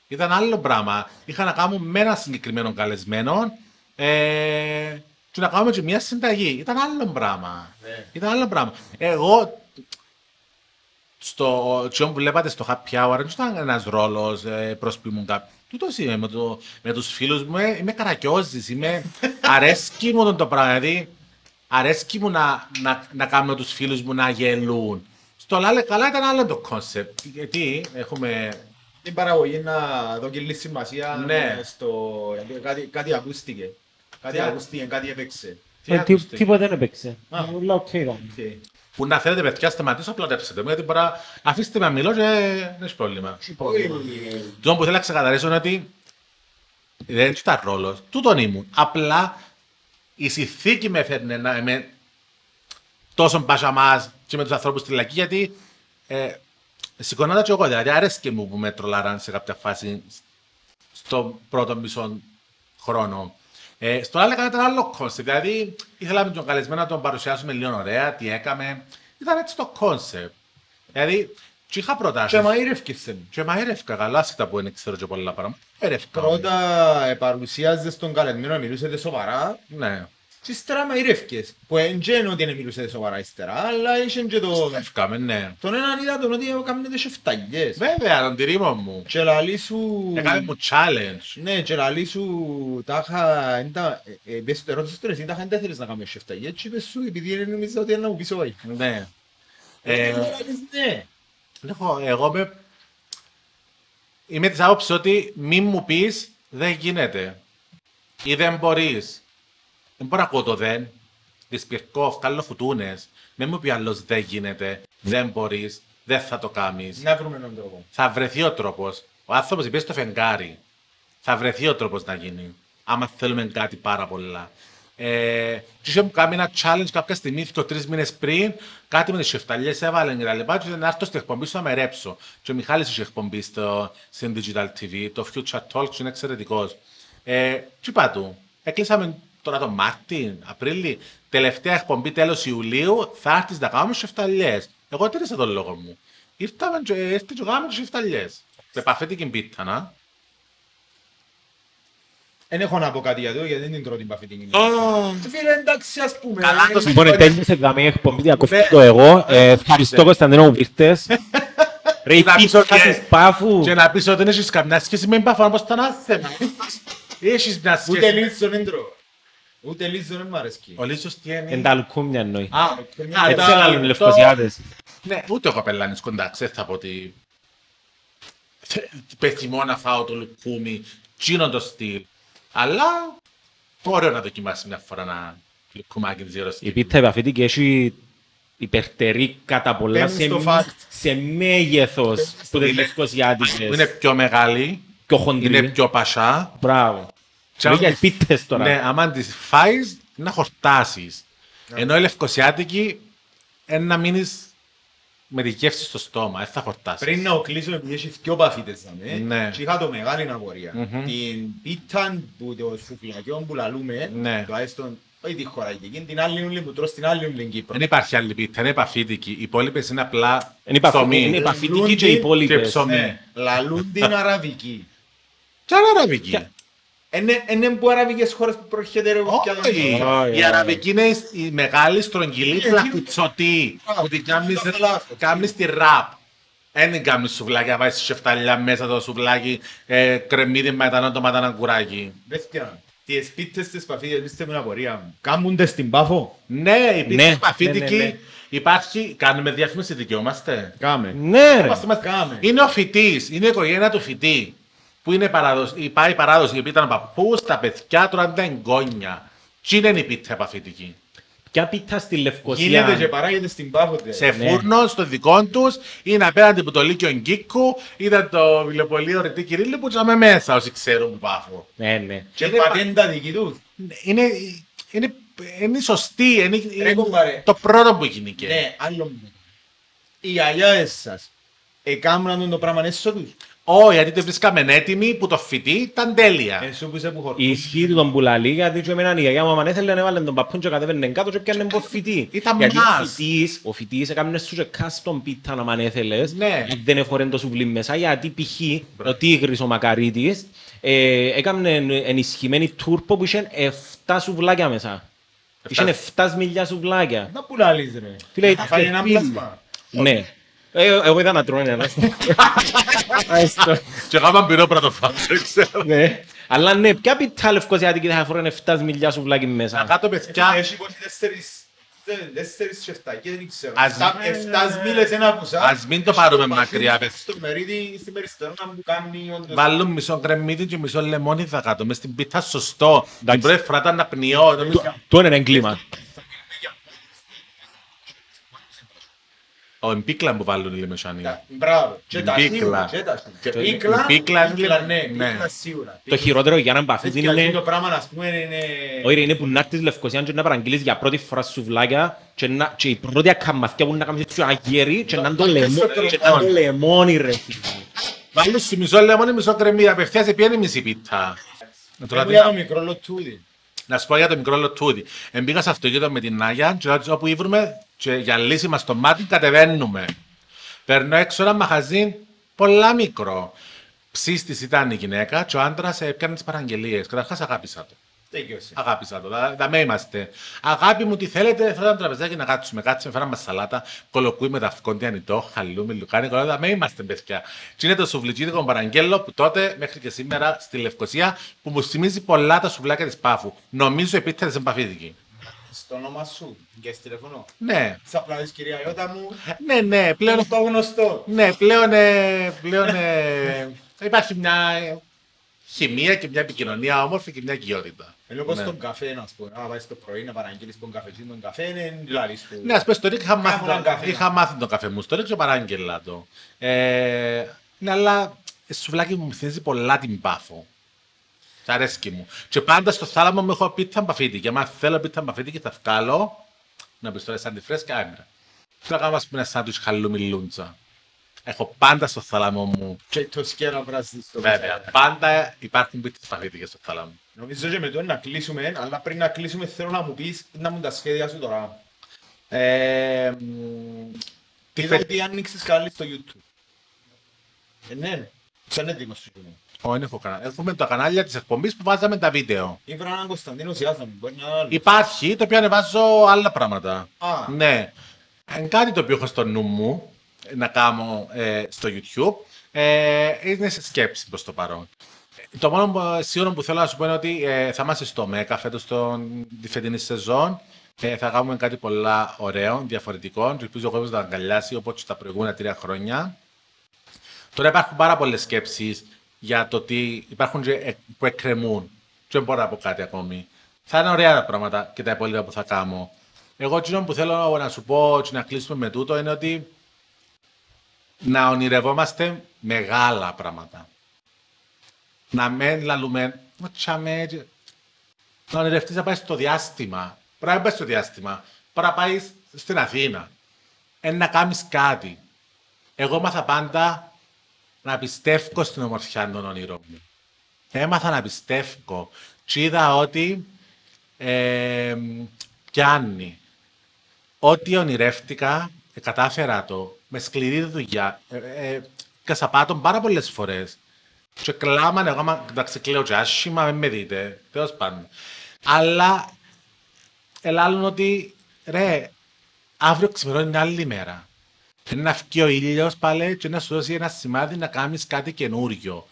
Ήταν άλλο πράγμα. Είχα να κάνουμε με ένα συγκεκριμένο καλεσμένο ε, και να κάνουμε και μια συνταγή. Ήταν άλλο πράγμα. Ναι. Ήταν άλλο πράγμα. Εγώ, στο τσιόν που βλέπατε στο happy hour, δεν ήταν ένας ρόλος ε, προς που ήμουν κάποιο. Τούτος είμαι με, το, με τους φίλους μου, ε, είμαι καρακιόζης, είμαι... αρέσκει μου το πράγμα, δηλαδή αρέσκει μου να, να, να κάνω τους φίλους μου να γελούν. Στο λάλε καλά ήταν άλλο το concept. Γιατί έχουμε... Την παραγωγή να δώσει λίγη σημασία Ναι. ε, στο... γιατί κάτι, κάτι ακούστηκε. Κάτι Τι- ακούστηκε, κάτι έπαιξε. Τι Ε, τι- ακούστηκε; Τίποτα δεν έπαιξε. Α. Όλα οκ ήταν. Οκ. Που να θέλετε παιδιά σταματήσω, απλά τέψετε μου, γιατί μπορεί να αφήσετε με να μιλώ και δεν έχει πρόβλημα. Όχι. Το που θέλω να ξεκαθαρίσω είναι ότι δεν ήταν ρόλος. Τούτον ήμουν. Απλά η συνθήκη με έφερνε να είμαι τόσο μπαζαμά και με τους ανθρώπους στη λακή, γιατί ε, σηκωνόταν και εγώ. Δηλαδή, άρεσε μου που με τρολάραν σε κάποια φάση στο πρώτο μισό χρόνο. Ε, στο άλλο ήταν άλλο concept. Δηλαδή, ήθελα με τον καλεσμένο να τον παρουσιάσουμε λίγο ωραία, τι έκαμε. Ήταν έτσι το concept. Δηλαδή, και είχα προτάσεις. Και μαείρευκες σε. Και μαέρευκα καλά, άσχετα που δεν ξέρω και πολλά πράγματα. Μαέρευκα. Πρώτα ε, παρουσίαζες τον καλεσμένο, μιλούσετε σοβαρά Ναι. Και ύστερα μαΐρευκες. Που εν τζέν ότι δεν μιλούσετε σοβαρά ύστερα, αλλά είχε και το... Ευκάμε, ναι. Τον έναν είδα τον ότι έκανετε και φταγιές. Βέβαια, τον τυρίμο μου. Και λαλί σου... Έκανε μου challenge. Ναι, και λαλί σου τάχα... εν τα- ε, ε, πες- Ρώτησες τον εσύ, τάχα δεν τα θέλεις να κάνεις φταγιές. Έτσι είπες σου, επειδή δεν νομίζω ότι είναι να μου πεις όχι. Ναι. Ε, Ε, λαλείς, ναι. έχω, εγώ με... Είμαι της άποψης ότι μη μου πεις δεν γίνεται. Ή δεν μπορείς. Δεν μπορώ να ακούω το δεν. Δυσπυρκό, βγάλω φουτούνες. Μην μου πει άλλος δεν γίνεται. Δεν μπορείς. Δεν θα το κάνεις. Να βρούμε έναν τρόπο. θα βρεθεί ο τρόπος. Ο άνθρωπος είπε στο φεγγάρι. Θα βρεθεί ο τρόπος να γίνει. Άμα θέλουμε κάτι πάρα πολλά. Ε, και είχε μου κάνει ένα challenge κάποια στιγμή, και τρεις μήνες πριν, κάτι με τις σεφταλιέ έβαλε και τα λοιπά. Και να έρθω στην εκπομπή σου να με ρέψω. Και ο Μιχάλης είχε εκπομπή στο, στην Digital TV, το Future Talk, και είναι εξαιρετικός. Ε, τι είπα του, έκλεισαμε τώρα τον Μάρτιν, Απρίλη, τελευταία εκπομπή τέλος Ιουλίου, θα έρθεις να κάνουμε σεφταλιέ. Εγώ τήρησα τον λόγο μου. Ήρθαμε και ήρθε και κάναμε τις σεφταλιές. Με παφέτικη πίτα, να. Δεν έχω να πω κάτι για το, γιατί δεν την τρώω την παφή την κοινή. Φίλε, εντάξει, ας πούμε. Καλά, ε, το Λοιπόν, τέλειωσε δαμή εκπομπή, διακοπή Ναι. το εγώ. Ε, Ευχαριστώ Κωνσταντίνο που ήρθες. Ρε, η Να πεις πίτσα ότι- της πάφου. Και να πεις ότι δεν έχεις καμιά σχέση με μπαφά, όπως τα άθεμα. Έχεις μια Ούτε σχέση. λίτσο δεν τρώω. Ούτε λίτσο δεν μ' αρέσκει. Ο Λίσος τι Εν είναι. τα λουκούμια εννοεί. Α, α, Έτσι τα- έλαλουν οι το- λευκοσιάτες. Ναι, ούτε εγώ πελάνης κοντά, ξέρεις θα πω ότι... Πεθυμώ να φάω το λουκούμι, τσίνο το στυλ. Αλλά, ωραίο να δοκιμάσεις μια φορά ένα λουκουμάκι της γύρω Η πίτσα επαφήτηκε έχει υπερτερεί κατά πολλά Πες μου σε, στο μ- fact. σε μέγεθος που δεν Είναι- λευκοσιάτικες. Είναι πιο μεγάλη, πιο χοντρή. είναι πιο πασά. Μπράβο. Και Λέω αν- για πίτσες τώρα. Ναι, άμα τις φάεις, να χορτάσεις. Ενώ η λευκοσιάτικη, είναι να μείνεις με τη γεύση στο στόμα, δεν θα χορτάσεις. Πριν να κλείσω, επειδή έχεις δυο παφίτες δαμε, Ναι. και είχα το μεγάλη απορία. Μμμ. Την πίτα που το σουφλακιό που λαλούμε, Ναι. τουλάχιστον, όχι τη χώρα εκεί, την άλλη ούλη που τρώω στην άλλη ούλη Κύπρο. Δεν υπάρχει άλλη πίτα, είναι επαφήτικη. Οι υπόλοιπες είναι απλά Είναι επαφή- ψωμί. είναι επαφητική και οι Λούντι υπόλοιπες. και ψωμί. Ναι, λαλούν την αραβική. Και είναι αραβική. Είναι είναι που αραβικές χώρες που προέρχεται ρε κουφιά των Όχι, χώρων. η αραβική είναι η- η μεγάλη στρογγυλή Ε, πλακουτσωτή που την κάνεις- το λάθος. κάνεις τη ραπ. Δεν κάνεις σουβλάκι, να βάζεις σεφταλιά μέσα το σουβλάκι, ε, κρεμμύδι με μετανό το ματανά κουράκι. Παιδιά, τις πίτσες της παφίτες, λύστε με απορία μου. Κάμουνται στην πάφο; Ναι, η πίτσα Ναι, επαφήτικη ναι, ναι, ναι. υπάρχει. Κάνουμε διαφήμιση, δικαιούμαστε. Κάμε. Ναι ρε. Είμαστε- είμαστε- Κάμε. Είναι ο φοιτής, είναι η οικογένεια του φοιτή. Που είναι παράδοση, η πάει παράδοση, η οποία ήταν παππούς, τα παιδιά τώρα είναι τα εγγόνια. Τι είναι η πίτσα επαφητική; Ποια πίτα στη Λευκοσία; Γίνεται και παράγεται στην Πάφο. Σε Ναι. φούρνο, στο δικό τους, είναι απέναντι από το Λύκειο Γκίκου, ήταν το βιβλιοπωλείο Ρετή Κυρίλλου που τζαμε μέσα, όσοι ξέρουν που πάφω. Ναι, ναι. Και Είναι πατέντα δική τους. Είναι, είναι, είναι σωστή, είναι, είναι κουμπάρε. το πρώτο που γίνηκε. Ναι, άλλο μου. Οι αγιάδες σας εκάμναν το πράγμα έσω τους. Όχι, γιατί το βρίσκαμε έτοιμοι που το φοιτή ήταν τέλεια. Εσύ που είσαι που Η χορτούς. ισχύ του τον πουλαλή, γιατί και εμένα η γιαγιά μου αν έθελε να έβαλε τον παππούν και κατέβαινε κάτω και πιάνε από φοιτή. Ήταν γιατί μας. ο φοιτής, ο φοιτής έκαμε σου και custom πίτα να μ' αν έθελες. Ναι. αν Δεν εφορέν το σουβλί μέσα, γιατί π.χ. ο Τίγρης, ο Μακαρίτης, ε, έκαμε ενισχυμένη τούρπο που είχε 7 σουβλάκια μέσα. Είχε 7 σμιλιά σουβλάκια. Να πουλάλεις ρε. Φίλε, Θα ήταν φάει ένα τερπίλ. πλάσμα. Ναι. Ε, Εγώ είδα να τρώνε ένα. Άιστο. Και έκαναν πυρό πρώτο φάξο, ξέρω. Ναι. Αλλά ναι, ποια πίτα λευκοσιάτικη θα φοράνε 7 σμιλιά σουβλάκι Να μέσα. κάτω παιδιά, Έχει 24 τέσσερις και εφτά και δεν ξέρω. Ας- Εφτά- Εφτά μίλες ένα πουσά. Ας μην το πάρουμε μακριά, παιδιά. Στο μερίδι, στην περιστερώνα που κάνει όντως. βάλουν μισό κρεμμύδι και μισό λεμόνι θα κάτω. Μες στην πίτα σωστό. Την Εντάξει. πρώτη φορά ήταν απνιό. Το είναι έγκλημα. Ο εμπίκλα που βάλουν οι λεμεσάνοι. Μπράβο. Και τα Πίκλα. σίγουρα, και τα σίγουρα. Και- Πίκλα, η πίκλα είναι πίκλα, λίγο- ναι, ναι. πίκλα σίγουρα. Το χειρότερο για να μπαφεί Έτσι κι αλλιώς είναι... το πράγμα, ας πούμε, είναι... Όχι, ρε, είναι που να έρθεις Λευκοσία και να παραγγείλεις για πρώτη φορά σουβλάκια και, να, και η πρώτη ακαμαθιά που να κάνεις έτσι αγέρι και να είναι το λεμόνι, και να είναι το λεμόνι ρε. φίλε. Βάλουν σου μισό λεμόνι, μισό κρεμμύδι. Απευθείας επίενει μισή πίτα. Τώρα Μου τι- για το μικρό λοτούδι. Να σου πω για το μικρό λοτούδι. Εμπήκα σε αυτοκίνητο με την Άγια και ρώτησα όπου ήβρουμε και για λύση μας το μάτι κατεβαίνουμε. Παίρνω έξω ένα μαχαζί πολλά μικρό. Ψίστης ήταν η γυναίκα και ο άντρας έπιανε τις παραγγελίες. Καταρχάς αγάπησα το. Τέκειωσε. Αγάπησα το. Θα, θα με είμαστε. Αγάπη μου, τι θέλετε, θέλω ένα τραπεζάκι να κάτσουμε. Κάτσουμε, φέραμε σαλάτα, κολοκούι με ταυκόντι ανητό, χαλούμι, λουκάνι, κολό. Θα με είμαστε, παιδιά. Και είναι το σουβλιτζίδικο παραγγέλο που τότε μέχρι και σήμερα στη Λευκοσία που μου θυμίζει πολλά τα σουβλάκια της πάφου. Νομίζω επίτηδε εμπαφίδικη. Στο όνομα σου και στη τηλεφωνώ. Ναι, Σ' απλά δεις, κυρία Ιώτα μου. ναι, ναι, πλέον, Γνωστό γνωστό. ναι, πλέον, ε, πλέον ε, υπάρχει μια ε, χημεία και μια επικοινωνία όμορφη και μια οικειότητα. Είναι όπως Ναι. τον καφέ, να σου πω. Να πάει το πρωί να παραγγείλεις τον καφέ. Τον καφέ είναι λαλής του. Ναι, ας πούμε, στο Ρίκ είχα μάθει, Κάμω έναν το- καφέ. είχα μάθει τον καφέ μου στο Ρίκ και παράγγελα το. Ε, ναι, αλλά ε, σουβλάκι μου θυμίζει πολλά την πάφο. Τ' αρέσκει μου. Και πάντα στο θάλαμο μου έχω πίτα μπαφίτικη. Αν θέλω πίτα μπαφίτικη θα βγάλω να πεις τώρα σαν τη φρέσκα άμυρα. Θέλω να κάνω ας πούμε ένα σάντουιτς χαλούμι λούντσα. Έχω πάντα στο θάλαμο μου. Και το σκέρα πράσινο στο Βέβαια, μέσα. πάντα υπάρχουν πίτες μπαφίτικες στο θάλαμο. Νομίζω και με το να κλείσουμε, αλλά πριν να κλείσουμε θέλω να μου πεις να μου τα σχέδια σου τώρα. Ε, μ, τι Είδα φε... ότι άνοιξες καλή στο YouTube. Ε, ναι, σαν έτοιμος σου είναι. Όχι, έχω κανένα. Έχουμε τα κανάλια της εκπομπής που βάζαμε τα βίντεο. Ήβρα έναν Κωνσταντίνο Σιάζα μου, μπορεί να είναι άλλο. Υπάρχει, το οποίο ανεβάζω άλλα πράγματα. Α. Ναι. Είναι κάτι το οποίο έχω στο νου μου ε, να κάνω ε, στο YouTube. Ε, είναι σε σκέψη προς το παρόν. Το μόνο που- σίγουρο που θέλω να σου πω είναι ότι ε, θα είμαστε στο ΜΕΚΑ φέτος τον, τη φετινή σεζόν. Ε, θα κάνουμε κάτι πολλά ωραίο, διαφορετικό. Και ελπίζω ο κόσμος να τα αγκαλιάσει όπως τα προηγούμενα τρία χρόνια. Τώρα υπάρχουν πάρα πολλές σκέψεις για το ότι υπάρχουν και ε, που εκκρεμούν. Και δεν μπορώ να πω κάτι ακόμη. Θα είναι ωραία τα πράγματα και τα υπόλοιπα που θα κάνω. Εγώ εκείνο που θέλω να σου πω και να κλείσουμε με τούτο είναι ότι να ονειρευόμαστε μεγάλα πράγματα. Να μην λαλούμε, «Μα τσάμε, και-» να ονειρευτείς να πάει στο διάστημα. Πρέπει να πάει στο διάστημα. Πρέπει να πάει στην Αθήνα. Ε, να κάνεις κάτι. Εγώ μάθα πάντα να πιστεύω στην ομορφιά των όνειρων μου. Έμαθα να πιστεύω και είδα ότι ε, πιάνει. Ό,τι ονειρεύτηκα, ε, κατάφερα το με σκληρή δουλειά. Ε, ε, κασαπάτων πάρα πολλές φορές. Και κλάμανε, εγώ άμα- εντάξει κλαίω και άσχημα, μην με δείτε, τέλος πάντων. Αλλά ελάλουν ότι, ρε, αύριο ξημερώνει μια άλλη μέρα. Είναι να βγει ο ήλιος πάλι και να σου δώσει ένα σημάδι να κάνεις κάτι καινούριο.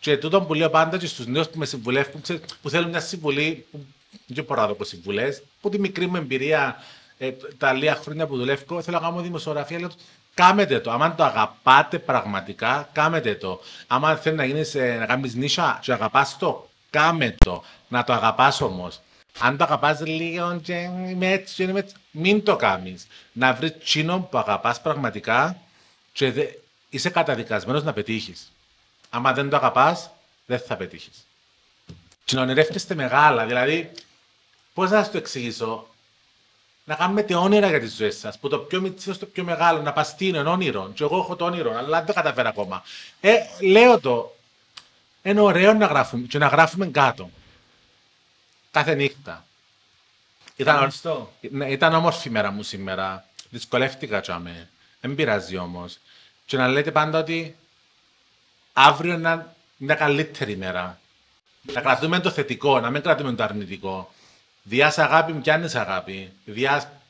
Και τούτο που λέω πάντα και στους νέους που με συμβουλεύουν, ξέρεις, που θέλουν μια συμβουλή, που δεν μπορώ να δω από συμβουλές, που τη μικρή μου εμπειρία, ε, τα λίγα χρόνια που δουλεύω, θέλω να κάνω δημοσιογραφία, λέω, κάμετε το. Άμα το αγαπάτε πραγματικά, κάμετε το. Άμα θέλεις να γίνεις, ε, να κάνεις νύσια και αγαπάς το, κάμε το. Να το αγαπάς όμως. Αν το αγαπάς λίγο και είμαι έτσι και είμαι έτσι, μην το κάνεις. Να βρεις τσίνο που αγαπάς πραγματικά και δε- είσαι καταδικασμένος να πετύχεις. Άμα δεν το αγαπάς, δεν θα πετύχεις. Και να ονειρεύεστε μεγάλα, δηλαδή, πώς να σας το εξηγήσω, να κάνετε όνειρα για τις ζωές σας. Που το πιο μικρό στο πιο μεγάλο, να πας τι είναι όνειρο. Και εγώ έχω το όνειρο, αλλά δεν το καταφέρω ακόμα. Ε, λέω το. Είναι ωραίο να γράφουμε και να γράφουμε κάτω. Κάθε νύχτα. Ήταν, Ευχαριστώ. ναι, ήταν όμορφη η μέρα μου σήμερα. Δυσκολεύτηκα τσάμε. Δεν πειράζει όμως. Και να λέτε πάντα ότι αύριο είναι μια καλύτερη μέρα. Να κρατούμε το θετικό, να μην κρατούμε το αρνητικό. Διά σε αγάπη μου πιάνεις αγάπη. Διά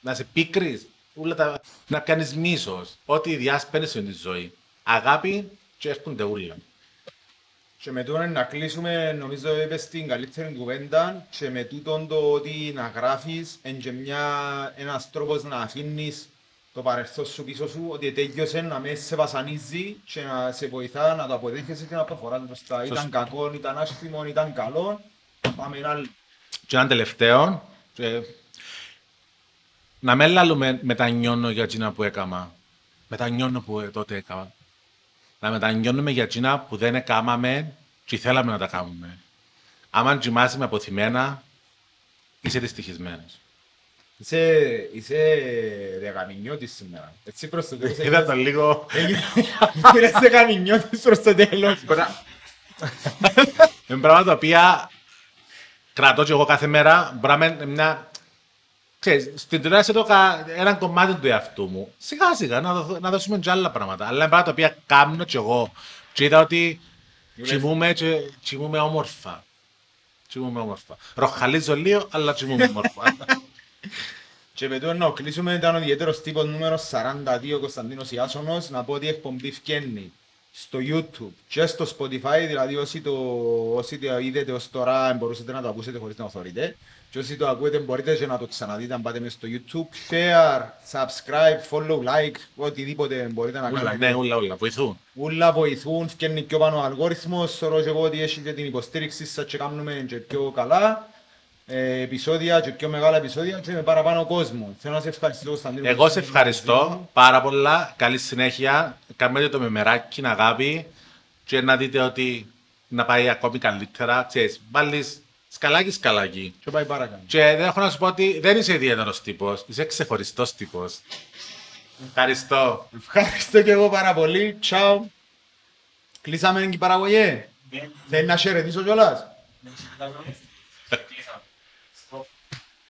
να σε πίκρεις, ούλα τα... να πιάνεις μίσος. Ό,τι διά παίρνεις στη ζωή. Αγάπη και έρχονται ούλα. Και με τούτον να κλείσουμε, νομίζω είπες την καλύτερη κουβέντα και με τούτον το ότι να γράφεις είναι και μια, ένας τρόπος να αφήνεις το παρελθόν σου πίσω σου, ότι τέλειωσε να με σε βασανίζει και να σε βοηθά να το αποδέχεσαι και να προχωράς μπροστά. Ήταν κακό, ήταν άσχημο, ήταν καλό, πάμε ένα άλλο. Και έναν τελευταίο, και... να μην λαλούμε μετανιώνω για εκείνα που έκανα. Μετανιώνω που ε, τότε έκανα. Να μετανιώνουμε για εκείνα που δεν έκαναμε και θέλαμε να τα κάνουμε. Άμα κοιμάσαι με αποθυμένα, είσαι δυστυχισμένος. Είσαι, είσαι δεκαμινιώτης σήμερα. Έτσι προς το τέλος. Είδα το λίγο... Έγινες δεκαμινιώτης προς το τέλος. Είναι πράγματα τα οποία κρατώ και εγώ κάθε μέρα. Μπορεί να είναι μια... Ξέρεις, στην τηλεόραση το κα- ένα κομμάτι του εαυτού μου. Σιγά σιγά να, δω- να δώσουμε και άλλα πράγματα. Αλλά είναι πράγματα τα οποία κάνω και εγώ. Και είδα ότι κοιμούμαι και κοιμούμαι όμορφα. Κοιμούμαι όμορφα. Ροχαλίζω λίγο, αλλά κοιμούμαι όμορφα. Και με το να κλείσουμε ήταν ο ιδιαίτερος τύπος νούμερο 42 Κωνσταντίνος Ιάσονος να πω ότι η εκπομπή φκένει στο YouTube και στο Spotify, δηλαδή όσοι το, όσοι το είδετε ως τώρα μπορούσατε να το ακούσετε χωρίς να το θωρείτε και όσοι το ακούετε μπορείτε και να το ξαναδείτε αν πάτε μέσα στο YouTube share, subscribe, follow, like οτιδήποτε μπορείτε να Ούλα, κάνετε ναι, ούλα, ούλα. Βοηθούν. Ούλα βοηθούν, φκένει πιο πάνω ο αλγόριθμος, θεωρώ και εγώ ότι έχει και την υποστήριξη σας και κάνουμε και πιο καλά ε, επεισόδια και πιο μεγάλα επεισόδια και με παραπάνω κόσμο. Θέλω να σε ευχαριστήσω Κωνσταντίνο. Εγώ σε ευχαριστώ πάρα πολλά. Καλή συνέχεια. Κάνετε το με μεράκι, αγάπη. Και να δείτε ότι να πάει ακόμη καλύτερα. Ξέρεις, βάλεις σκαλάκι σκαλάκι. Και πάει παρακάτω. Και δεν έχω να σου πω ότι δεν είσαι ιδιαίτερος τύπος. Είσαι ξεχωριστός τύπος. Ευχαριστώ. Ευχαριστώ και εγώ πάρα πολύ. Τσάου. Κλείσαμε την παραγωγή. Θέλει να χαιρετήσω κιόλας;